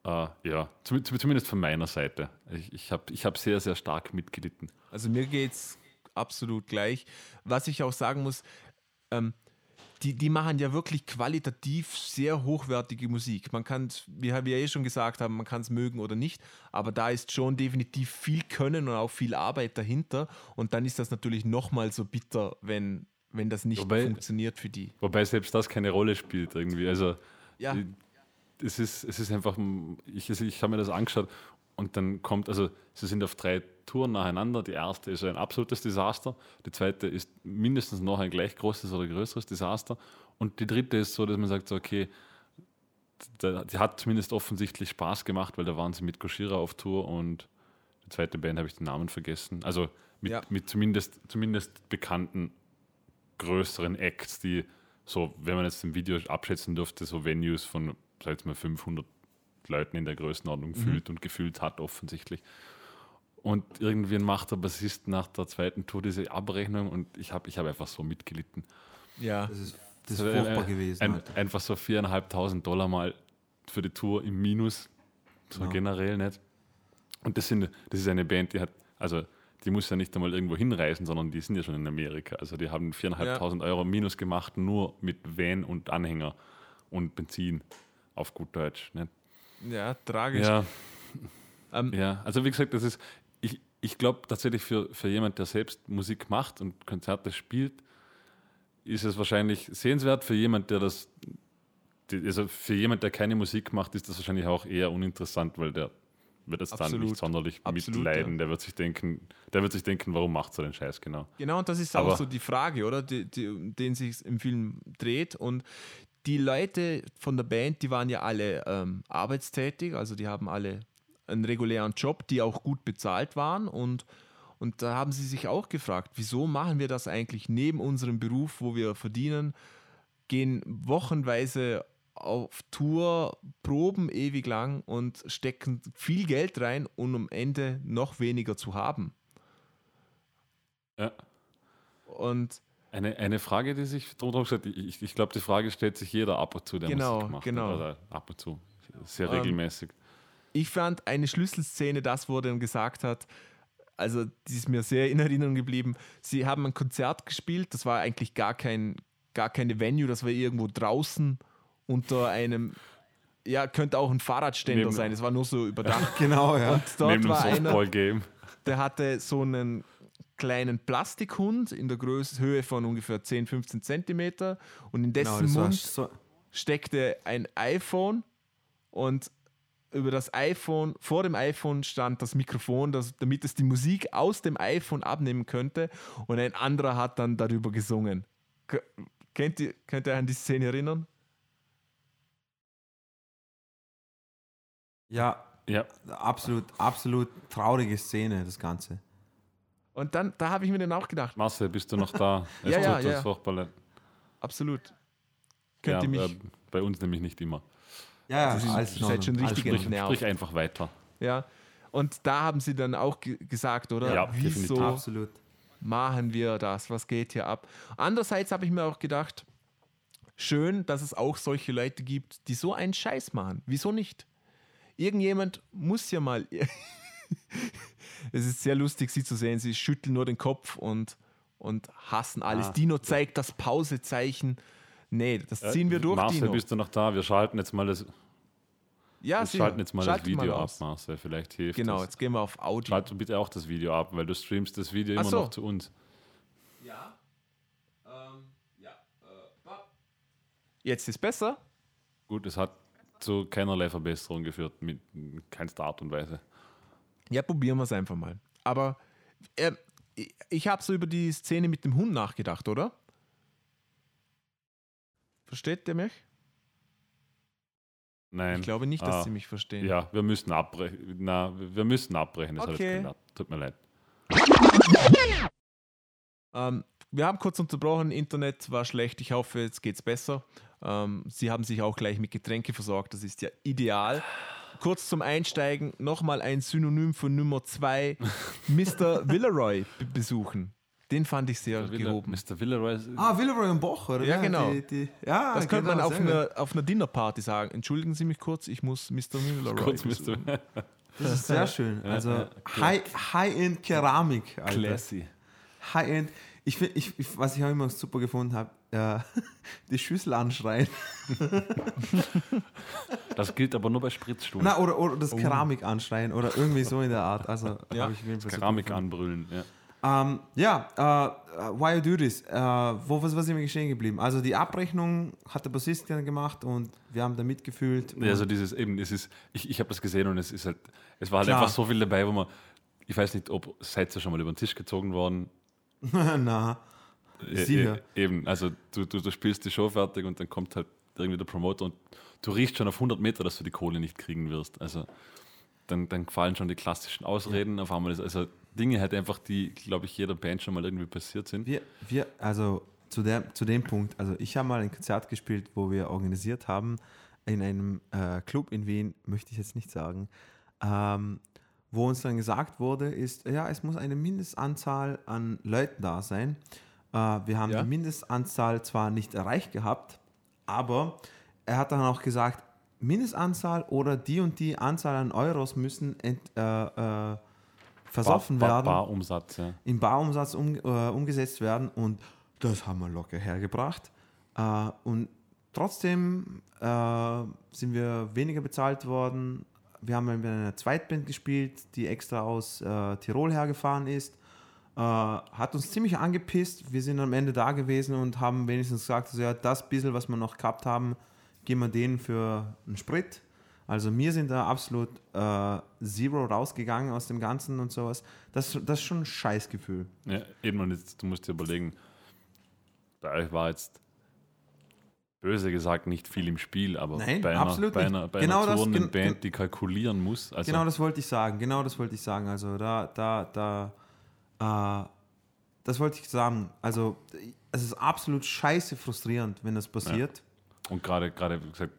Äh, ja, zum, zum- zumindest von meiner Seite. Ich, ich habe ich hab sehr, sehr stark mitgelitten. Also mir geht es absolut gleich. Was ich auch sagen muss, ähm, die, die machen ja wirklich qualitativ sehr hochwertige Musik. Man kann, wie wir eh schon gesagt haben, man kann es mögen oder nicht, aber da ist schon definitiv viel Können und auch viel Arbeit dahinter. Und dann ist das natürlich nochmal so bitter, wenn, wenn das nicht Wobei- funktioniert für die. Wobei selbst das keine Rolle spielt irgendwie. Also Ja. es ist, es ist einfach, ich, ich habe mir das angeschaut und dann kommt, also sie sind auf drei Touren nacheinander. Die erste ist ein absolutes Desaster, die zweite ist mindestens noch ein gleich großes oder größeres Desaster und die dritte ist so, dass man sagt, so, okay, die hat zumindest offensichtlich Spaß gemacht, weil da waren sie mit Goshira auf Tour und die zweite Band habe ich den Namen vergessen. Also mit, Ja. mit zumindest, zumindest bekannten größeren Acts, die so, wenn man jetzt im Video abschätzen durfte, so Venues von, sag jetzt mal, 500 Leuten in der Größenordnung fühlt und gefühlt hat, offensichtlich. Und irgendwann macht der Bassist nach der zweiten Tour diese Abrechnung und ich habe ich hab einfach so mitgelitten. Ja. Das ist, das ist Also, furchtbar äh, gewesen. Ein, einfach so viereinhalbtausend Dollar mal für die Tour im Minus, so Ja. generell nicht. Und das, sind, das ist eine Band, die hat, also die muss ja nicht einmal irgendwo hinreisen, sondern die sind ja schon in Amerika. Also die haben viereinhalbtausend Euro Minus gemacht, nur mit Van und Anhänger und Benzin, auf gut Deutsch. Nicht? Ja, tragisch. Ja, Ähm, ja, also wie gesagt, das ist, ich, ich glaube tatsächlich für, für jemand, der selbst Musik macht und Konzerte spielt, ist es wahrscheinlich sehenswert. Für jemand, der das, also für jemand, der keine Musik macht, ist das wahrscheinlich auch eher uninteressant, weil der wird jetzt dann nicht sonderlich Absolut, mitleiden. ja. Der wird sich denken, der wird sich denken, warum macht er den Scheiß genau? Genau, und das ist Aber- auch so die Frage, oder? Die, die, den sich im Film dreht. Und die Leute von der Band, die waren ja alle ähm, arbeitstätig, also die haben alle einen regulären Job, die auch gut bezahlt waren. Und, und da haben sie sich auch gefragt, wieso machen wir das eigentlich neben unserem Beruf, wo wir verdienen, gehen wochenweise auf Tour, proben ewig lang und stecken viel Geld rein, um am Ende noch weniger zu haben. Ja. Und Eine, eine Frage, die sich drum stellt, ich, ich glaube, die Frage stellt sich jeder ab und zu, der Genau, Musik macht. genau. Oder ab und zu. Sehr Ähm, regelmäßig. ich fand eine Schlüsselszene, das, er dann gesagt hat, also die ist mir sehr in Erinnerung geblieben. Sie haben ein Konzert gespielt, das war eigentlich gar, kein, gar keine Venue, das war irgendwo draußen unter einem, ja, könnte auch ein Fahrradständer Neben- sein, das war nur so überdacht. Genau, ja. Und dort Neben war einer, Softball-Game. der hatte so einen kleinen Plastikhund in der Größe, Höhe von ungefähr 10, 15 Zentimeter und in dessen genau Mund so, steckte ein iPhone und über das iPhone, vor dem iPhone stand das Mikrofon, das, damit es die Musik aus dem iPhone abnehmen könnte und ein anderer hat dann darüber gesungen. K kennt ihr, könnt ihr an die Szene erinnern? Ja, Ja, absolut, absolut traurige Szene, das Ganze. Und dann, da habe ich mir dann auch gedacht, Marcel, bist du noch da? Es Ja, tut ja, ja. furchtbar leid. absolut. Könnt Ja, ihr mich, äh, bei uns nämlich nicht immer. Ja, Das ist- alles in ihr seid schon richtig. Sprich, sprich einfach weiter. ja. Und da haben sie dann auch ge gesagt, oder? Ja, Wieso definitiv. Absolut. machen wir das? Was geht hier ab? Andererseits habe ich mir auch gedacht, schön, dass es auch solche Leute gibt, die so einen Scheiß machen. Wieso nicht? Irgendjemand muss ja mal. es ist sehr lustig, sie zu sehen. Sie schütteln nur den Kopf und, und hassen alles. Ah. Dino zeigt das Pausezeichen. Nee, das ziehen wir durch, Marcel, Dino. bist du noch da? Wir schalten jetzt mal das, ja, wir sicher. schalten jetzt mal das Video ab, aus. Marcel. Vielleicht hilft Genau, das. jetzt gehen wir auf Audio. Schalt bitte auch das Video ab, weil du streamst das Video Ach immer so. noch zu uns. Ja. Ähm, ja. Jetzt ist besser. Gut, es hat zu keinerlei Verbesserung geführt, mit keinster Art und Weise. Ja, probieren wir es einfach mal. Aber äh, ich, habe so über die Szene mit dem Hund nachgedacht, oder? Versteht ihr mich? Nein. Ich glaube nicht, dass Ah, sie mich verstehen. Ja, wir müssen abbrechen. Na, wir müssen abbrechen. Das Okay. Tut mir leid. Ähm, wir haben kurz unterbrochen, Internet war schlecht. Ich hoffe, jetzt geht's besser. Ähm, sie haben sich auch gleich mit Getränke versorgt. Das ist ja ideal. Kurz zum Einsteigen nochmal ein Synonym für Nummer zwei, Mr. Villeroy be- besuchen. Den fand ich sehr Villa, gehoben. Mr. Villeroy. Ah, Villeroy und Boch, oder? Ja, genau. Die, die, ja, Das könnte genau, man auf einer, auf einer Dinnerparty sagen. Entschuldigen Sie mich kurz, ich muss Mr. Villeroy Kurz besuchen. Mr. Das ist sehr schön. Also ja, High- High-End Keramik, Alter. Classy. High-End. Ich, find- ich, ich, was ich auch immer super gefunden habe, äh, die Schüssel anschreien. Das gilt aber nur bei Spritzstuhl. Na, oder, oder das Keramik anschreien oder irgendwie so in der Art. Also Ja, ich super Keramik anbrüllen. Ja. Ähm, ja, äh, Why You Do This. Äh, wo, was, was ist mir stehen geblieben? Also die Abrechnung hat der Bassist dann gemacht und wir haben da mitgefühlt. Ja, also dieses eben, es ist, ich, ich habe das gesehen und es ist halt, es war halt Klar. einfach so viel dabei, wo man, ich weiß nicht, ob seid ihr schon mal über den Tisch gezogen worden. Na, Sicher. äh, eben, also du, du, du spielst die Show fertig und dann kommt halt irgendwie der Promoter und du riechst schon auf 100 Meter, dass du die Kohle nicht kriegen wirst. Also dann, dann fallen schon die klassischen Ausreden auf einmal. Also Dinge halt einfach, die, glaube ich, jeder Band schon mal irgendwie passiert sind. wir, wir, also zu, der, zu dem Punkt, also ich habe mal ein Konzert gespielt, wo wir organisiert haben in einem äh, Club in Wien, möchte ich jetzt nicht sagen, ähm, wo uns dann gesagt wurde, ist, ja, es muss eine Mindestanzahl an Leuten da sein. Äh, wir haben Ja. die Mindestanzahl zwar nicht erreicht gehabt, aber er hat dann auch gesagt, Mindestanzahl oder die und die Anzahl an Euros müssen ent, äh, äh, versoffen Bar, werden Bar, Barumsatz, ja. im Barumsatz um, äh, umgesetzt werden und das haben wir locker hergebracht. Äh, und trotzdem äh, sind wir weniger bezahlt worden. Wir haben in einer Zweitband gespielt, die extra aus äh, Tirol hergefahren ist. Äh, hat uns ziemlich angepisst. Wir sind am Ende da gewesen und haben wenigstens gesagt, also, ja, das bisschen, was wir noch gehabt haben, geben wir denen für einen Sprit. Also mir sind da absolut äh, Zero rausgegangen aus dem Ganzen und sowas. Das, das ist schon ein Scheißgefühl. Ja, eben, und jetzt, du musst dir überlegen, bei euch war jetzt böse gesagt nicht viel im Spiel, aber Nein, bei einer, bei nicht. einer, bei Genau einer das- gen- Band, die kalkulieren muss. Also, Genau das wollte ich sagen. Genau das wollte ich sagen. Also da, da, da, äh, das wollte ich sagen. Also es ist absolut scheiße frustrierend, wenn das passiert. Und gerade, gerade wie gesagt,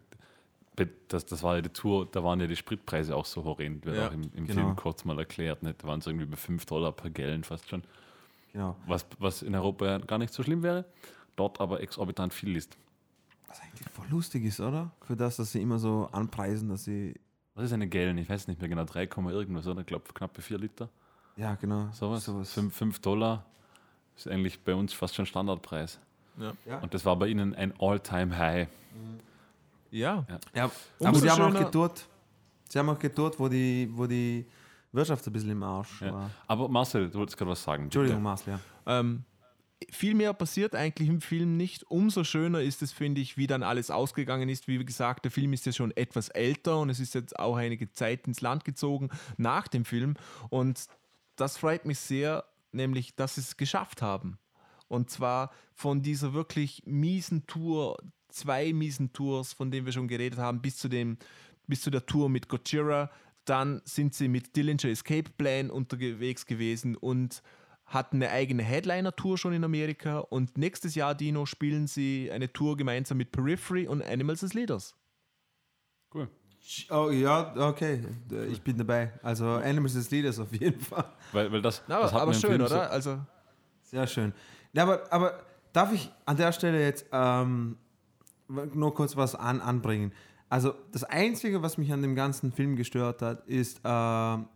das, das war ja die Tour, da waren ja die Spritpreise auch so horrend, wird Ja, auch im, im genau. Film kurz mal erklärt. Ne? Da waren es irgendwie bei 5 Dollar per Gallon fast schon. Genau. Was, was in Europa ja gar nicht so schlimm wäre, dort aber exorbitant viel ist. Was eigentlich voll lustig ist, oder? Für das, dass sie immer so anpreisen, dass sie. Was ist eine Gallon? Ich weiß nicht mehr genau, 3, Komma irgendwas, oder? Ich glaube, knappe 4 Liter. Ja, genau. Sowas. sowas. 5, 5 Dollar ist eigentlich bei uns fast schon Standardpreis. Ja. Und das war bei ihnen ein All-Time-High. Ja. Ja, Umso aber sie haben auch getourt. Sie haben auch getourt, wo die, wo die Wirtschaft ein bisschen im Arsch Ja. war. Aber Marcel, du wolltest gerade was sagen. bitte. Entschuldigung, Marcel, ja. Ähm, viel mehr passiert eigentlich im Film nicht. Umso schöner ist es, finde ich, wie dann alles ausgegangen ist. Wie gesagt, der Film ist ja schon etwas älter und es ist jetzt auch einige Zeit ins Land gezogen nach dem Film. Und das freut mich sehr, nämlich, dass sie es geschafft haben. Und zwar von dieser wirklich miesen Tour, zwei miesen Tours, von denen wir schon geredet haben, bis zu, dem, bis zu der Tour mit Gojira. Dann sind sie mit Dillinger Escape Plan unterwegs gewesen und hatten eine eigene Headliner-Tour schon in Amerika. Und nächstes Jahr, Dino, spielen sie eine Tour gemeinsam mit Periphery und Animals as Leaders. Cool. Oh ja, okay. Ich bin dabei. Also Animals as Leaders auf jeden Fall. Weil, weil das, Na, das aber hat aber schön, Film oder? Also, Sehr schön. Ja, aber, aber darf ich an der Stelle jetzt ähm, nur kurz was an, anbringen? Also das Einzige, was mich an dem ganzen Film gestört hat, ist, ähm,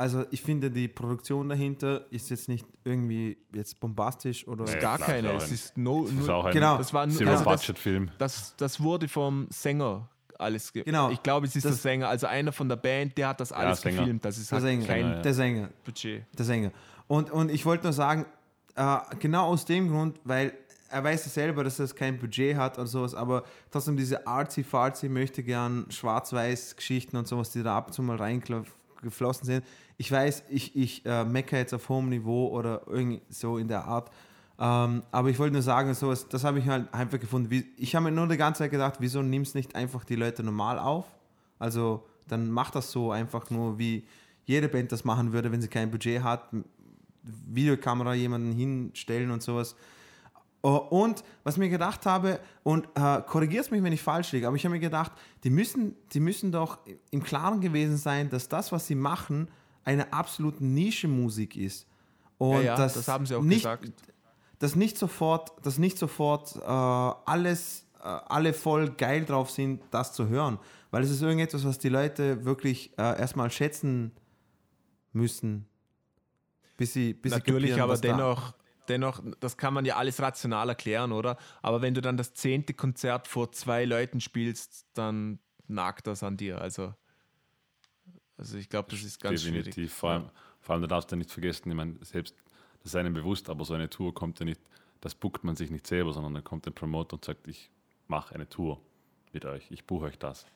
also ich finde die Produktion dahinter ist jetzt nicht irgendwie jetzt bombastisch oder... Nee. gar keine. klar. Es ist no. Das ist auch ein Genau. das war nur, also das, Zero-Budget-Film. das, das wurde vom Sänger alles ge Genau. Ich glaube, es ist Das- der Sänger, also einer von der Band, der hat das alles Sänger. gefilmt. Das ist Der halt Sänger, kein Sänger, ja. der Sänger. Budget. Der Sänger. Und, und ich wollte nur sagen, äh, genau aus dem Grund, weil er weiß ja selber, dass er kein Budget hat und sowas, aber trotzdem diese artsy-fartsy möchte gern schwarz-weiß Geschichten und sowas, die da ab und zu mal reingeflossen sind. Ich weiß, ich, ich äh, mecker jetzt auf hohem Niveau oder irgendwie so in der Art. Ähm, aber ich wollte nur sagen, sowas, das habe ich halt einfach gefunden. Wie, ich habe mir nur die ganze Zeit gedacht, wieso nimmst nicht einfach die Leute normal auf? Also dann mach das so einfach nur, wie jede Band das machen würde, wenn sie kein Budget hat. Videokamera jemanden hinstellen und sowas. Oh, Und was ich mir gedacht habe, und äh, korrigiert mich, wenn ich falsch liege, aber ich habe mir gedacht, die müssen, die müssen doch im Klaren gewesen sein, dass das, was sie machen, eine absolut Nische-Musik ist. Und Ja, ja, dass das haben sie auch nicht, gesagt. Dass nicht sofort, dass nicht sofort äh, alles, äh, alle voll geil drauf sind, das zu hören. Weil es ist irgendetwas, was die Leute wirklich äh, erstmal schätzen müssen. Bis sie, bis sie Natürlich, kapieren, aber dennoch, dennoch, das kann man ja alles rational erklären, oder? Aber wenn du dann das zehnte Konzert vor zwei Leuten spielst, dann nagt das an dir. Also, also ich glaube, das ist ganz Definitiv. schwierig. Vor allem, vor allem, du darfst ja nicht vergessen, ich meine, selbst, das ist einem bewusst, aber so eine Tour kommt ja nicht, das buckt man sich nicht selber, sondern da kommt ein Promoter und sagt, ich mache eine Tour mit euch, ich buche euch das.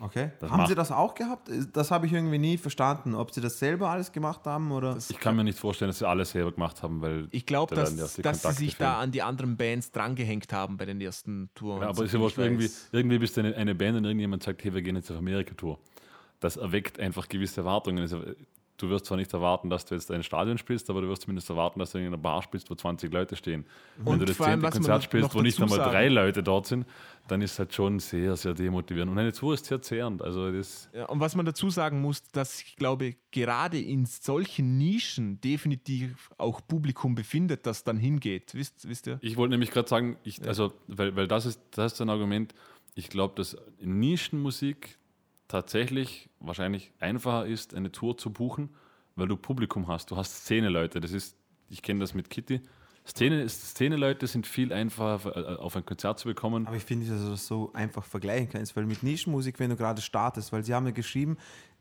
Okay. Das haben Sie das auch gehabt? Das habe ich irgendwie nie verstanden. Ob Sie das selber alles gemacht haben oder. Ich kann mir nicht vorstellen, dass sie alles selber gemacht haben, weil Ich glaube, da dass, dass sie sich fehlen. da an die anderen Bands drangehängt haben bei den ersten Touren. Ja, aber so ist ja irgendwie, irgendwie bist du eine, eine Band und irgendjemand sagt, hey, wir gehen jetzt auf Amerika-Tour. Das erweckt einfach gewisse Erwartungen. Also, du wirst zwar nicht erwarten, dass du jetzt ein Stadion spielst, aber du wirst zumindest erwarten, dass du in einer Bar spielst, wo 20 Leute stehen. Und wenn du das zehnte Konzert spielst, wo nicht einmal sagen- drei Leute dort sind, dann ist es halt schon sehr, sehr demotivierend. Und eine Tour ist sehr zehrend. Also das, Ja, und was man dazu sagen muss, dass ich glaube, gerade in solchen Nischen definitiv auch Publikum befindet, das dann hingeht. Wisst, wisst ihr? ich wollte nämlich gerade sagen, ich, also, weil, weil das ist, das ist ein Argument, ich glaube, dass Nischenmusik tatsächlich wahrscheinlich einfacher ist, eine Tour zu buchen, weil du Publikum hast. Du hast Szene-Leute. Das ist, ich kenne das mit Kitty. Szene, Szene-Leute sind viel einfacher äh, auf ein Konzert zu bekommen. Aber ich finde, dass du das so einfach vergleichen kannst, weil mit Nischenmusik, wenn du gerade startest, weil sie haben ja geschrieben,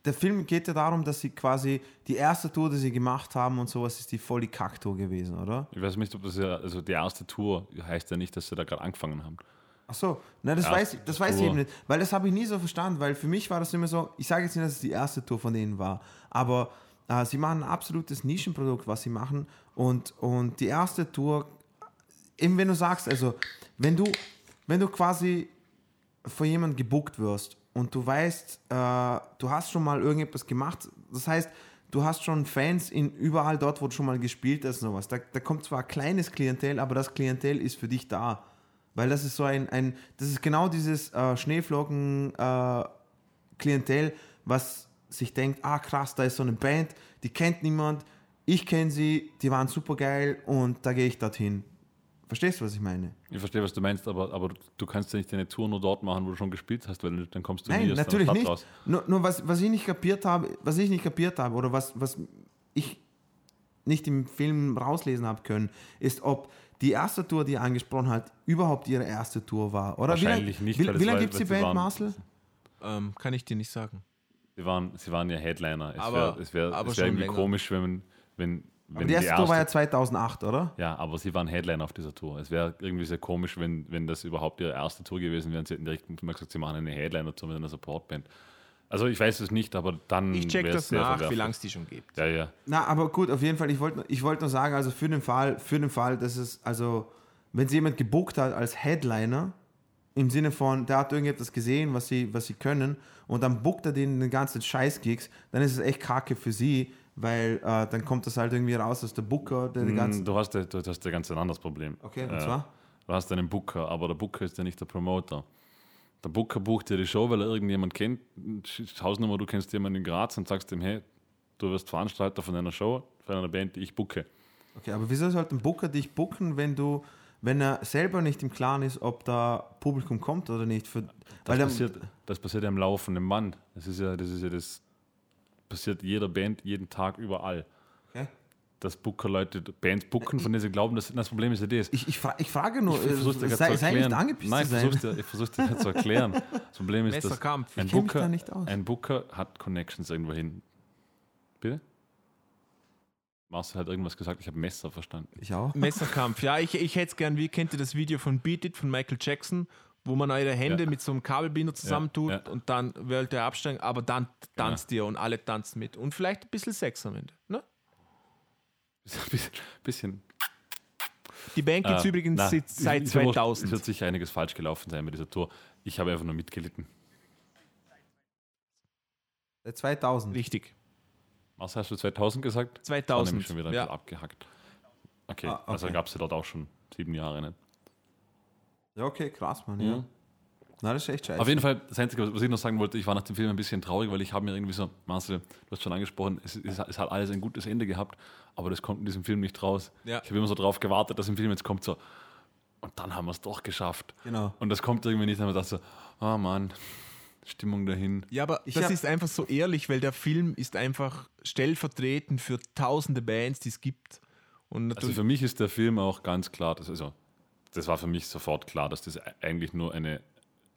der Film geht ja darum, dass sie quasi die erste Tour, die sie gemacht haben und sowas, ist die voll die Kacktour gewesen, oder? Ich weiß nicht, ob das ja, also die erste Tour heißt ja nicht, dass sie da gerade angefangen haben. Ach so, na, das, weiß, ich- das weiß ich eben nicht, weil das habe ich nie so verstanden, weil für mich war das immer so, ich sage jetzt nicht, dass es die erste Tour von denen war, aber äh, sie machen ein absolutes Nischenprodukt, was sie machen und, und die erste Tour, eben wenn du sagst, also wenn du, wenn du quasi von jemandem gebuckt wirst und du weißt, äh, du hast schon mal irgendetwas gemacht, das heißt, du hast schon Fans in überall dort, wo du schon mal gespielt hast sowas. Da, da kommt zwar ein kleines Klientel, aber das Klientel ist für dich da. Weil das ist so ein, ein das ist genau dieses äh, Schneeflocken-Klientel, was sich denkt, ah krass, da ist so eine Band, die kennt niemand, ich kenne sie, die waren super geil und da gehe ich dorthin. Verstehst du, was ich meine? Ich verstehe, was du meinst, aber, aber du kannst ja nicht deine Tour nur dort machen, wo du schon gespielt hast, weil dann kommst du nie Nein, aus deiner natürlich Stadt nicht. raus. Nur, nur was, was ich nicht kapiert habe, was ich nicht kapiert habe oder was, was ich nicht im Film rauslesen habe können, ist, ob die erste Tour, die er angesprochen hat, überhaupt ihre erste Tour war. Oder Wahrscheinlich wie, nicht, Wie, wie lange gibt es die Band, waren- Marcel? Ähm, kann ich dir nicht sagen. Sie waren, sie waren ja Headliner. Es Aber- wäre es wär, aber es wär irgendwie länger. komisch, wenn, man- wenn, wenn Aber die erste Tour war ja 2008, oder? Ja, aber sie waren Headliner auf dieser Tour. Es wäre irgendwie sehr komisch, wenn, wenn das überhaupt ihre erste Tour gewesen wäre. und Sie hätten direkt mal gesagt, sie machen eine Headliner-Tour mit einer Supportband. Also ich weiß es nicht, aber dann Ich check das sehr nach, wie lange es die schon gibt. Ja, ja. Na, aber gut, auf jeden Fall, ich wollte ich wollt nur sagen, also für den Fall, für den Fall, dass es, also, wenn sie jemand gebuckt hat als Headliner, im Sinne von, der hat irgendetwas gesehen, was sie, was sie können, und dann buckt er den, den ganzen Scheiß-Gigs, dann ist es echt kacke für sie, weil äh, dann kommt das halt irgendwie raus, dass der Booker, der den Mm, ganzen. Du hast, ja- du hast ja ganz ein anderes Problem. Okay, und Äh, zwar? Du hast einen Booker, aber der Booker ist ja nicht der Promoter. Der Booker bucht dir die Show, weil er irgendjemand kennt. Hausnummer, du kennst jemanden in Graz und sagst ihm, hey, du wirst Veranstalter von einer Show, von einer Band, die ich booke. Okay, aber wieso sollte ein Booker dich booken, wenn du, wenn er selber nicht im Klaren ist, ob da Publikum kommt oder nicht? Für, Das, passiert, das passiert ja im laufenden Band. Das ist ja, das ist ja das passiert jeder Band jeden Tag überall. Dass Booker Leute Bands booken, von denen sie glauben, dass das Problem ist ja das. ich, ich, fra ich frage nur, Ich versuch's dir äh, sei, sei nicht angepisst Nein, zu ich sein. versuch's dir, ich versuch's dir zu erklären. Das Problem ist, dass Messerkampf. ein Booker, da nicht aus. ein Booker hat Connections irgendwo hin. Bitte? Marcel hat irgendwas gesagt, ich habe Messer verstanden. Ich auch. Messerkampf. Ja, ich, ich hätte es gern, wie kennt ihr das Video von Beat It von Michael Jackson, wo man eure Hände Ja. mit so einem Kabelbinder zusammentut ja. und dann wollt ihr absteigen, aber dann tanzt ihr und alle tanzen mit. Und vielleicht ein bisschen Sex am Ende. Ne? Bisschen, Die Band gibt es äh, übrigens na, seit, ist- seit ist ja wurscht. Es 2000. wird sicher einiges falsch gelaufen sein bei dieser Tour. Ich habe einfach nur mitgelitten. Seit 2000. Richtig. Was hast du 2000 gesagt? War 2000. nämlich schon wieder ja. abgehackt. Okay, Ah, also okay. gab es ja dort auch schon sieben Jahre. Nicht? Ja, okay, krass, Mann. Mhm. Ja. Na, das ist echt scheiße. Auf jeden Fall, das Einzige, was ich noch sagen wollte, ich war nach dem Film ein bisschen traurig, weil ich habe mir irgendwie so, Marcel, du hast schon angesprochen, es, es, es hat alles ein gutes Ende gehabt, aber das kommt in diesem Film nicht raus. Ja. Ich habe immer so drauf gewartet, dass im Film jetzt kommt so, und dann haben wir es doch geschafft. Genau. Und das kommt irgendwie nicht, dann haben wir gedacht so, oh Mann, Stimmung dahin. Ja, aber Ich das ist einfach so ehrlich, weil der Film ist einfach stellvertretend für tausende Bands, die es gibt. Und Also für mich ist der Film auch ganz klar, dass, also, das war für mich sofort klar, dass das eigentlich nur eine,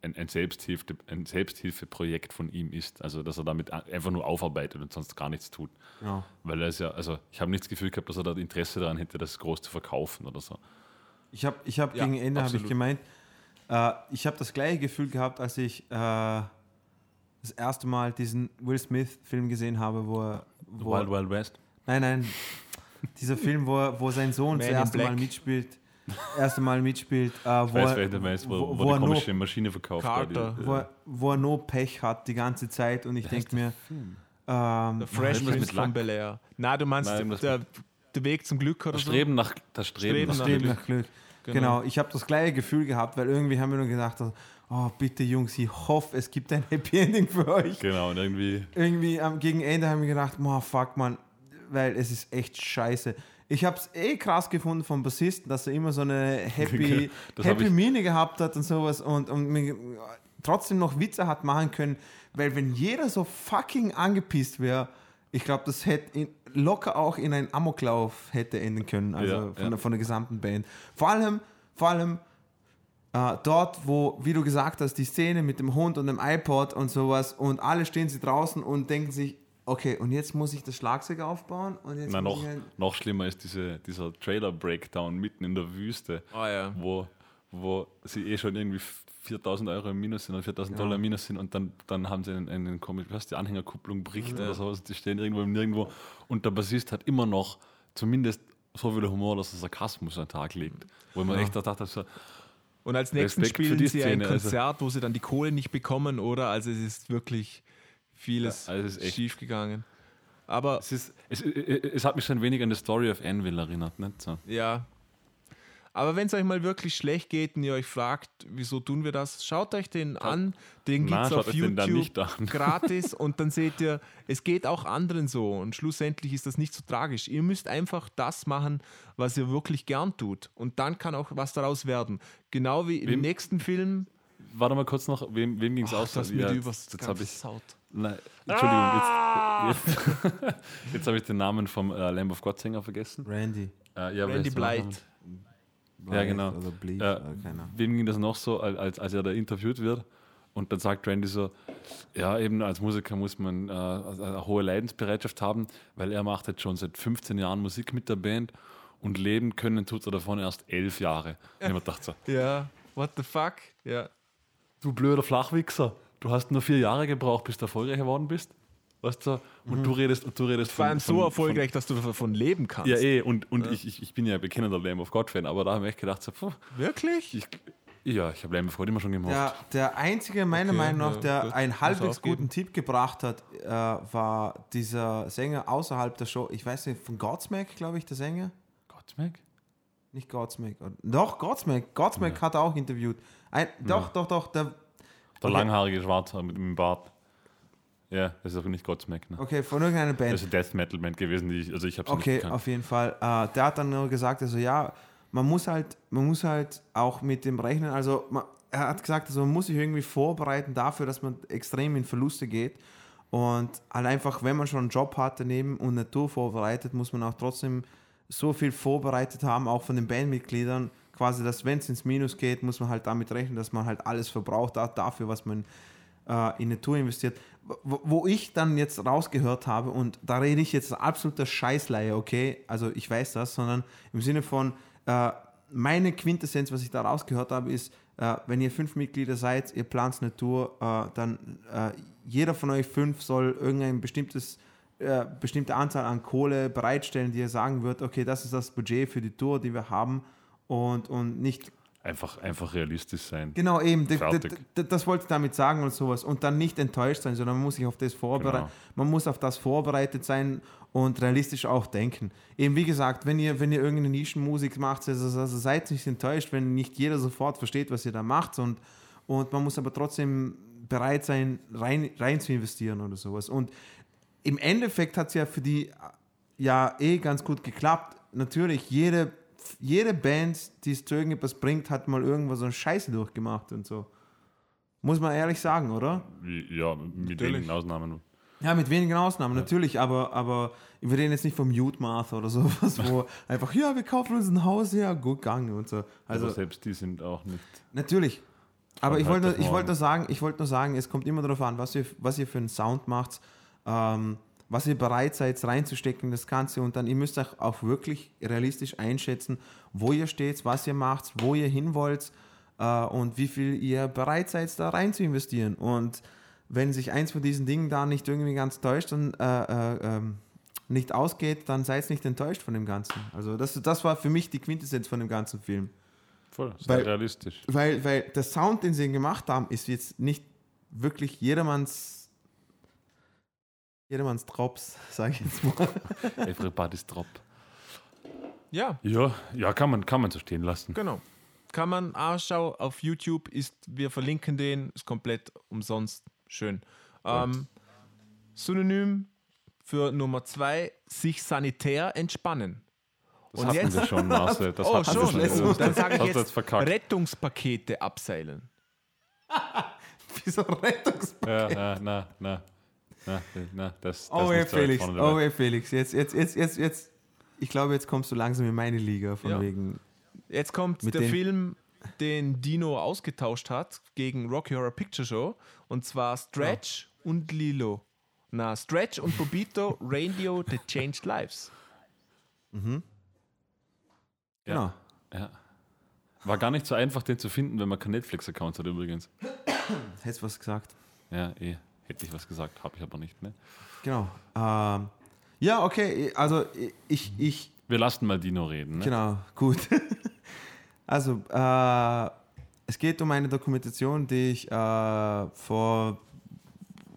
ein, ein, Selbsthilfe, ein Selbsthilfeprojekt von ihm ist. Also, dass er damit einfach nur aufarbeitet und sonst gar nichts tut. Genau. Weil er ist ja, also ich habe nicht das Gefühl gehabt, dass er da Interesse daran hätte, das groß zu verkaufen oder so. Ich habe ich hab Ja, gegen Ende hab ich gemeint, äh, ich habe das gleiche Gefühl gehabt, als ich äh, das erste Mal diesen Will Smith-Film gesehen habe, wo er. Wo Wild Wild West. Nein, nein. Dieser Film, wo, er- wo sein Sohn Man das in erste Mal mitspielt. Erste Mal mitspielt, äh, wo, Ich weiß, er, wer der weiß, wo, wo, wo, wo, die er nur, komische Maschine verkauft Carter. wird. wo, er, wo er nur Pech hat die ganze Zeit und ich denke mir, ähm, der Fresh Prince mit von. Bel Air. Na, du meinst Nein, der, der Weg zum Glück oder Das so? Streben nach, das Streben, Streben nach nach Glück. Glück. Genau, ich habe das gleiche Gefühl gehabt, weil irgendwie haben wir nur gedacht, oh bitte Jungs, ich hoffe, es gibt ein Happy Ending für euch. Genau, und irgendwie Irgendwie am gegen Ende haben wir gedacht, oh fuck man, weil es ist echt scheiße. Ich habe es eh krass gefunden vom Bassisten, dass er immer so eine happy, happy Miene gehabt hat und sowas und, und trotzdem noch Witze hat machen können, weil wenn jeder so fucking angepisst wäre, ich glaube, das hätte locker auch in einen Amoklauf hätte enden können, also Ja, von, ja. Der, von der gesamten Band. Vor allem, vor allem äh, dort, wo, wie du gesagt hast, die Szene mit dem Hund und dem iPod und sowas und alle stehen sie draußen und denken sich, okay, und jetzt muss ich das Schlagzeug aufbauen und jetzt Na, noch, ich ein, noch schlimmer ist diese, dieser Trailer-Breakdown mitten in der Wüste, Ah, ja. wo, wo sie eh schon irgendwie 4000 Euro im Minus sind oder 4000 Dollar im Minus sind und dann, dann haben sie einen, einen komisch, was die Anhängerkupplung bricht oder so, die stehen irgendwo im Nirgendwo und der Bassist hat immer noch zumindest so viel Humor, dass er Sarkasmus an den Tag legt. Wo man echt gedacht hat, so, Und als für spielen die sie ein Szene, also. Konzert, wo sie dann die Kohle nicht bekommen, oder? Also es ist wirklich vieles Ja, also schief gegangen. Aber es, ist, es, es hat mich schon ein wenig an die Story of Anvil erinnert. Nicht so. ja. Aber wenn es euch mal wirklich schlecht geht und ihr euch fragt, wieso tun wir das, schaut euch den an. Den gibt es auf YouTube gratis und dann seht ihr, es geht auch anderen so und schlussendlich ist das nicht so tragisch. Ihr müsst einfach das machen, was ihr wirklich gern tut und dann kann auch was daraus werden. Genau wie im Wem- nächsten Film. Warte mal kurz noch, wem, wem ging es aus? hast mir Ja, übers jetzt habe ich, Saut. Nein, Entschuldigung, jetzt, jetzt, jetzt habe ich den Namen vom äh, Lamb of God Sänger vergessen. Randy. Äh, ja, Randy Nachname? Blythe. Ja, genau. Oder Bleach, Äh, wem ging das noch so, als, als- als er da interviewt wird? Und dann sagt Randy so, ja, eben als Musiker muss man äh, eine hohe Leidensbereitschaft haben, weil er macht jetzt schon seit 15 Jahren Musik mit der Band und leben können tut er davon erst elf Jahre. Und ich mir gedacht so, Ja, what the fuck? Ja. du blöder Flachwichser, du hast nur vier Jahre gebraucht, bis du erfolgreich geworden bist. Weißt du? Und du redest, und du redest Vor allem so von- erfolgreich, dass du davon leben kannst. Ja, eh, und, und Ich, ich, ich bin ja bekennender Lamb of God-Fan, aber da habe ich echt gedacht, so, puh, Wirklich? ich, ja, ich habe Lamb of God immer schon gemocht. Der, der einzige, meiner Okay, Meinung nach, ja, der gut. einen halbwegs guten Tipp gebracht hat, äh, war dieser Sänger außerhalb der Show. Ich weiß nicht, von Godsmack, glaube ich, der Sänger. Godsmack? Nicht Godsmack. Doch, Godsmack. Godsmack hat er auch interviewt. Ein, doch, doch, doch. Der, Der Okay. langhaarige Schwarze mit dem Bart. Ja, das ist aber nicht Godsmack. Ne? okay, von irgendeiner Band. Das ist eine Death Metal Band gewesen, die ich, also ich habe Okay, nicht auf jeden Fall. Äh, der hat dann nur gesagt, also ja, man muss halt, man muss halt auch mit dem rechnen. Also man, er hat gesagt, also man muss sich irgendwie vorbereiten dafür, dass man extrem in Verluste geht. Und halt einfach, wenn man schon einen Job hat daneben und eine Tour vorbereitet, muss man auch trotzdem so viel vorbereitet haben, auch von den Bandmitgliedern, quasi, dass wenn es ins Minus geht, muss man halt damit rechnen, dass man halt alles verbraucht hat dafür, was man äh, in eine Tour investiert. Wo, wo ich dann jetzt rausgehört habe, und da rede ich jetzt absoluter Scheißleihe, okay, also ich weiß das, sondern im Sinne von, äh, meine Quintessenz, was ich da rausgehört habe, ist, äh, wenn ihr fünf Mitglieder seid, ihr plant eine Tour, äh, dann äh, jeder von euch fünf soll irgendein bestimmtes äh, bestimmte Anzahl an Kohle bereitstellen, die ihr sagen wird, okay, das ist das Budget für die Tour, die wir haben und, und nicht Einfach, einfach realistisch sein. Genau, eben. Das wollte ich damit sagen und sowas. Und dann nicht enttäuscht sein, sondern man muss sich auf das vorbereiten. Genau. Man muss auf das vorbereitet sein und realistisch auch denken. Eben wie gesagt, wenn ihr, wenn ihr irgendeine Nischenmusik macht, also, also seid nicht enttäuscht, wenn nicht jeder sofort versteht, was ihr da macht. Und, und man muss aber trotzdem bereit sein, rein, rein zu investieren oder sowas. Und im Endeffekt hat es ja für die ja eh ganz gut geklappt. Natürlich, jede, jede Band, die es zu irgendetwas bringt, hat mal irgendwo so eine Scheiße durchgemacht und so. Muss man ehrlich sagen, oder? Ja, mit Natürlich. wenigen Ausnahmen. Ja, mit wenigen Ausnahmen, natürlich, aber, aber wir reden jetzt nicht vom Youthmath oder sowas, wo einfach, ja, wir kaufen uns ein Haus, ja, gut gegangen und so. Also Also, selbst die sind auch nicht. natürlich. Aber ich wollte, auf ich wollte nur sagen, ich wollte nur sagen, es kommt immer darauf an, was ihr, was ihr für einen Sound macht, ähm, was ihr bereit seid reinzustecken, in das Ganze und dann, ihr müsst euch auch wirklich realistisch einschätzen, wo ihr steht, was ihr macht, wo ihr hin wollt äh, und wie viel ihr bereit seid, da rein zu investieren. Und wenn sich eins von diesen Dingen da nicht irgendwie ganz täuscht und äh, äh, ähm, nicht ausgeht, dann seid nicht enttäuscht von dem Ganzen. Also das, das war für mich die Quintessenz von dem ganzen Film. Voll, sehr Weil- realistisch. Weil, weil der Sound, den sie gemacht haben, ist jetzt nicht wirklich jedermanns jedermanns Drops, sage ich jetzt mal. Everybody's Drop. Ja, Ja, ja kann, man, kann man so stehen lassen. genau. Kann man Ausschau auf YouTube ist, wir verlinken den, ist komplett umsonst. Schön. Ähm, Synonym für Nummer zwei, sich sanitär entspannen. Das Und hatten jetzt- wir schon, Marcel. Das oh, schon. schon. Dann sage ich hast du jetzt. Rettungspakete abseilen. Wie so ein Rettungs... Ja, ja, na, na, na, na, das, das Oh, ist hey so Felix, vorne oh, hey Felix, jetzt, jetzt, jetzt, jetzt, jetzt, ich glaube, jetzt kommst du langsam in meine Liga, von Ja. wegen... Jetzt kommt Mit der Film, den Dino ausgetauscht hat gegen Rocky Horror Picture Show. Und zwar Stretch und Lilo. Na, Stretch und Bobito, Radio That Changed Lives. Genau. Ja. War gar nicht so einfach, den zu finden, wenn man keinen Netflix-Account hat übrigens. Hättest du was gesagt? Ja, eh. Hätte ich was gesagt, habe ich aber nicht. Ne? Genau. Ähm, ja, okay. Also ich, ich, Wir lassen mal Dino reden. Ne? Genau, gut. also, äh, es geht um eine Dokumentation, die ich äh, vor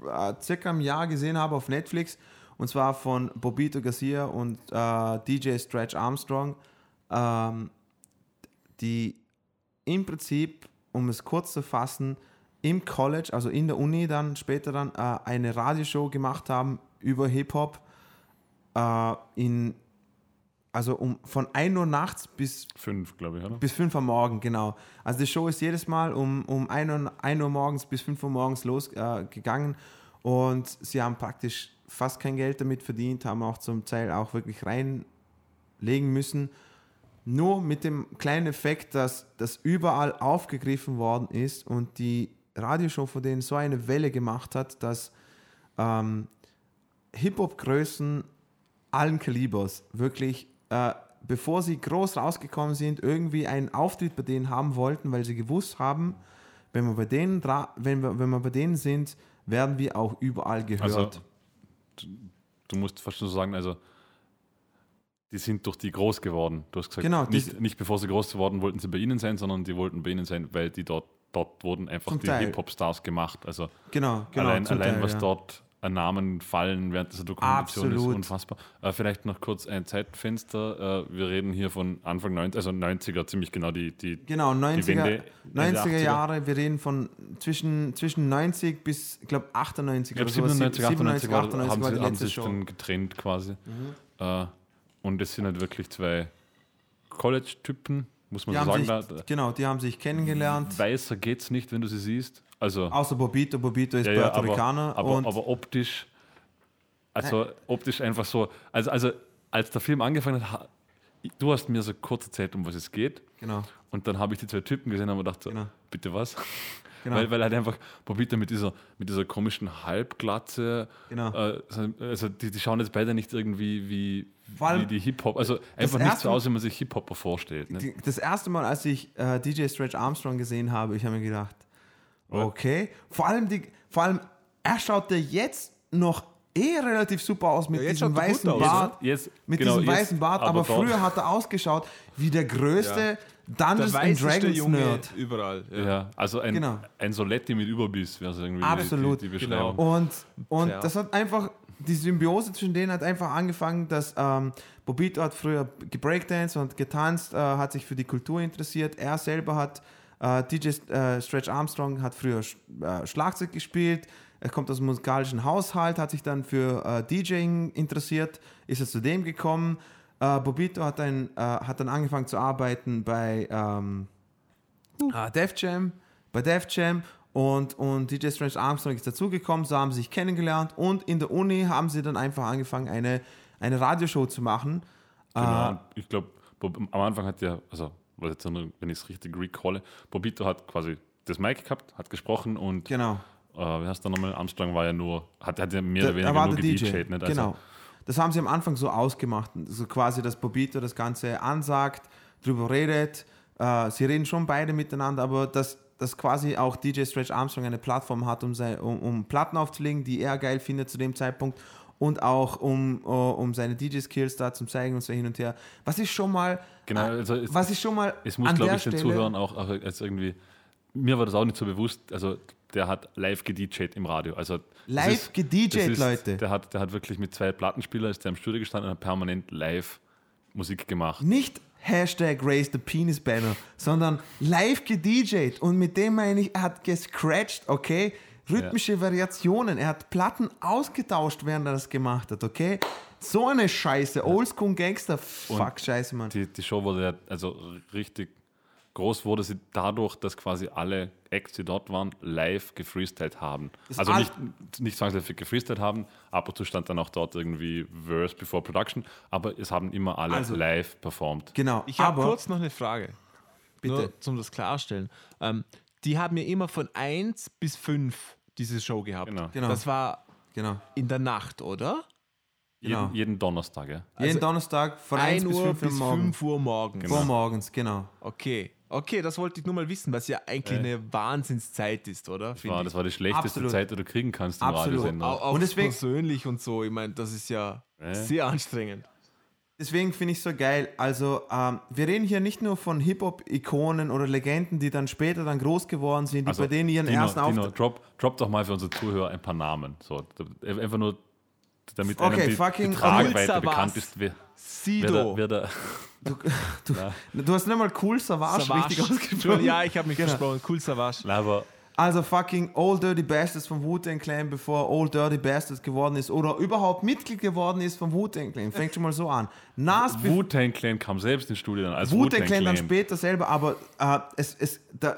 äh, circa einem Jahr gesehen habe auf Netflix. Und zwar von Bobito Garcia und äh, DJ Stretch Armstrong, ähm, die im Prinzip, um es kurz zu fassen, im College, also in der Uni dann später dann äh, eine Radioshow gemacht haben über Hip-Hop äh, in also um, von 1 Uhr nachts bis, Fünf, glaube ich, oder? bis 5 Uhr morgens, genau. Also die Show ist jedes Mal um, um 1, Uhr, 1 Uhr morgens bis 5 Uhr morgens losgegangen äh, und sie haben praktisch fast kein Geld damit verdient, haben auch zum Teil auch wirklich reinlegen müssen. Nur mit dem kleinen Effekt, dass das überall aufgegriffen worden ist und die Radioshow von denen so eine Welle gemacht hat, dass ähm, Hip-Hop-Größen allen Kalibers wirklich, äh, bevor sie groß rausgekommen sind, irgendwie einen Auftritt bei denen haben wollten, weil sie gewusst haben, wenn wir bei denen, wenn wir, wenn wir bei denen sind, werden wir auch überall gehört. Also, du, du musst fast so sagen, also die sind durch die groß geworden. Du hast gesagt, Genau, nicht, nicht bevor sie groß geworden wollten sie bei ihnen sein, sondern die wollten bei ihnen sein, weil die dort, dort wurden einfach Zum die. Hip-Hop-Stars gemacht. Also genau, genau. allein, allein Teil, was ja. dort an Namen fallen während dieser Dokumentation Absolut. ist unfassbar. Äh, vielleicht noch kurz ein Zeitfenster. Äh, wir reden hier von Anfang 90, also 90er, ziemlich genau die, die Genau, 90er, Wende, Ende 90er 80er. Jahre, wir reden von zwischen, zwischen 90 bis, ich glaube, 98 Ich glaube, oder sowas. 97, 98 war, 98 haben, war die sie, haben sich Show. dann getrennt quasi. Äh, und es sind halt wirklich zwei College-Typen, muss man Die so sagen. sich, Da, genau, die haben sich kennengelernt. weißer geht es nicht, wenn du sie siehst. Also, Außer Bobito. Bobito ist ja, ja, Puerto aber, Ricaner. aber, und aber optisch, also optisch einfach so, also, also als der Film angefangen hat, ha- du hast mir so kurz erzählt, um was es geht. genau, Und dann habe ich die zwei Typen gesehen und habe gedacht, so, Genau. bitte was? genau. Weil, weil halt einfach Bobita mit dieser, mit dieser komischen Halbglatze, Genau. äh, also die, die schauen jetzt beide nicht irgendwie wie, Vor allem wie die Hip-Hop, also einfach nicht so aus, wie man sich Hip-Hopper vorstellt. Ne? Die- das erste Mal, als ich äh, DJ Stretch Armstrong gesehen habe, ich habe mir gedacht, okay. Vor allem, die, vor allem, er schaut ja jetzt noch eh relativ super aus mit Ja, jetzt diesem weißen aus, Bart. Jetzt, Mit genau, diesem jetzt, weißen Bart, aber, dort- früher hat er ausgeschaut wie der größte Der Dungeons and weißeste Dragons Junge Nerd. überall. Ja. Ja, also ein, Genau. ein Soletti mit Überbiss wäre so irgendwie Absolut, die, die genau. Beschreibung. Und, und Ja. das hat einfach, die Symbiose zwischen denen hat einfach angefangen, dass ähm, Bobito hat früher gebreakdanced und getanzt, äh, hat sich für die Kultur interessiert. Er selber hat, äh, DJ äh, Stretch Armstrong hat früher Sch äh, Schlagzeug gespielt. Er kommt aus einem musikalischen Haushalt, hat sich dann für äh, DJing interessiert, ist er zu dem gekommen. Äh, Bobito hat, äh, hat dann angefangen zu arbeiten bei ähm, äh, Def Jam, bei Def Jam und, und DJ Strange Armstrong ist dazugekommen, so haben sie sich kennengelernt und in der Uni haben sie dann einfach angefangen, eine, eine Radioshow zu machen. Genau. Äh, ich glaube, am Anfang hat ja, also was jetzt, nur, wenn ich es richtig recall, Bobito hat quasi das Mic gehabt, hat gesprochen und genau. äh, wie heißt der nochmal? Armstrong war ja nur, hat, hat ja mehr Der- oder weniger er nur DJ. nicht? Also, genau. Das haben sie am Anfang so ausgemacht. So quasi, dass Bobito das Ganze ansagt, drüber redet. Äh, sie reden schon beide miteinander, aber dass, dass quasi auch DJ Stretch Armstrong eine Plattform hat, um, sei, um, um Platten aufzulegen, die er geil findet zu dem Zeitpunkt und auch um, äh, um seine DJ-Skills da zum zeigen und so hin und her. Was ist schon mal, Genau, also es- was ist schon mal Es muss, glaube ich, den Zuhörern auch, auch als irgendwie, mir war das auch nicht so bewusst, also der hat live gedjed im Radio. Also Live gedjed, Leute. Der hat, der hat wirklich mit zwei Plattenspielern, ist der im Studio gestanden und hat permanent live Musik gemacht. nicht Hashtag Raise the Penis Banner, sondern live gedjed. Und mit dem meine ich, er hat gescratcht, okay? Rhythmische Variationen. Er hat Platten ausgetauscht, während er das gemacht hat, okay? So eine Scheiße. Oldschool Gangster. Fuck, Scheiße, Mann. Die, die Show wurde ja also richtig groß wurde sie dadurch, dass quasi alle Acts, die dort waren, live gefreestylt haben. Das also nicht, nicht zwangsläufig gefreestylt haben, ab und zu stand dann auch dort irgendwie Verse before Production, aber es haben immer alle Also- live performt. Genau. Ich habe kurz noch eine Frage. bitte. Nur zum das klarstellen. Ähm, die haben ja immer von 1 bis 5 diese Show gehabt. Genau. Genau. Das war Genau. in der Nacht, oder? Genau. Jeden, jeden Donnerstag, ja. Jeden Also Donnerstag von 1 bis 5 Uhr morgens. 5 Uhr morgens. Vor morgens, genau. Okay. Okay, das wollte ich nur mal wissen, was ja eigentlich eine Wahnsinnszeit ist, oder? Das war, das war die schlechteste Absolut. Zeit, die du kriegen kannst im Absolut. Radiosender. Auch, auch Und deswegen- persönlich und so. Ich meine, das ist ja Ja. sehr anstrengend. Deswegen finde ich so geil. Also, ähm, wir reden hier nicht nur von Hip-Hop-Ikonen oder Legenden, die dann später dann groß geworden sind, die Also, bei denen ihren Dino, ersten Dino, Auftritt. drop, drop doch mal für unsere Zuhörer ein paar Namen. So, einfach nur, damit Okay, einem die, fucking die Tragweite bekannt ist, wer, wer, Sido. da, wer da. Du hast nicht mal cool Savage, Savage. richtig ausgesprochen. Ja, ich habe mich Genau. versprochen. Cool Savage. Aber Also fucking Old Dirty Bastards vom Wu-Tang Clan, bevor Old Dirty Bastards geworden ist oder überhaupt Mitglied geworden ist vom Wu-Tang Clan. Fängt schon mal so an. Nas Wu-Tang Clan kam selbst ins Studio dann als Wu-Tang Wu-Tang Clan dann Clan. später selber, aber äh, es, es, da,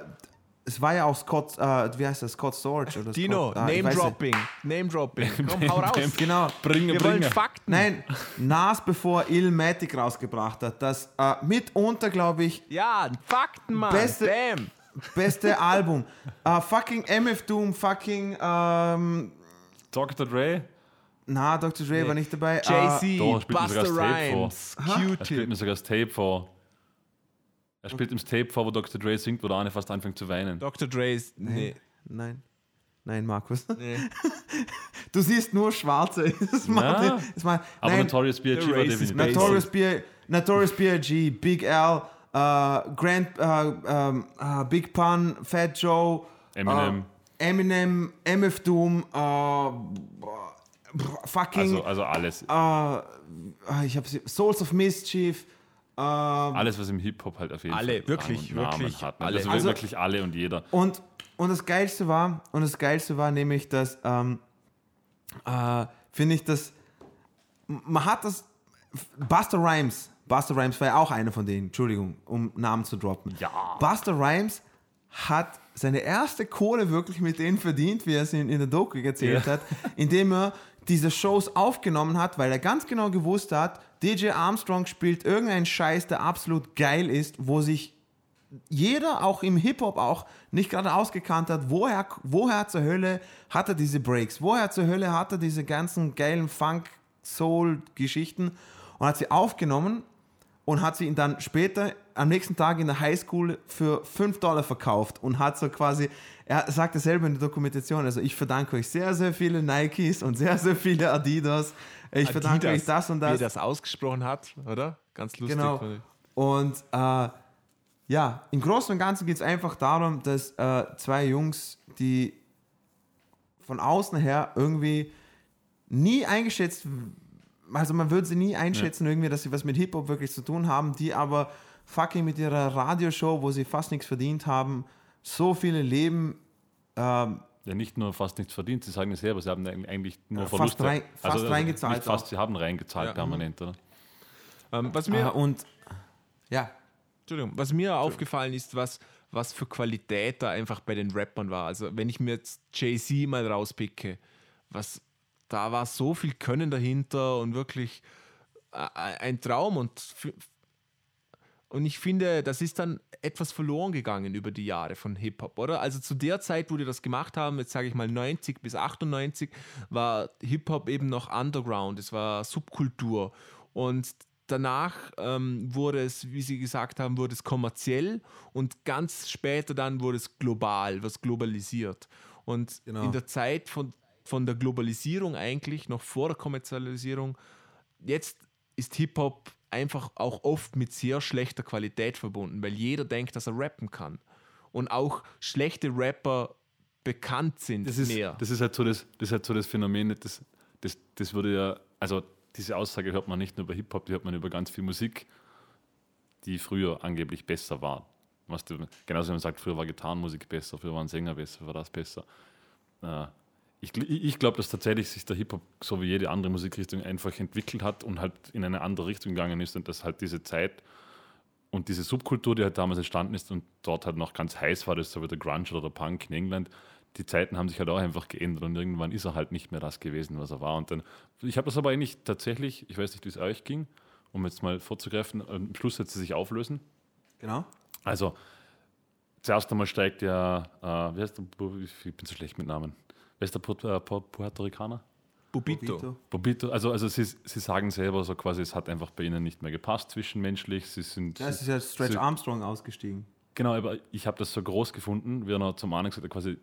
es war ja auch Scott, äh, wie heißt das, Scott Storch oder Dino, Scott, ich weiß nicht. Name-Dropping. Name-Dropping. Komm, hau raus. Genau. Bringe, Wir wollen bringe. Fakten. Nein, Nas, bevor Illmatic rausgebracht hat, das äh, mitunter, glaube ich, Ja, Fakten, Mann. Beste- Bam. beste Album. Äh, fucking MF Doom, fucking, ähm, Dr. Dre, na, Dr. Dre war nicht dabei. Äh, mir sogar Buster das Tape Rhymes, er spielt Q-Tip. mir sogar das Tape vor. Er spielt im Tape vor, wo Dr. Dre singt, wo der eine fast anfängt zu weinen. Dr. Dre's. Nee. Nein. Nein, Markus. nee. Du siehst nur Schwarze. Das macht, das macht, Aber nein, Notorious B.I.G. The war definitiv. Notorious, Notorious B.I.G., Big L, äh, Grand, ähm, äh, Big Pun, Fat Joe, Eminem. Eminem, MF Doom, fucking, Also, also alles. ich habe Souls of Mischief, Alles, was im Hip-Hop halt auf jeden Alle, Fall wirklich, wirklich hat. ne? alle. Also, Also- wirklich alle und jeder. Und, und das Geilste war, und das Geilste war nämlich, dass, ähm, äh, finde ich, dass man hat das, Buster Rhymes, Buster Rhymes war ja auch einer von denen, Entschuldigung, um Namen zu droppen. Ja. Buster Rhymes hat seine erste Kohle wirklich mit denen verdient, wie er es in, in der Doku erzählt Ja. hat, indem er diese Shows aufgenommen hat, weil er ganz genau gewusst hat, DJ Armstrong spielt irgendeinen Scheiß, der absolut geil ist, wo sich jeder, auch im Hip-Hop auch, nicht gerade ausgekannt hat, woher, woher zur Hölle hat er diese Breaks, woher zur Hölle hat er diese ganzen geilen Funk-Soul-Geschichten und hat sie aufgenommen und hat sie ihn dann später am nächsten Tag in der Highschool für 5 Dollar verkauft und hat so quasi, er sagte selber in der Dokumentation, also ich verdanke euch sehr, sehr viele Nikes und sehr, sehr viele Adidas. Ich verdanke euch das und Wie er das. das ausgesprochen hat, oder? Ganz lustig. Genau. Und äh, ja, im Großen und Ganzen geht es einfach darum, dass äh, zwei Jungs, die von außen her irgendwie nie eingeschätzt, also man würde sie nie einschätzen, irgendwie, dass sie was mit Hip-Hop wirklich zu tun haben, die aber fucking mit ihrer Radioshow, wo sie fast nichts verdient haben, so viele Leben ähm, Ja, nicht nur fast nichts verdient, sie sagen es selber, sie haben eigentlich nur Ja, fast Verluste. rein- fast reingezahlt Nicht fast, auch. sie haben reingezahlt Ja. permanent, oder? Ähm, was, mir, und ja, Entschuldigung, was mir aufgefallen ist, was, was für Qualität da einfach bei den Rappern war. Also, wenn ich mir jetzt Jay-Z mal rauspicke, was, da war so viel Können dahinter und wirklich äh, ein Traum. Und, und ich finde, das ist dann etwas verloren gegangen über die Jahre von Hip-Hop, oder? Also zu der Zeit, wo die das gemacht haben, jetzt sage ich mal 90 bis 98, war Hip-Hop eben noch Underground, es war Subkultur. Und danach ähm, wurde es, wie Sie gesagt haben, wurde es kommerziell und ganz später dann wurde es global, was globalisiert. Und Genau. in der Zeit von, von der Globalisierung eigentlich, noch vor der Kommerzialisierung, jetzt ist Hip-Hop einfach auch oft mit sehr schlechter Qualität verbunden, weil jeder denkt, dass er rappen kann. Und auch schlechte Rapper bekannt sind Das ist, mehr. das ist halt so das, das, ist halt so das Phänomen, das, das, das würde ja, also diese Aussage hört man nicht nur über Hip-Hop, die hört man über ganz viel Musik, die früher angeblich besser war. Was du, genauso wie man sagt, früher war Gitarrenmusik besser, früher waren Sänger besser, früher war das besser. Äh, ich ich glaube, dass tatsächlich sich der Hip-Hop so wie jede andere Musikrichtung einfach entwickelt hat und halt in eine andere Richtung gegangen ist und dass halt diese Zeit und diese Subkultur, die halt damals entstanden ist und dort halt noch ganz heiß war, das ist so wie der Grunge oder der Punk in England, die Zeiten haben sich halt auch einfach geändert und irgendwann ist er halt nicht mehr das gewesen, was er war. Und dann, ich habe das aber eigentlich tatsächlich, ich weiß nicht, wie es euch ging, um jetzt mal vorzugreifen, am Schluss hat sie sich auflösen. genau. Also, zuerst einmal steigt ja, äh, wie heißt der, ich bin so schlecht mit Namen, wer ist der äh, Pu- Puerto Ricaner? Bobito. Bobito, also, also sie, sie sagen selber so quasi, es hat einfach bei ihnen nicht mehr gepasst zwischenmenschlich. Sie sind. Ja, es ist ja Stretch sie, Armstrong ausgestiegen. Genau, aber ich habe das so groß gefunden, wie er zum Anfang gesagt hat, quasi,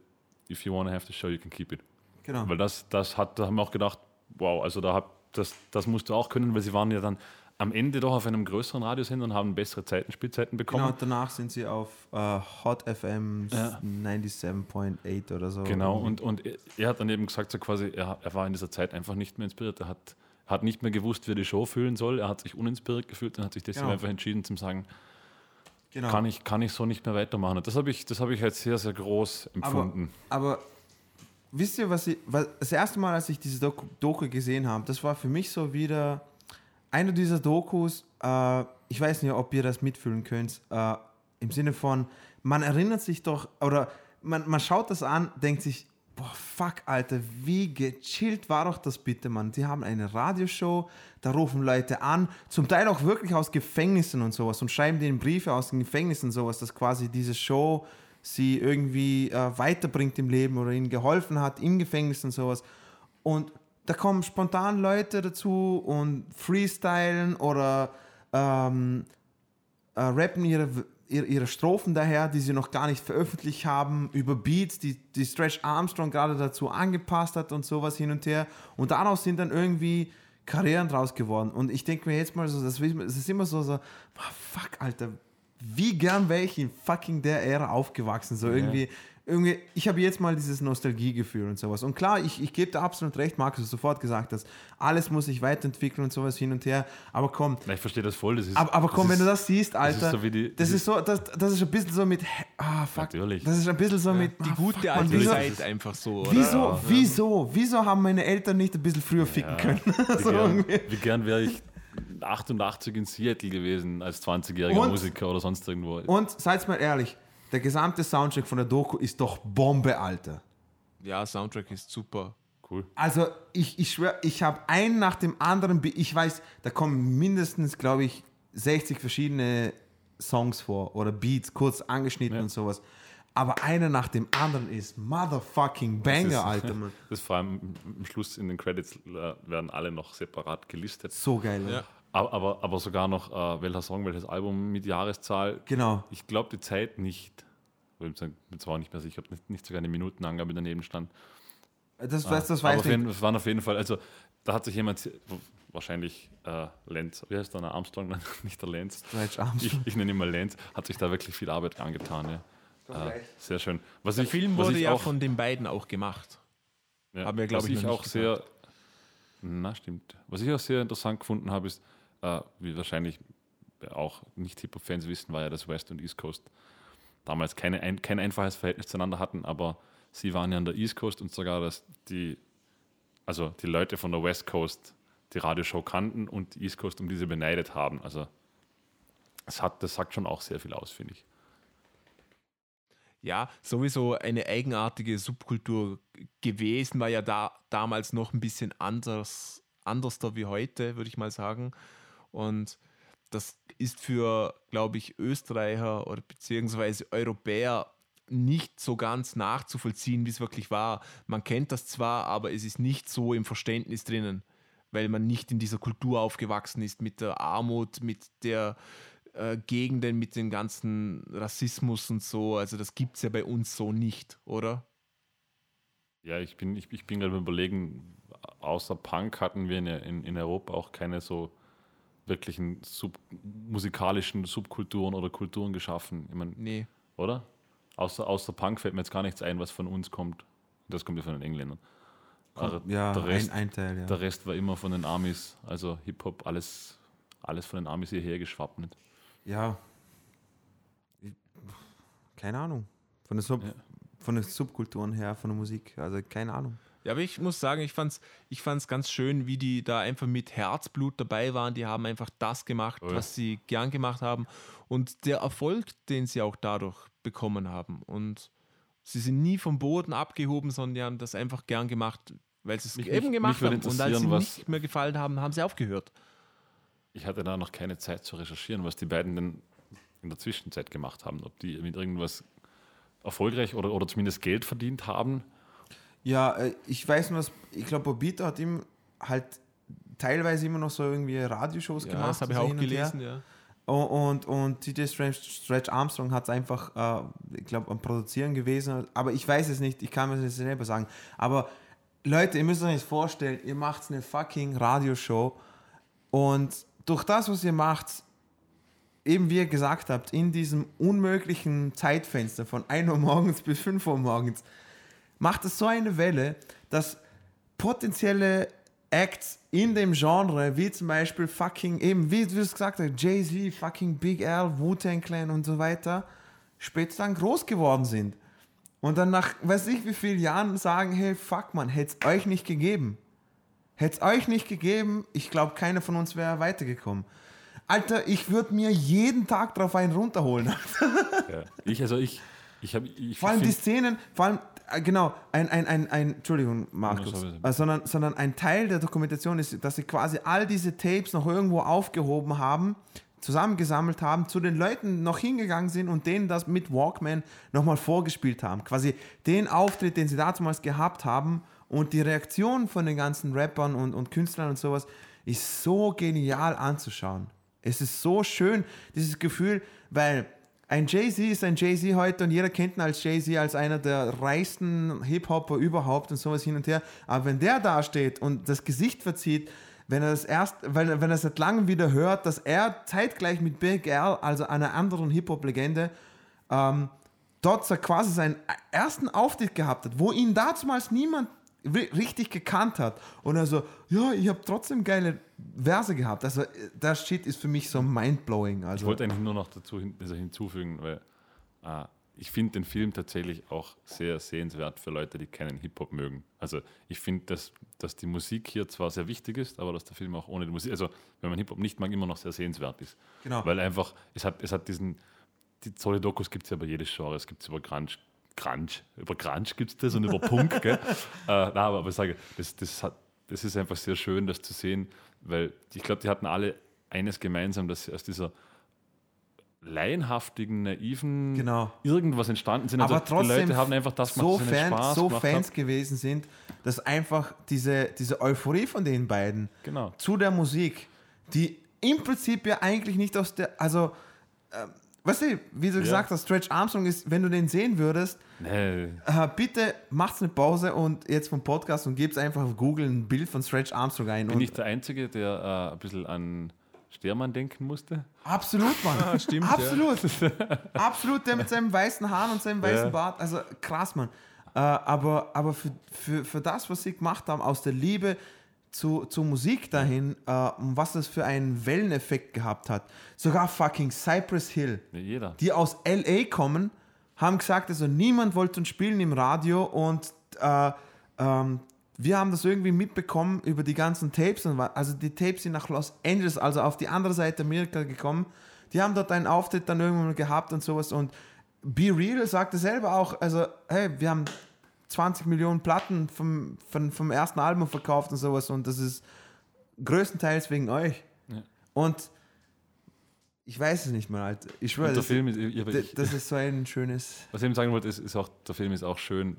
if you want to have the show, you can keep it. Genau. Weil das, das hat, da haben wir auch gedacht, wow, also da hab, das, das musst du auch können, weil sie waren ja dann am Ende doch auf einem größeren Radiosender und haben bessere Zeiten, Spielzeiten bekommen. Genau, danach sind sie auf äh, Hot FM Ja. 97.8 oder so. Genau, und, und er- hat dann eben gesagt, so quasi, er, er war in dieser Zeit einfach nicht mehr inspiriert. Er hat, hat nicht mehr gewusst, wie er die Show fühlen soll. Er hat sich uninspiriert gefühlt und hat sich deswegen Genau. einfach entschieden, zu sagen, genau. kann, ich, kann ich so nicht mehr weitermachen. Und das habe ich, das habe ich als sehr, sehr groß empfunden. Aber wisst ihr, was ich, was, das erste Mal, als ich diese Doku, Doku gesehen habe, das war für mich so wieder eine dieser Dokus, äh, ich weiß nicht, ob ihr das mitfühlen könnt, äh, im Sinne von, man erinnert sich doch, oder man, man schaut das an, denkt sich, boah, fuck, Alter, wie gechillt war doch das bitte, Mann. Die haben eine Radioshow, da rufen Leute an, zum Teil auch wirklich aus Gefängnissen und sowas und schreiben denen Briefe aus den Gefängnissen und sowas, dass quasi diese Show sie irgendwie äh, weiterbringt im Leben oder ihnen geholfen hat im Gefängnis und sowas. Und da kommen spontan Leute dazu und freestylen oder ähm, äh, rappen ihre, ihre, ihre Strophen daher, die sie noch gar nicht veröffentlicht haben, über Beats, die, die Stretch Armstrong gerade dazu angepasst hat und sowas hin und her. Und daraus sind dann irgendwie Karrieren draus geworden. Und ich denke mir jetzt mal so, das ist immer so, so ah, fuck, Alter, wie gern wäre ich in fucking der Ära aufgewachsen. So irgendwie, irgendwie ich habe jetzt mal dieses Nostalgiegefühl und sowas. Und klar, ich, ich gebe da absolut recht, Markus, du sofort gesagt hast, alles muss sich weiterentwickeln und sowas hin und her. Aber komm, Na, ich verstehe das voll. Das ist, aber, aber komm, das wenn ist, du das siehst, Alter, ist so wie die- das ist so, das, das ist ein bisschen so mit, ah, fuck, Natürlich. das ist ein bisschen so mit, Die ah, gute fuck, alte wieso, Zeit einfach so. Oder? wieso, wieso, wieso haben meine Eltern nicht ein bisschen früher ficken können? Wie so gern, wie gern wäre ich 88 in Seattle gewesen als 20-jähriger Und- Musiker oder sonst irgendwo. Und seid mal ehrlich, der gesamte Soundtrack von der Doku ist doch Bombe, Alter. Ja, Soundtrack ist super. Cool. Also ich, ich schwöre, ich habe einen nach dem anderen, ich weiß, da kommen mindestens, glaube ich, 60 verschiedene Songs vor oder Beats, kurz angeschnitten Ja. und sowas. Aber einer nach dem anderen ist motherfucking Banger, Das ist- Alter, Mann. Das vor allem am Schluss in den Credits äh, werden alle noch separat gelistet. So geil. Ja. Aber, aber, aber sogar noch, äh, welcher Song, welches Album mit Jahreszahl. Genau. Ich glaube die Zeit nicht. Ich bin jetzt auch nicht mehr sicher, ob nicht, nicht sogar eine Minutenangabe daneben stand. Das, das, das aber weiß auf ich. jeden, es waren auf jeden Fall, also da hat sich jemand, wahrscheinlich äh, Lenz, wie heißt der, Armstrong, nicht der Lenz. Stretch Armstrong. Ich, ich nenne ihn mal Lenz, hat sich da wirklich viel Arbeit angetan. Ja. Äh, sehr schön. Was Der ich, Film was wurde ich ja auch, von den beiden auch gemacht. Ja, Haben wir, glaub was ich, ich auch nicht sehr, na stimmt, was ich auch sehr interessant gefunden habe, ist, äh, wie wahrscheinlich auch Nicht-Hip-Hop-Fans wissen, war ja, dass West und East Coast damals keine ein, kein einfaches Verhältnis zueinander hatten, aber sie waren ja an der East Coast und sogar, dass die, also die Leute von der West Coast die Radioshow kannten und die East Coast um diese beneidet haben. Also das, hat, das sagt schon auch sehr viel aus, finde ich. Ja, sowieso eine eigenartige Subkultur gewesen, war ja da damals noch ein bisschen anders, anders da wie heute, würde ich mal sagen. Und das ist für, glaube ich, Österreicher oder beziehungsweise Europäer nicht so ganz nachzuvollziehen, wie es wirklich war. Man kennt das zwar, aber es ist nicht so im Verständnis drinnen, weil man nicht in dieser Kultur aufgewachsen ist, mit der Armut, mit der äh, Gegenden, mit dem ganzen Rassismus und so. Also das gibt es ja bei uns so nicht, oder? Ja, ich bin, ich, ich bin gerade überlegen, außer Punk hatten wir in, in, in Europa auch keine so wirklichen sub, musikalischen Subkulturen oder Kulturen geschaffen. Ich mein, Nee. oder? Außer, außer Punk fällt mir jetzt gar nichts ein, was von uns kommt. Das kommt ja von den Engländern. Aber Ja, der, Rest, ein, ein Teil, ja. der Rest war immer von den Amis, also Hip-Hop, alles, alles von den Amis hierher geschwappnet. Ja. Ich- Keine Ahnung. Von der, Sub, Ja. von den Subkulturen her, von der Musik. Also keine Ahnung. Ja, aber ich muss sagen, ich fand's, ich fand's ganz schön, wie die da einfach mit Herzblut dabei waren. Die haben einfach das gemacht, Oh ja. was sie gern gemacht haben. Und der Erfolg, den sie auch dadurch bekommen haben. Und sie sind nie vom Boden abgehoben, sondern die haben das einfach gern gemacht, weil sie es Mich- eben gemacht mich haben. Und als sie was- nicht mehr gefallen haben, haben sie aufgehört. Ich hatte da noch keine Zeit zu recherchieren, was die beiden denn in der Zwischenzeit gemacht haben. Ob die mit irgendwas erfolgreich oder, oder zumindest Geld verdient haben. Ja, äh, ich weiß nur, ich glaube, Bobito hat ihm halt teilweise immer noch so irgendwie Radioshows Ja, gemacht. das habe ich so auch gelesen, ja. Und, und, und TJ Stretch, Stretch Armstrong hat es einfach, äh, ich glaube, am Produzieren gewesen. Aber ich weiß es nicht, ich kann mir das nicht selber sagen. Aber Leute, ihr müsst euch das vorstellen, ihr macht eine fucking Radioshow und durch das, was ihr macht, eben wie ihr gesagt habt, in diesem unmöglichen Zeitfenster von 1 Uhr morgens bis 5 Uhr morgens, macht es so eine Welle, dass potenzielle Acts in dem Genre, wie zum Beispiel fucking, eben, wie du es gesagt hast, Jay-Z, fucking Big L, Wu-Tang Clan und so weiter, später dann groß geworden sind. Und dann nach, weiß ich wie vielen Jahren sagen, hey, fuck man, hätte es euch nicht gegeben. Hätte es euch nicht gegeben, ich glaube, keiner von uns wäre weitergekommen. Alter, ich würde mir jeden Tag drauf einen runterholen. Ja. Ich, also ich, ich habe. Ich Vor allem die Szenen, vor allem, genau, ein, ein, ein, ein Entschuldigung, Markus, äh, sondern, sondern ein Teil der Dokumentation ist, dass sie quasi all diese Tapes noch irgendwo aufgehoben haben, zusammengesammelt haben, zu den Leuten noch hingegangen sind und denen das mit Walkman nochmal vorgespielt haben. Quasi den Auftritt, den sie damals gehabt haben und die Reaktion von den ganzen Rappern und, und Künstlern und sowas ist so genial anzuschauen. Es ist so schön, dieses Gefühl, weil ein Jay-Z ist ein Jay-Z heute und jeder kennt ihn als Jay-Z als einer der reichsten Hip-Hopper überhaupt und sowas hin und her. Aber wenn der da steht und das Gesicht verzieht, wenn er das erst, weil, wenn er seit langem wieder hört, dass er zeitgleich mit Big L, also einer anderen Hip-Hop-Legende, ähm, dort quasi seinen ersten Auftritt gehabt hat, wo ihn damals niemand richtig gekannt hat. Und er so, ja, ich habe trotzdem geile Verse gehabt. Also äh, das Shit ist für mich so mindblowing. Ich Also, wollte eigentlich nur noch dazu hin, also hinzufügen, weil äh, ich finde den Film tatsächlich auch sehr sehenswert für Leute, die keinen Hip-Hop mögen. Also ich finde, dass, dass die Musik hier zwar sehr wichtig ist, aber dass der Film auch ohne die Musik, also wenn man Hip-Hop nicht mag, immer noch sehr sehenswert ist. Genau. Weil einfach, es hat, es hat diesen, die solche Dokus gibt es ja über jedes Genre, es gibt es über Grunge, Grunge, über Grunge gibt es das und über Punk, gell? Äh, na, aber, ich sage, das, das, hat, das ist einfach sehr schön, das zu sehen, weil ich glaube, die hatten alle eines gemeinsam, dass sie aus dieser laienhaftigen, naiven Genau. irgendwas entstanden sind. aber Also trotzdem die Leute haben einfach das gemacht, so, was ihnen Fan, Spaß so gemacht Fans hat. gewesen sind, dass einfach diese, diese Euphorie von den beiden Genau. zu der Musik, die im Prinzip ja eigentlich nicht aus der, also, ähm, weißt du, wie du gesagt hast, Stretch Armstrong ist, wenn du den sehen würdest, Nee, äh, bitte macht's eine Pause und jetzt vom Podcast und gebt einfach auf Google ein Bild von Stretch Armstrong ein. bin und ich der Einzige, der äh, ein bisschen an Stermann denken musste? Absolut, Mann. Ah, stimmt, Absolut. Absolut, der mit seinem weißen Haaren und seinem weißen Ja. Bart. Also krass, Mann. Äh, aber aber für, für, für das, was sie gemacht haben, aus der Liebe zu, zur Musik dahin, äh, was das für einen Welleneffekt gehabt hat. Sogar fucking Cypress Hill, jeder. die aus L.A. kommen, haben gesagt, also niemand wollte uns spielen im Radio und äh, ähm, wir haben das irgendwie mitbekommen über die ganzen Tapes. Und also die Tapes sind nach Los Angeles, also auf die andere Seite Amerika gekommen. Die haben dort einen Auftritt dann irgendwann gehabt und sowas. Und Be Real sagte selber auch, also hey, wir haben 20 Millionen Platten vom, vom, vom ersten Album verkauft und sowas. Und das ist größtenteils wegen euch. Ja. Und ich weiß es nicht mal, Alter. Ich schwöre, das, Film ist, d- ich, das ist so ein schönes. was ich eben sagen wollte, ist, ist auch, der Film ist auch schön.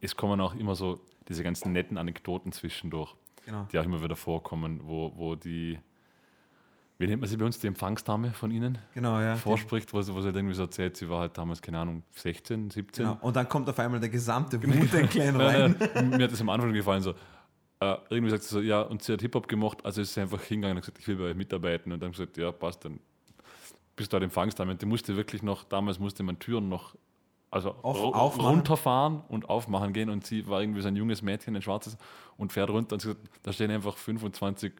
Es kommen auch immer so diese ganzen netten Anekdoten zwischendurch, Genau. die auch immer wieder vorkommen, wo, wo die, wie nennt man sie bei uns, die Empfangsdame von Ihnen Genau, ja. vorspricht, wo sie, wo sie halt irgendwie so erzählt, sie war halt damals, keine Ahnung, 16, 17. Genau. Und dann kommt auf einmal der gesamte Wu-Tang-Clan rein. Mir hat das am Anfang gefallen, so, äh, irgendwie sagt sie so, ja, und sie hat Hip-Hop gemacht, also ist sie einfach hingegangen und gesagt, ich will bei euch mitarbeiten. Und dann gesagt, ja, passt, dann bist du halt Empfangsdame. Und die musste wirklich noch, damals musste man Türen noch also Auf- runterfahren und aufmachen gehen. Und sie war irgendwie so ein junges Mädchen, ein schwarzes, und fährt runter und sie sagt, da stehen einfach 25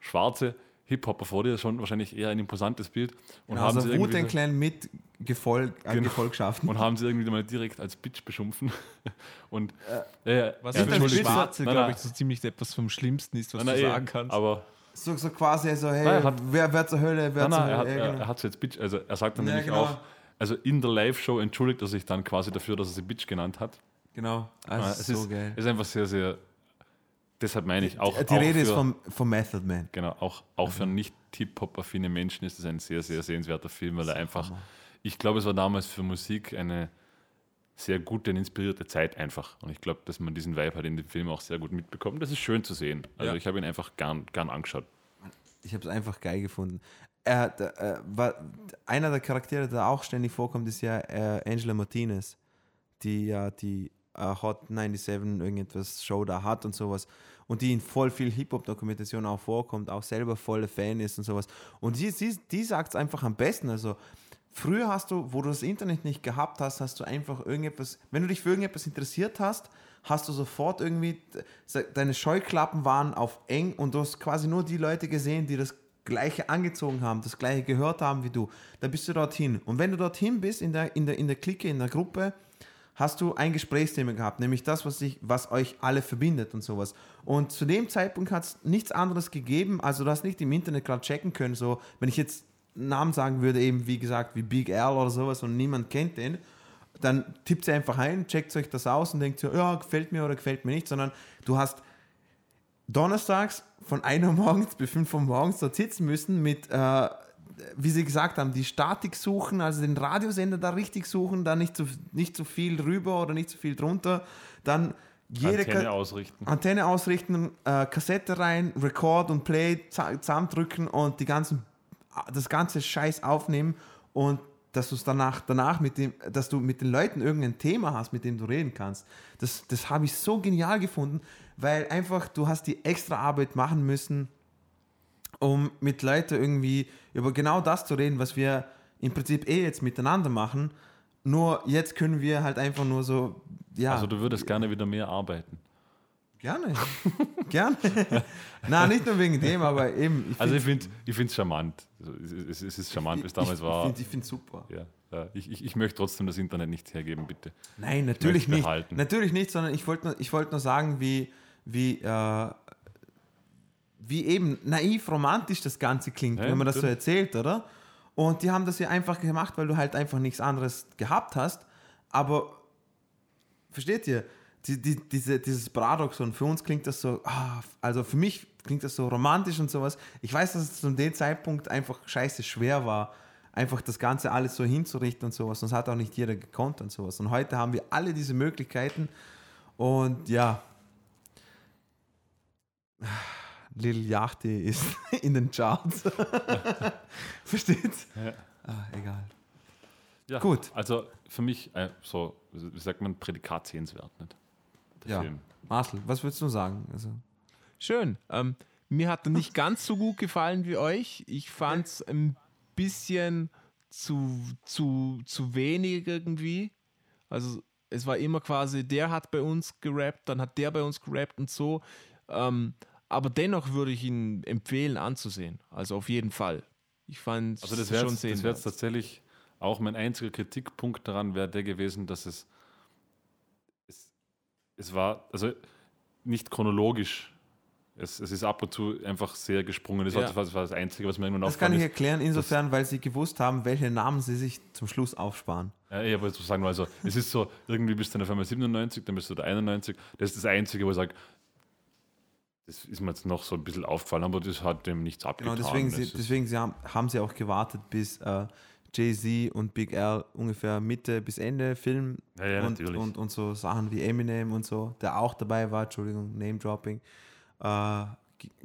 schwarze Hip-Hopper vor dir, schon wahrscheinlich eher ein imposantes Bild. Und Genau, haben also sie irgendwie so- Wu-Tang-Clan mit Gefolg, äh, Genau. Gefolgschaften. und haben sie irgendwie mal direkt als Bitch beschimpfen. Und äh, Was ja, für entschuldigt. Schwarze, glaube ich, so ziemlich etwas vom Schlimmsten ist, was Nein, du nein, sagen eh, kannst. Aber So, so quasi, so, hey, Nein, er hat- wer, wer zur Hölle, wer nein, zur nein, er, hat, Hölle. ja, er, genau. er hat sie jetzt Bitch, also er sagt dann Ja, nämlich genau. auch, also in der Live-Show entschuldigt er sich dann quasi dafür, dass er sie Bitch genannt hat. genau. Also, es ist so ist, geil. ist einfach sehr, sehr, deshalb meine ich auch. Die auch Rede für, ist vom, vom Method Man. Genau, auch, auch für nicht Hip-Hop-affine Menschen ist es ein sehr, sehr sehenswerter Film, weil er einfach, ich glaube, es war damals für Musik eine sehr gute und inspirierte Zeit einfach. Und ich glaube, dass man diesen Vibe halt in dem Film auch sehr gut mitbekommt. Das ist schön zu sehen. Also Ja. ich habe ihn einfach gern, gern angeschaut. Ich habe es einfach geil gefunden. Er, der, äh, war, einer der Charaktere, der auch ständig vorkommt, ist ja äh, Angela Martinez, die ja die äh, Hot 97 irgendetwas Show da hat und sowas. Und die in voll viel Hip-Hop-Dokumentation auch vorkommt, auch selber voller Fan ist und sowas. Und die, die, die sagt es einfach am besten. Also, früher hast du, wo du das Internet nicht gehabt hast, hast du einfach irgendetwas, wenn du dich für irgendetwas interessiert hast, hast du sofort irgendwie, deine Scheuklappen waren auf eng und du hast quasi nur die Leute gesehen, die das Gleiche angezogen haben, das Gleiche gehört haben wie du. Da bist du dorthin. Und wenn du dorthin bist, in der, in der, in der Clique, in der Gruppe, hast du ein Gesprächsthema gehabt, nämlich das, was, sich, was euch alle verbindet und sowas. Und zu dem Zeitpunkt hat es nichts anderes gegeben, also du hast nicht im Internet gerade checken können, so, wenn ich jetzt Namen sagen würde, eben wie gesagt, wie Big L oder sowas und niemand kennt den, dann tippt ihr einfach ein, checkt euch das aus und denkt so, ja, gefällt mir oder gefällt mir nicht, sondern du hast donnerstags von 1 Uhr morgens bis 5 Uhr morgens dort sitzen müssen mit, äh, wie sie gesagt haben, die Statik suchen, also den Radiosender da richtig suchen, da nicht zu, nicht zu viel rüber oder nicht zu viel drunter, dann jede Antenne Ka- ausrichten. Antenne ausrichten, äh, Kassette rein, Record und Play zusammendrücken und die ganzen, das ganze Scheiß aufnehmen und dass du es danach, danach mit dem, dass du mit den Leuten irgendein Thema hast, mit dem du reden kannst. Das, das habe ich so genial gefunden, weil einfach du hast die extra Arbeit machen müssen, um mit Leuten irgendwie über genau das zu reden, was wir im Prinzip eh jetzt miteinander machen. Nur jetzt können wir halt einfach nur so, ja. Also du würdest gerne wieder mehr arbeiten. Gerne. Gerne. Na, nicht nur wegen dem, aber eben. Ich Also ich finde ich es charmant. Also es, es, ist charmant, wie es damals ich, war. Ich finde es super. ja. Ich, ich, ich möchte trotzdem das Internet nicht hergeben, bitte. Nein, natürlich nicht. behalten. Natürlich nicht, sondern ich wollte nur, ich wollte nur sagen, wie, wie, äh, wie eben naiv romantisch das Ganze klingt, Ja, wenn man das so erzählt, oder? Und die haben das ja einfach gemacht, weil du halt einfach nichts anderes gehabt hast. Aber versteht ihr? Die, die, diese, dieses Paradoxon, für uns klingt das so, ah, also für mich klingt das so romantisch und sowas. Ich weiß, dass es zu dem Zeitpunkt einfach scheiße schwer war, einfach das Ganze alles so hinzurichten und sowas. Und es hat auch nicht jeder gekonnt und sowas. Und heute haben wir alle diese Möglichkeiten. Und ja, Lil Yachty ist in den Charts. Versteht? Ja. Ah, egal. Ja, Gut. Also für mich äh, so, wie sagt man, Prädikat sehenswert. Nicht? Der Ja. Film. Marcel, was würdest du sagen? Also, Schön. Ähm, mir hat er nicht ganz so gut gefallen wie euch. Ich fand es ein bisschen zu, zu, zu wenig irgendwie. Also es war immer quasi, der hat bei uns gerappt, dann hat der bei uns gerappt und so. Ähm, aber dennoch würde ich ihn empfehlen anzusehen. Also auf jeden Fall. Ich fand Also das es wäre schon jetzt, das wär sehenswert. jetzt tatsächlich auch mein einziger Kritikpunkt daran wäre der gewesen, dass es, es es war also nicht chronologisch. Es, es ist ab und zu einfach sehr gesprungen. Das, war, Ja. das war das war das Einzige, was mir irgendwann das kann ich ist. erklären, insofern, weil sie gewusst haben, welche Namen sie sich zum Schluss aufsparen. Ja, ich wollte so sagen, also es ist so, irgendwie bist du dann auf einmal 97, dann bist du da 91. Das ist das Einzige, wo ich sage, das ist mir jetzt noch so ein bisschen aufgefallen, aber das hat dem nichts Genau, abgetan. deswegen, Das sie, deswegen sie haben, haben sie auch gewartet, bis äh, Jay-Z und Big L ungefähr Mitte bis Ende Film Ja, ja, und, und, und so Sachen wie Eminem und so, der auch dabei war, Entschuldigung, Name-Dropping, äh,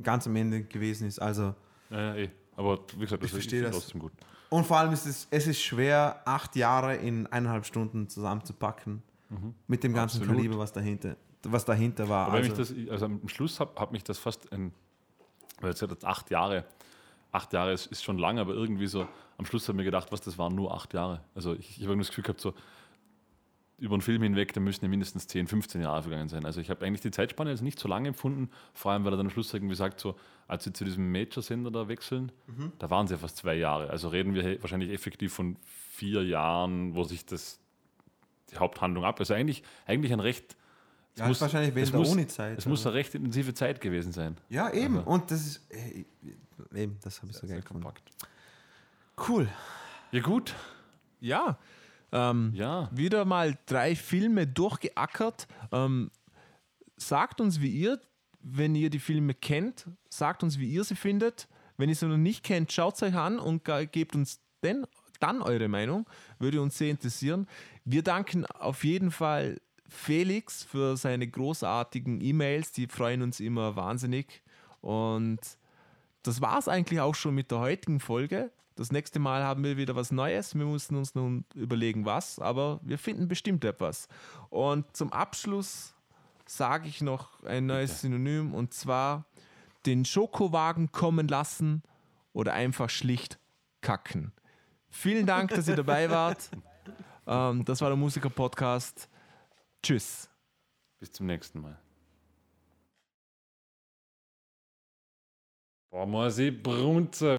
ganz am Ende gewesen ist. Also, ja, ja, eh. Aber wie gesagt, Ich das verstehe ist das. trotzdem gut. und vor allem ist es, es ist schwer, acht Jahre in eineinhalb Stunden zusammenzupacken. Mit dem ganzen Absolut. Kaliber, was dahinter, was dahinter war. Aber also, das, also am Schluss hat, hat mich das fast ein, weil jetzt jetzt acht Jahre, acht Jahre ist, ist schon lang, aber irgendwie so, am Schluss habe ich mir gedacht, was, das waren nur acht Jahre. Also ich, ich habe irgendwie das Gefühl gehabt, so über einen Film hinweg, da müssen ja mindestens 10, 15 Jahre vergangen sein. Also ich habe eigentlich die Zeitspanne jetzt nicht so lange empfunden, vor allem weil er dann am Schluss irgendwie sagt, so, als sie zu diesem Major-Sender da wechseln, Mhm. da waren sie ja fast zwei Jahre. Also reden wir he- wahrscheinlich effektiv von vier Jahren, wo sich das die Haupthandlung ab. Also eigentlich, eigentlich ein recht es ja, ist wahrscheinlich es während der muss- Uni-Zeit. Es muss eine recht intensive Zeit gewesen sein. ja, eben. aber- Und das ist, eben, das habe ich so geil gefunden. kompakt. Cool. Ja, gut. Ja. Ähm, Ja. wieder mal drei Filme durchgeackert. Ähm, sagt uns, wie ihr, wenn ihr die Filme kennt, sagt uns, wie ihr sie findet. Wenn ihr sie noch nicht kennt, schaut es euch an und ge- gebt uns den dann eure Meinung. Würde uns sehr interessieren. Wir danken auf jeden Fall Felix für seine großartigen E-Mails. Die freuen uns immer wahnsinnig. Und das war es eigentlich auch schon mit der heutigen Folge. Das nächste Mal haben wir wieder was Neues. Wir mussten uns nun überlegen, was, aber wir finden bestimmt etwas. Und zum Abschluss sage ich noch ein neues Synonym und zwar den Schokowagen kommen lassen oder einfach schlicht kacken. Vielen Dank, dass ihr dabei wart. Ähm, das war der Musiker-Podcast. Tschüss. Bis zum nächsten Mal. Boah, muss ich brunzen.